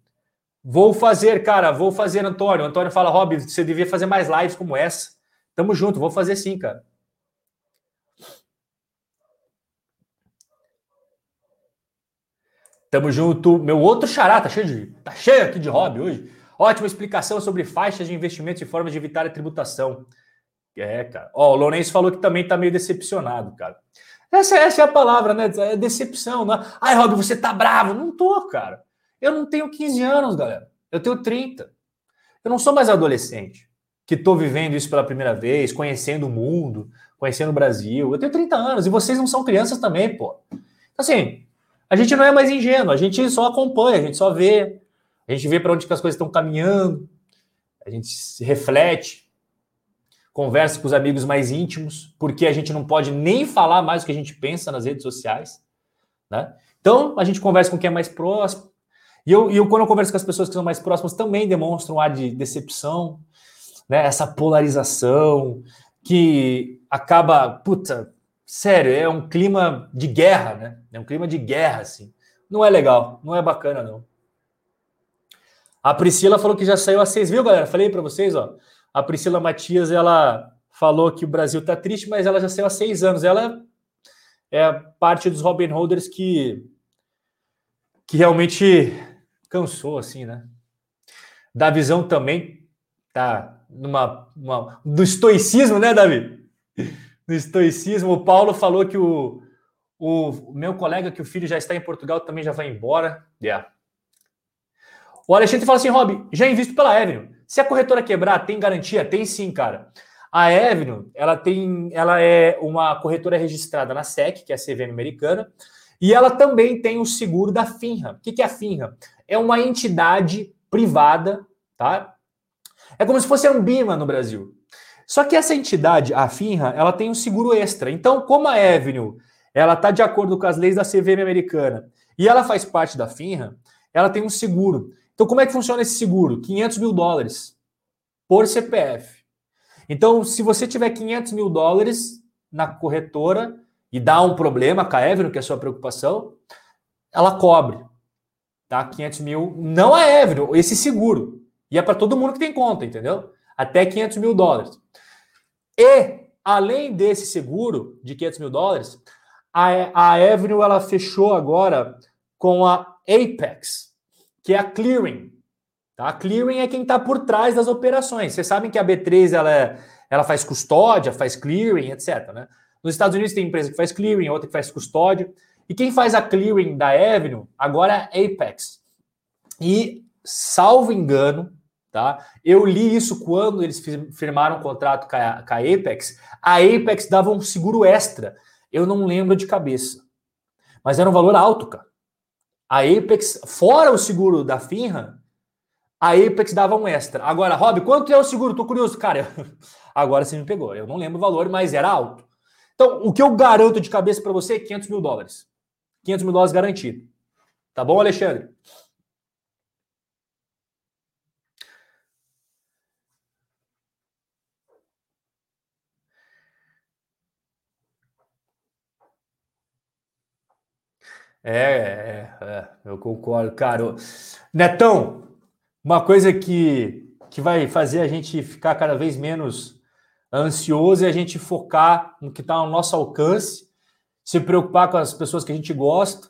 Vou fazer, cara, vou fazer, Antônio. Antônio fala, Rob, você devia fazer mais lives como essa. Tamo junto, vou fazer sim, cara. Tamo junto. Meu outro xará, tá cheio, de, tá cheio aqui de hobby hoje. Ótima explicação sobre faixas de investimentos e formas de evitar a tributação. É, cara. Ó, o Lourenço falou que também tá meio decepcionado, cara. Essa, essa é a palavra, né? É decepção. Né? Ai, Rob, você tá bravo. Não tô, cara. Eu não tenho 15 anos, galera. Eu tenho 30. Eu não sou mais adolescente que tô vivendo isso pela primeira vez, conhecendo o mundo, conhecendo o Brasil. Eu tenho 30 anos e vocês não são crianças também, pô. Então, assim, a gente não é mais ingênuo, a gente só acompanha, a gente só vê, a gente vê para onde que as coisas estão caminhando, a gente se reflete, conversa com os amigos mais íntimos, porque a gente não pode nem falar mais o que a gente pensa nas redes sociais, né? Então, a gente conversa com quem é mais próximo. E eu, eu, quando eu converso com as pessoas que são mais próximas, também demonstram um ar de decepção, né? Essa polarização que acaba, puta, sério, é um clima de guerra, né? É um clima de guerra, assim. Não é legal, não é bacana, não. A Priscila falou que já saiu a seis, viu, galera? Falei para vocês, ó. A Priscila Matias, ela falou que o Brasil tá triste, mas ela já saiu há seis anos. Ela é parte dos Robin Holders que, que realmente cansou, assim, né? Da visão também tá numa uma, do estoicismo, né, Davi? no estoicismo. O Paulo falou que o, o meu colega, que o filho já está em Portugal, também já vai embora. Yeah. O Alexandre fala assim, Rob, já invisto pela Avenue. Se a corretora quebrar, tem garantia? Tem sim, cara. A Avenue, ela tem, ela é uma corretora registrada na SEC, que é a CVM americana, e ela também tem o seguro da FINRA. O que é a FINRA? É uma entidade privada, tá? É como se fosse a Ambima no Brasil. Só que essa entidade, a FINRA, ela tem um seguro extra. Então, como a Avenue, ela está de acordo com as leis da CVM americana e ela faz parte da FINRA, ela tem um seguro. Então, como é que funciona esse seguro? 500 mil dólares por CPF. Então, se você tiver 500 mil dólares na corretora e dá um problema a que é a sua preocupação, ela cobre. Tá? 500 mil, não a Evero, esse seguro. E é para todo mundo que tem conta, entendeu? Até 500 mil dólares. E, além desse seguro de 500 mil dólares, a, a ela fechou agora com a Apex que é a clearing. Tá? A clearing é quem está por trás das operações. Vocês sabem que a B3 ela, é, ela faz custódia, faz clearing, etc. Né? Nos Estados Unidos tem empresa que faz clearing, outra que faz custódia. E quem faz a clearing da Avenue agora é a Apex. E, salvo engano, tá? Eu li isso quando eles firmaram um contrato com a, com a Apex. A Apex dava um seguro extra. Eu não lembro de cabeça. Mas era um valor alto, cara. A Apex, fora o seguro da Finra, a Apex dava um extra. Agora, Rob, quanto é o seguro? Tô curioso. Cara, <laughs> agora você me pegou. Eu não lembro o valor, mas era alto. Então, o que eu garanto de cabeça para você é 500 mil dólares. 500 mil dólares garantido. Tá bom, Alexandre? É, é, é, eu concordo, cara. Netão, uma coisa que, que vai fazer a gente ficar cada vez menos ansioso é a gente focar no que está ao nosso alcance, se preocupar com as pessoas que a gente gosta.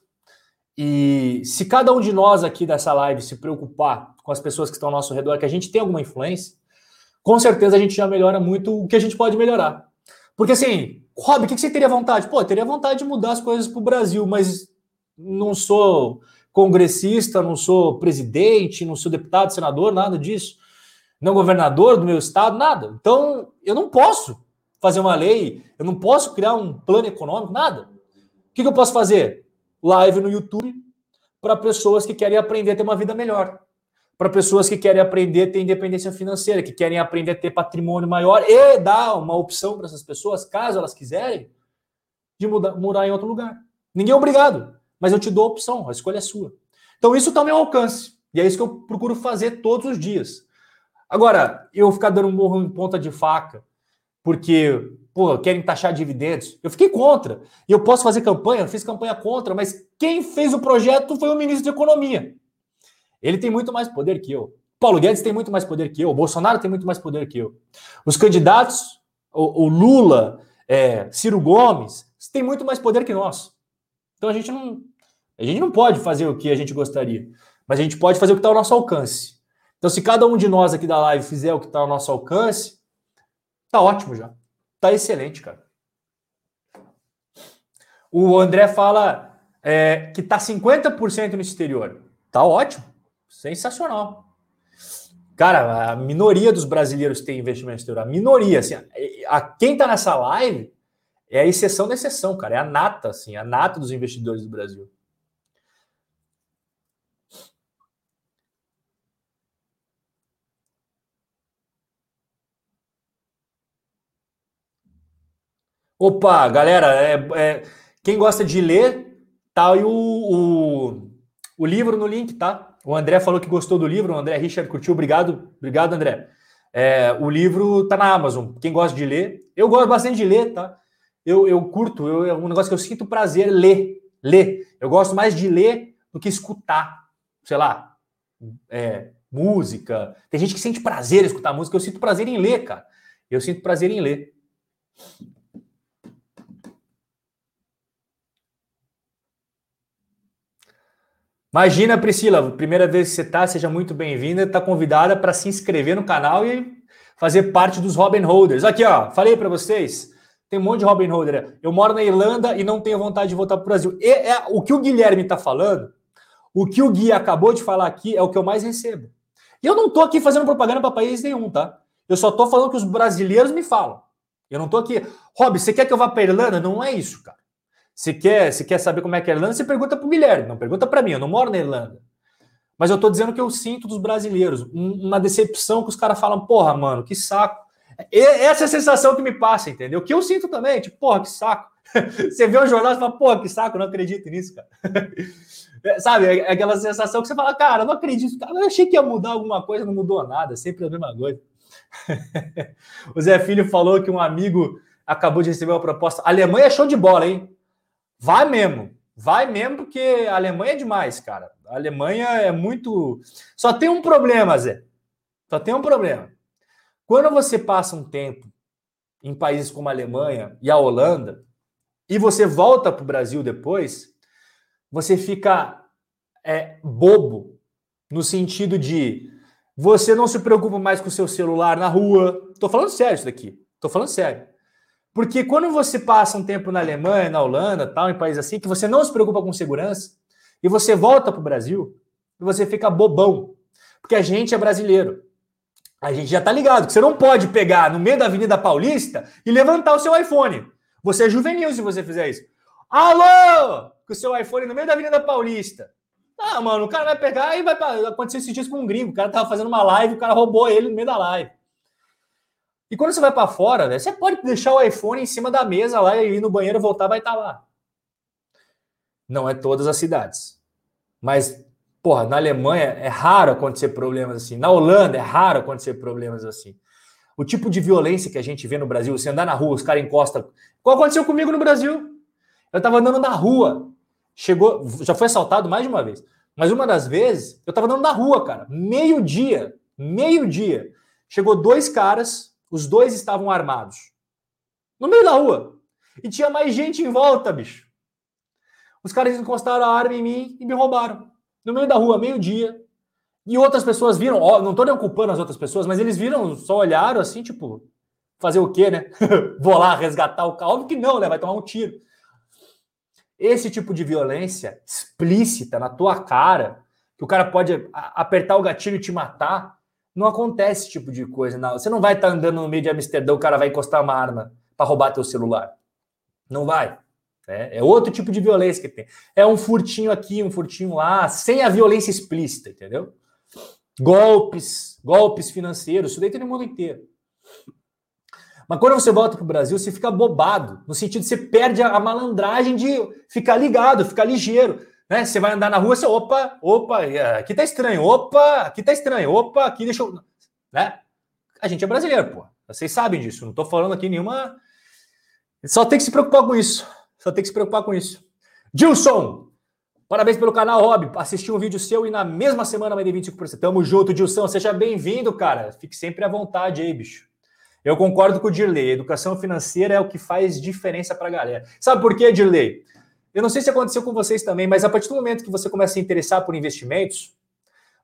E se cada um de nós aqui dessa live se preocupar com as pessoas que estão ao nosso redor, que a gente tem alguma influência, com certeza a gente já melhora muito o que a gente pode melhorar. Porque assim, Rob, o que você teria vontade? Pô, teria vontade de mudar as coisas para o Brasil, mas não sou congressista, não sou presidente, não sou deputado, senador, nada disso. Não governador do meu estado, nada. Então, eu não posso fazer uma lei, eu não posso criar um plano econômico, nada. O que, que eu posso fazer? Live no YouTube para pessoas que querem aprender a ter uma vida melhor. Para pessoas que querem aprender a ter independência financeira, que querem aprender a ter patrimônio maior e dar uma opção para essas pessoas, caso elas quiserem, de mudar, morar em outro lugar. Ninguém é obrigado mas eu te dou a opção, a escolha é sua. Então isso está ao meu alcance. E é isso que eu procuro fazer todos os dias. Agora, eu ficar dando um morro em ponta de faca, porque, pô, querem taxar dividendos. Eu fiquei contra. E eu posso fazer campanha, eu fiz campanha contra, mas quem fez o projeto foi o ministro de Economia. Ele tem muito mais poder que eu. Paulo Guedes tem muito mais poder que eu. O Bolsonaro tem muito mais poder que eu. Os candidatos, o, o Lula, é, Ciro Gomes, têm muito mais poder que nós. Então a gente não, a gente não pode fazer o que a gente gostaria, mas a gente pode fazer o que está ao nosso alcance. Então, se cada um de nós aqui da live fizer o que está ao nosso alcance, tá ótimo já. Tá excelente, cara. O André fala é, que tá 50% no exterior. Tá ótimo. Sensacional. Cara, a minoria dos brasileiros tem investimento exterior. A minoria, assim, a, a quem tá nessa live é a exceção da exceção, cara. É a nata, assim, a nata dos investidores do Brasil. Opa, galera, é, é, quem gosta de ler, tá aí o, o, o, livro no link, tá? O André falou que gostou do livro, o André Richard curtiu, obrigado, obrigado, André. É, o livro tá na Amazon, quem gosta de ler, eu gosto bastante de ler, tá? Eu, eu curto, eu, é um negócio que eu sinto prazer ler. Ler. Eu gosto mais de ler do que escutar. Sei lá, é, música. Tem gente que sente prazer em escutar música. Eu sinto prazer em ler, cara. Eu sinto prazer em ler. Imagina, Priscila, primeira vez que você está, seja muito bem-vinda. Está convidada para se inscrever no canal e fazer parte dos Robin Holders. Aqui, ó, falei para vocês. Tem um monte de Robin Hood. Né? Eu moro na Irlanda e não tenho vontade de voltar para o Brasil. E, é, o que o Guilherme está falando, o que o Gui acabou de falar aqui, é o que eu mais recebo. E eu não estou aqui fazendo propaganda para país nenhum, tá? Eu só estou falando que os brasileiros me falam. Eu não estou aqui. Rob, você quer que eu vá para Irlanda? Não é isso, cara. Você quer, você quer saber como é que é a Irlanda? Você pergunta para o Guilherme, não pergunta para mim. Eu não moro na Irlanda. Mas eu estou dizendo que eu sinto dos brasileiros. Uma decepção que os caras falam, porra, mano, que saco. Essa é a sensação que me passa, entendeu? Que eu sinto também, tipo, porra, que saco. <laughs> Você vê o jornal e fala, porra, que saco, não acredito nisso, cara. <laughs> É, sabe, é aquela sensação que você fala, cara, não acredito, cara, eu achei que ia mudar alguma coisa, não mudou nada, sempre a mesma coisa. <laughs> o Zé Filho falou que um amigo acabou de receber uma proposta. A Alemanha é show de bola, hein? Vai mesmo, vai mesmo, porque a Alemanha é demais, cara. A Alemanha é muito. Só tem um problema, Zé. Só tem um problema. Quando você passa um tempo em países como a Alemanha e a Holanda, e você volta para o Brasil depois, você fica é, bobo no sentido de você não se preocupa mais com o seu celular na rua. Tô falando sério isso daqui. Tô falando sério. Porque quando você passa um tempo na Alemanha, na Holanda, tal, em países assim, que você não se preocupa com segurança, e você volta para o Brasil, você fica bobão. Porque a gente é brasileiro. A gente já tá ligado que você não pode pegar no meio da Avenida Paulista e levantar o seu iPhone. Você é juvenil se você fizer isso. Alô! Com o seu iPhone no meio da Avenida Paulista. Ah, mano, o cara vai pegar e vai. Aconteceu esses dias com um gringo. O cara tava fazendo uma live, o cara roubou ele no meio da live. E quando você vai para fora, né, você pode deixar o iPhone em cima da mesa lá e ir no banheiro voltar, vai estar tá lá. Não é todas as cidades. Mas, porra, na Alemanha é raro acontecer problemas assim. Na Holanda é raro acontecer problemas assim. O tipo de violência que a gente vê no Brasil, você andar na rua, os caras encostam. Qual aconteceu comigo no Brasil? Eu tava andando na rua, chegou, já foi assaltado mais de uma vez. Mas uma das vezes, eu tava andando na rua, cara, meio-dia, meio-dia. Chegou dois caras, os dois estavam armados. No meio da rua. E tinha mais gente em volta, bicho. Os caras encostaram a arma em mim e me roubaram. No meio da rua, meio-dia. E outras pessoas viram, ó, não tô nem culpando as outras pessoas, mas eles viram, só olharam assim, tipo, fazer o quê, né? <laughs> Vou lá resgatar o carro. Que não, né? Vai tomar um tiro. Esse tipo de violência explícita na tua cara, que o cara pode apertar o gatilho e te matar, não acontece esse tipo de coisa. Não. Você não vai estar tá andando no meio de Amsterdã, o cara vai encostar uma arma para roubar teu celular. Não vai. É, é outro tipo de violência que tem. É um furtinho aqui, um furtinho lá, sem a violência explícita, entendeu? Golpes, golpes financeiros, isso daí tem no mundo inteiro. Mas quando você volta para o Brasil, você fica bobado, no sentido de você perde a, malandragem de ficar ligado, ficar ligeiro. Né? Você vai andar na rua, você, opa, opa, aqui tá estranho, opa, aqui tá estranho, opa, aqui deixa eu. Né? A gente é brasileiro, pô. Vocês sabem disso. Não estou falando aqui nenhuma. Só tem que se preocupar com isso. Só tem que se preocupar com isso. Dilson, parabéns pelo canal, Rob. Assisti um vídeo seu e na mesma semana vai ter 25%. Tamo junto, Dilson. Seja bem-vindo, cara. Fique sempre à vontade aí, bicho. Eu concordo com o Dirley. Educação financeira é o que faz diferença para a galera. Sabe por quê, Dirley? Eu não sei se aconteceu com vocês também, mas a partir do momento que você começa a se interessar por investimentos,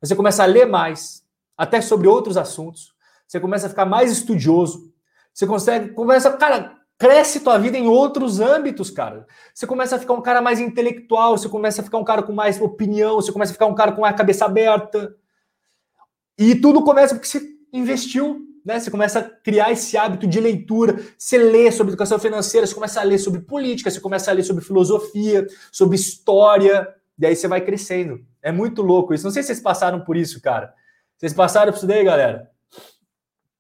você começa a ler mais, até sobre outros assuntos, você começa a ficar mais estudioso, você consegue, começa, cara, cresce tua vida em outros âmbitos, cara. Você começa a ficar um cara mais intelectual, você começa a ficar um cara com mais opinião, você começa a ficar um cara com a cabeça aberta. E tudo começa porque você investiu né? Você começa a criar esse hábito de leitura, você lê sobre educação financeira, você começa a ler sobre política, você começa a ler sobre filosofia, sobre história, e aí você vai crescendo. É muito louco isso. Não sei se vocês passaram por isso, cara. Vocês passaram por isso daí, galera?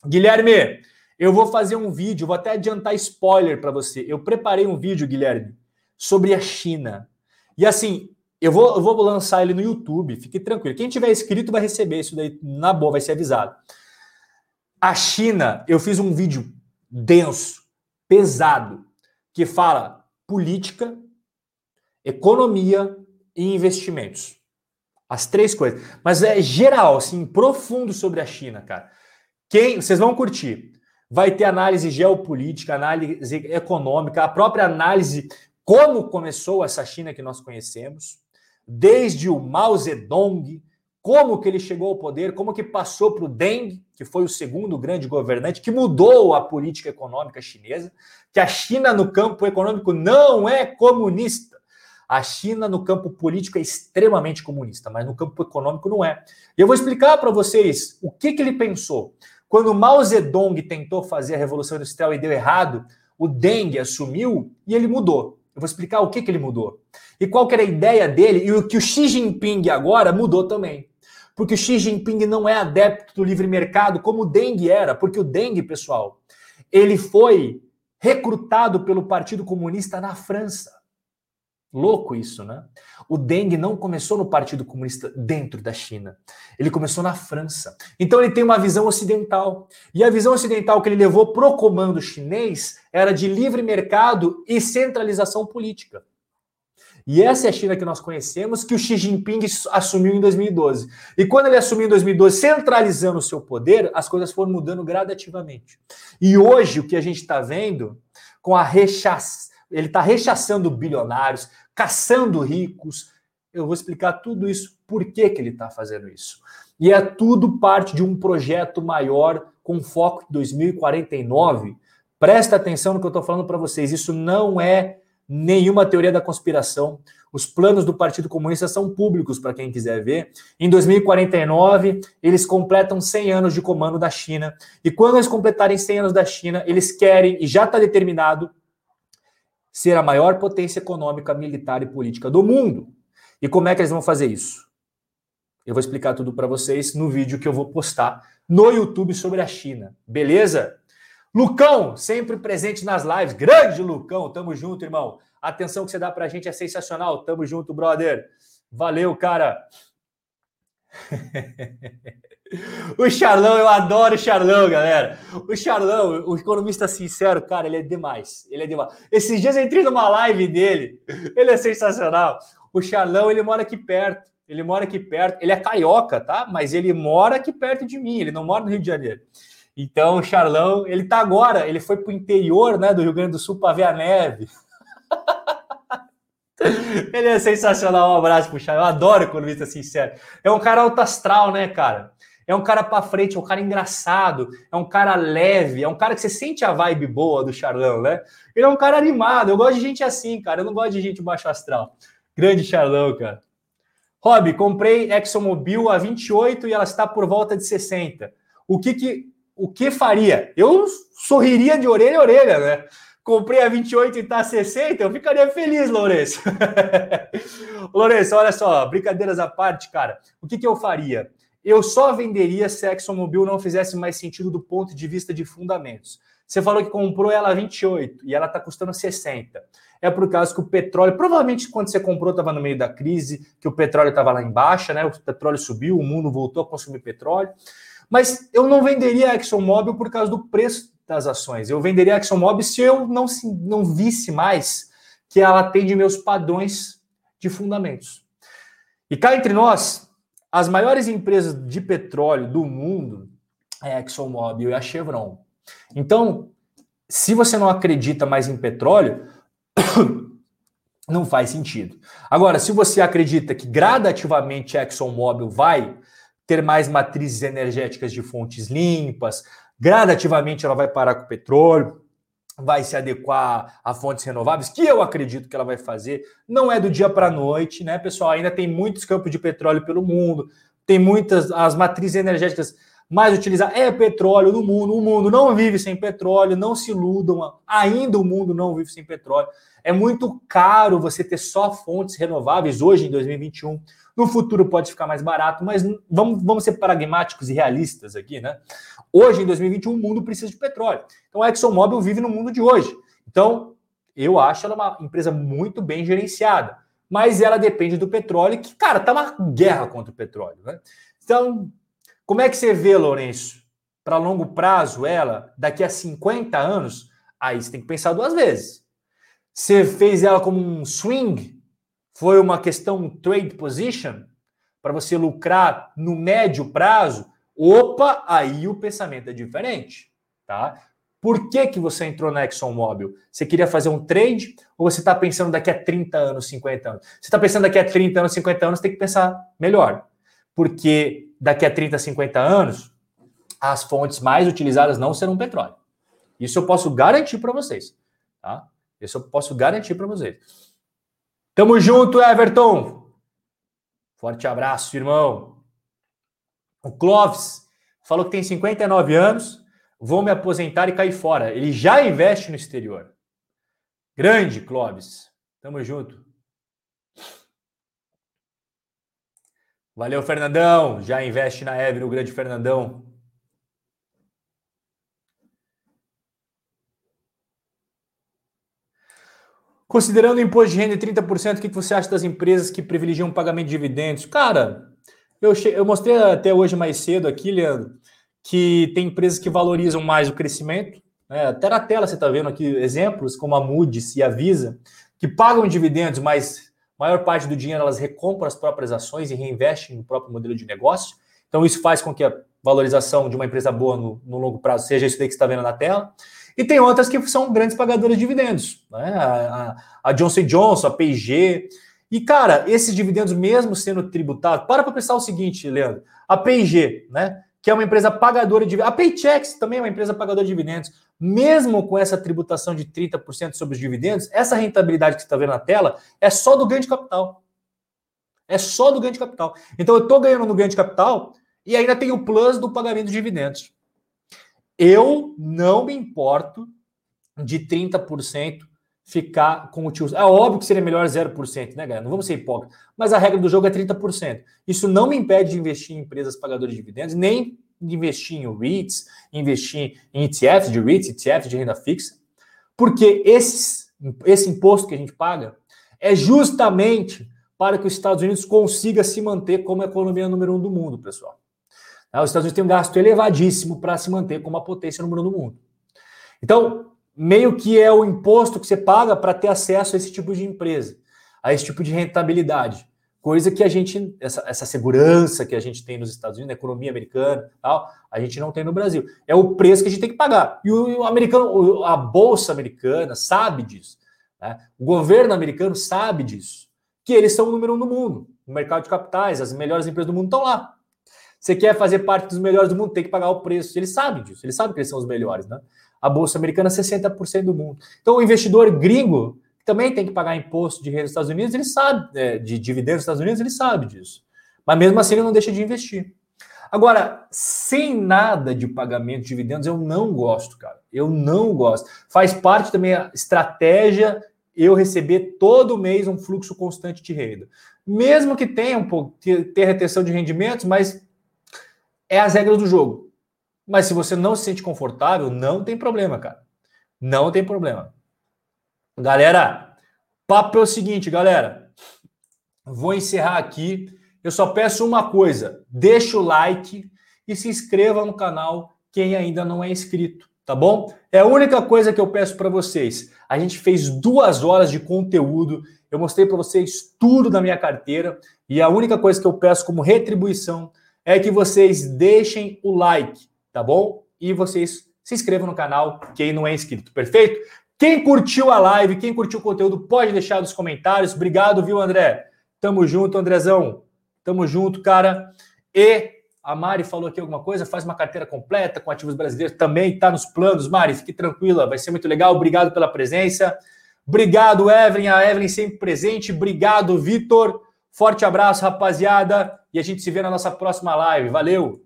Guilherme, eu vou fazer um vídeo, vou até adiantar spoiler para você. Eu preparei um vídeo, Guilherme, sobre a China. E assim, eu vou, eu vou lançar ele no YouTube, fique tranquilo. Quem tiver inscrito vai receber isso daí na boa, vai ser avisado. A China, eu fiz um vídeo denso, pesado, que fala política, economia e investimentos. As três coisas. Mas é geral, assim, profundo sobre a China, cara. Quem, vocês vão curtir. Vai ter análise geopolítica, análise econômica, a própria análise como começou essa China que nós conhecemos, desde o Mao Zedong, como que ele chegou ao poder, como que passou para o Deng, que foi o segundo grande governante, que mudou a política econômica chinesa, que a China no campo econômico não é comunista. A China no campo político é extremamente comunista, mas no campo econômico não é. E eu vou explicar para vocês o que, que ele pensou. Quando Mao Zedong tentou fazer a Revolução Industrial e deu errado, o Deng assumiu e ele mudou. Eu vou explicar o que, que ele mudou. E qual era a ideia dele e o que o Xi Jinping agora mudou também porque o Xi Jinping não é adepto do livre mercado como o Deng era, porque o Deng, pessoal, ele foi recrutado pelo Partido Comunista na França. Louco isso, né? O Deng não começou no Partido Comunista dentro da China. Ele começou na França. Então ele tem uma visão ocidental. E a visão ocidental que ele levou pro comando chinês era de livre mercado e centralização política. E essa é a China que nós conhecemos, que o Xi Jinping assumiu em 2012. E quando ele assumiu em 2012, centralizando o seu poder, as coisas foram mudando gradativamente. E hoje, o que a gente está vendo, com a rechaça, ele está rechaçando bilionários, caçando ricos. Eu vou explicar tudo isso, por que, que ele está fazendo isso. E é tudo parte de um projeto maior com foco em 2049. Presta atenção no que eu estou falando para vocês. Isso não é nenhuma teoria da conspiração. Os planos do Partido Comunista são públicos para quem quiser ver. Em 2049, eles completam 100 anos de comando da China. E quando eles completarem 100 anos da China, eles querem, e já está determinado, ser a maior potência econômica, militar e política do mundo. E como é que eles vão fazer isso? Eu vou explicar tudo para vocês no vídeo que eu vou postar no YouTube sobre a China. Beleza? Lucão, sempre presente nas lives. Grande Lucão, tamo junto, irmão. A atenção que você dá pra gente é sensacional. Tamo junto, brother. Valeu, cara. <laughs> o Charlão, eu adoro o Charlão, galera. O Charlão, o economista sincero, cara, ele é demais. Ele é demais. Esses dias eu entrei numa live dele. Ele é sensacional. O Charlão, ele mora aqui perto. Ele mora aqui perto. Ele é carioca, tá? Mas ele mora aqui perto de mim. Ele não mora no Rio de Janeiro. Então, o Charlão, ele tá agora, ele foi para o interior né, do Rio Grande do Sul para ver a neve. <laughs> ele é sensacional. Um abraço pro Charlão. Eu adoro economista sincero. É um cara alto astral, né, cara? É um cara para frente, é um cara engraçado, é um cara leve, é um cara que você sente a vibe boa do Charlão, né? Ele é um cara animado. Eu gosto de gente assim, cara. Eu não gosto de gente baixo astral. Grande Charlão, cara. Rob, comprei ExxonMobil a 28 e ela está por volta de 60. O que que o que faria? Eu sorriria de orelha a orelha, né? Comprei a 28 e está a 60, eu ficaria feliz, Lourenço. <laughs> Lourenço, olha só, brincadeiras à parte, cara. O que, que eu faria? Eu só venderia se a ExxonMobil não fizesse mais sentido do ponto de vista de fundamentos. Você falou que comprou ela a 28 e ela está custando 60. É por causa que o petróleo, provavelmente quando você comprou estava no meio da crise, que o petróleo estava lá embaixo, né? O petróleo subiu, o mundo voltou a consumir petróleo. Mas eu não venderia a ExxonMobil por causa do preço das ações. Eu venderia a ExxonMobil se eu não, não visse mais que ela atende meus padrões de fundamentos. E cá entre nós, as maiores empresas de petróleo do mundo é a ExxonMobil e a Chevron. Então, se você não acredita mais em petróleo, <coughs> não faz sentido. Agora, se você acredita que gradativamente a ExxonMobil vai ter mais matrizes energéticas de fontes limpas, gradativamente ela vai parar com o petróleo, vai se adequar a fontes renováveis, que eu acredito que ela vai fazer. Não é do dia para a noite, né, pessoal? Ainda tem muitos campos de petróleo pelo mundo, tem muitas as matrizes energéticas mais utilizadas é petróleo no mundo. O mundo não vive sem petróleo, não se iludam. Ainda o mundo não vive sem petróleo. É muito caro você ter só fontes renováveis hoje em 2021. No futuro pode ficar mais barato, mas vamos, vamos ser pragmáticos e realistas aqui, né? Hoje, em 2021, o mundo precisa de petróleo. Então a ExxonMobil vive no mundo de hoje. Então, eu acho ela uma empresa muito bem gerenciada. Mas ela depende do petróleo, que, cara, tá uma guerra contra o petróleo, né? Então, como é que você vê, Lourenço, para longo prazo, ela, daqui a 50 anos? Aí você tem que pensar duas vezes. Você fez ela como um swing foi uma questão trade position para você lucrar no médio prazo, opa, aí o pensamento é diferente, tá? Por que, que você entrou na ExxonMobil? Você queria fazer um trade ou você está pensando daqui a 30 anos, 50 anos? Você está pensando daqui a 30 anos, 50 anos, tem que pensar melhor. porque daqui a 30, 50 anos, as fontes mais utilizadas não serão petróleo. Isso eu posso garantir para vocês. Tá? Isso eu posso garantir para vocês. Tamo junto, Everton. Forte abraço, irmão. O Clóvis falou que tem 59 anos, vou me aposentar e cair fora. Ele já investe no exterior. Grande, Clóvis. Tamo junto. Valeu, Fernandão. Já investe na Eve, no grande Fernandão. Considerando o imposto de renda de 30%, o que você acha das empresas que privilegiam o pagamento de dividendos? Cara, eu, che... eu mostrei até hoje mais cedo aqui, Leandro, que tem empresas que valorizam mais o crescimento. Né? Até na tela você está vendo aqui exemplos como a Moody's e a Visa, que pagam dividendos, mas a maior parte do dinheiro elas recompram as próprias ações e reinvestem no próprio modelo de negócio. Então, isso faz com que a valorização de uma empresa boa no, no longo prazo seja isso daí que você está vendo na tela. E tem outras que são grandes pagadoras de dividendos, né? a, a, a Johnson Johnson, a P&G. E, cara, esses dividendos, mesmo sendo tributados, para para pensar o seguinte, Leandro, a P&G, né? que é uma empresa pagadora de dividendos, a Paychex também é uma empresa pagadora de dividendos, mesmo com essa tributação de 30% sobre os dividendos, essa rentabilidade que você está vendo na tela é só do ganho de capital. É só do ganho de capital. Então, eu estou ganhando no ganho de capital e ainda tem o plus do pagamento de dividendos. Eu não me importo de 30% ficar com o tio. É óbvio que seria melhor 0%, né, galera? Não vamos ser hipócritas. Mas a regra do jogo é 30%. Isso não me impede de investir em empresas pagadoras de dividendos, nem de investir em REITs, investir em ETFs de REITs, ETFs de renda fixa, porque esses, esse imposto que a gente paga é justamente para que os Estados Unidos consiga se manter como a economia número um do mundo, pessoal. Os Estados Unidos têm um gasto elevadíssimo para se manter como a potência número um do mundo. Então, meio que é o imposto que você paga para ter acesso a esse tipo de empresa, a esse tipo de rentabilidade. Coisa que a gente, essa, essa segurança que a gente tem nos Estados Unidos, na economia americana, tal, a gente não tem no Brasil. É o preço que a gente tem que pagar. E o, o americano, a bolsa americana sabe disso. Né? O governo americano sabe disso. Que eles são o número um do mundo. No mercado de capitais, as melhores empresas do mundo estão lá. Você quer fazer parte dos melhores do mundo, tem que pagar o preço. Eles sabem disso, eles sabem que eles são os melhores, né? A bolsa americana é 60% do mundo. Então, o investidor gringo que também tem que pagar imposto de renda nos Estados Unidos, ele sabe, é, de dividendos nos Estados Unidos, ele sabe disso. Mas mesmo assim, ele não deixa de investir. Agora, sem nada de pagamento de dividendos, eu não gosto, cara. Eu não gosto. Faz parte também a estratégia eu receber todo mês um fluxo constante de renda. Mesmo que tenha um pouco, ter retenção de rendimentos, mas é as regras do jogo. Mas se você não se sente confortável, não tem problema, cara. Não tem problema. Galera, papo é o seguinte, galera. Vou encerrar aqui. Eu só peço uma coisa: deixa o like e se inscreva no canal quem ainda não é inscrito, tá bom? É a única coisa que eu peço para vocês. A gente fez duas horas de conteúdo. Eu mostrei para vocês tudo da minha carteira e a única coisa que eu peço como retribuição é que vocês deixem o like, tá bom? E vocês se inscrevam no canal quem não é inscrito, perfeito? Quem curtiu a live, quem curtiu o conteúdo, pode deixar nos comentários. Obrigado, viu, André? Tamo junto, Andrezão. Tamo junto, cara. E a Mari falou aqui alguma coisa, faz uma carteira completa com ativos brasileiros, também está nos planos. Mari, fique tranquila, vai ser muito legal. Obrigado pela presença. Obrigado, Evelyn, a Evelyn sempre presente. Obrigado, Vitor. Forte abraço, rapaziada. E a gente se vê na nossa próxima live. Valeu!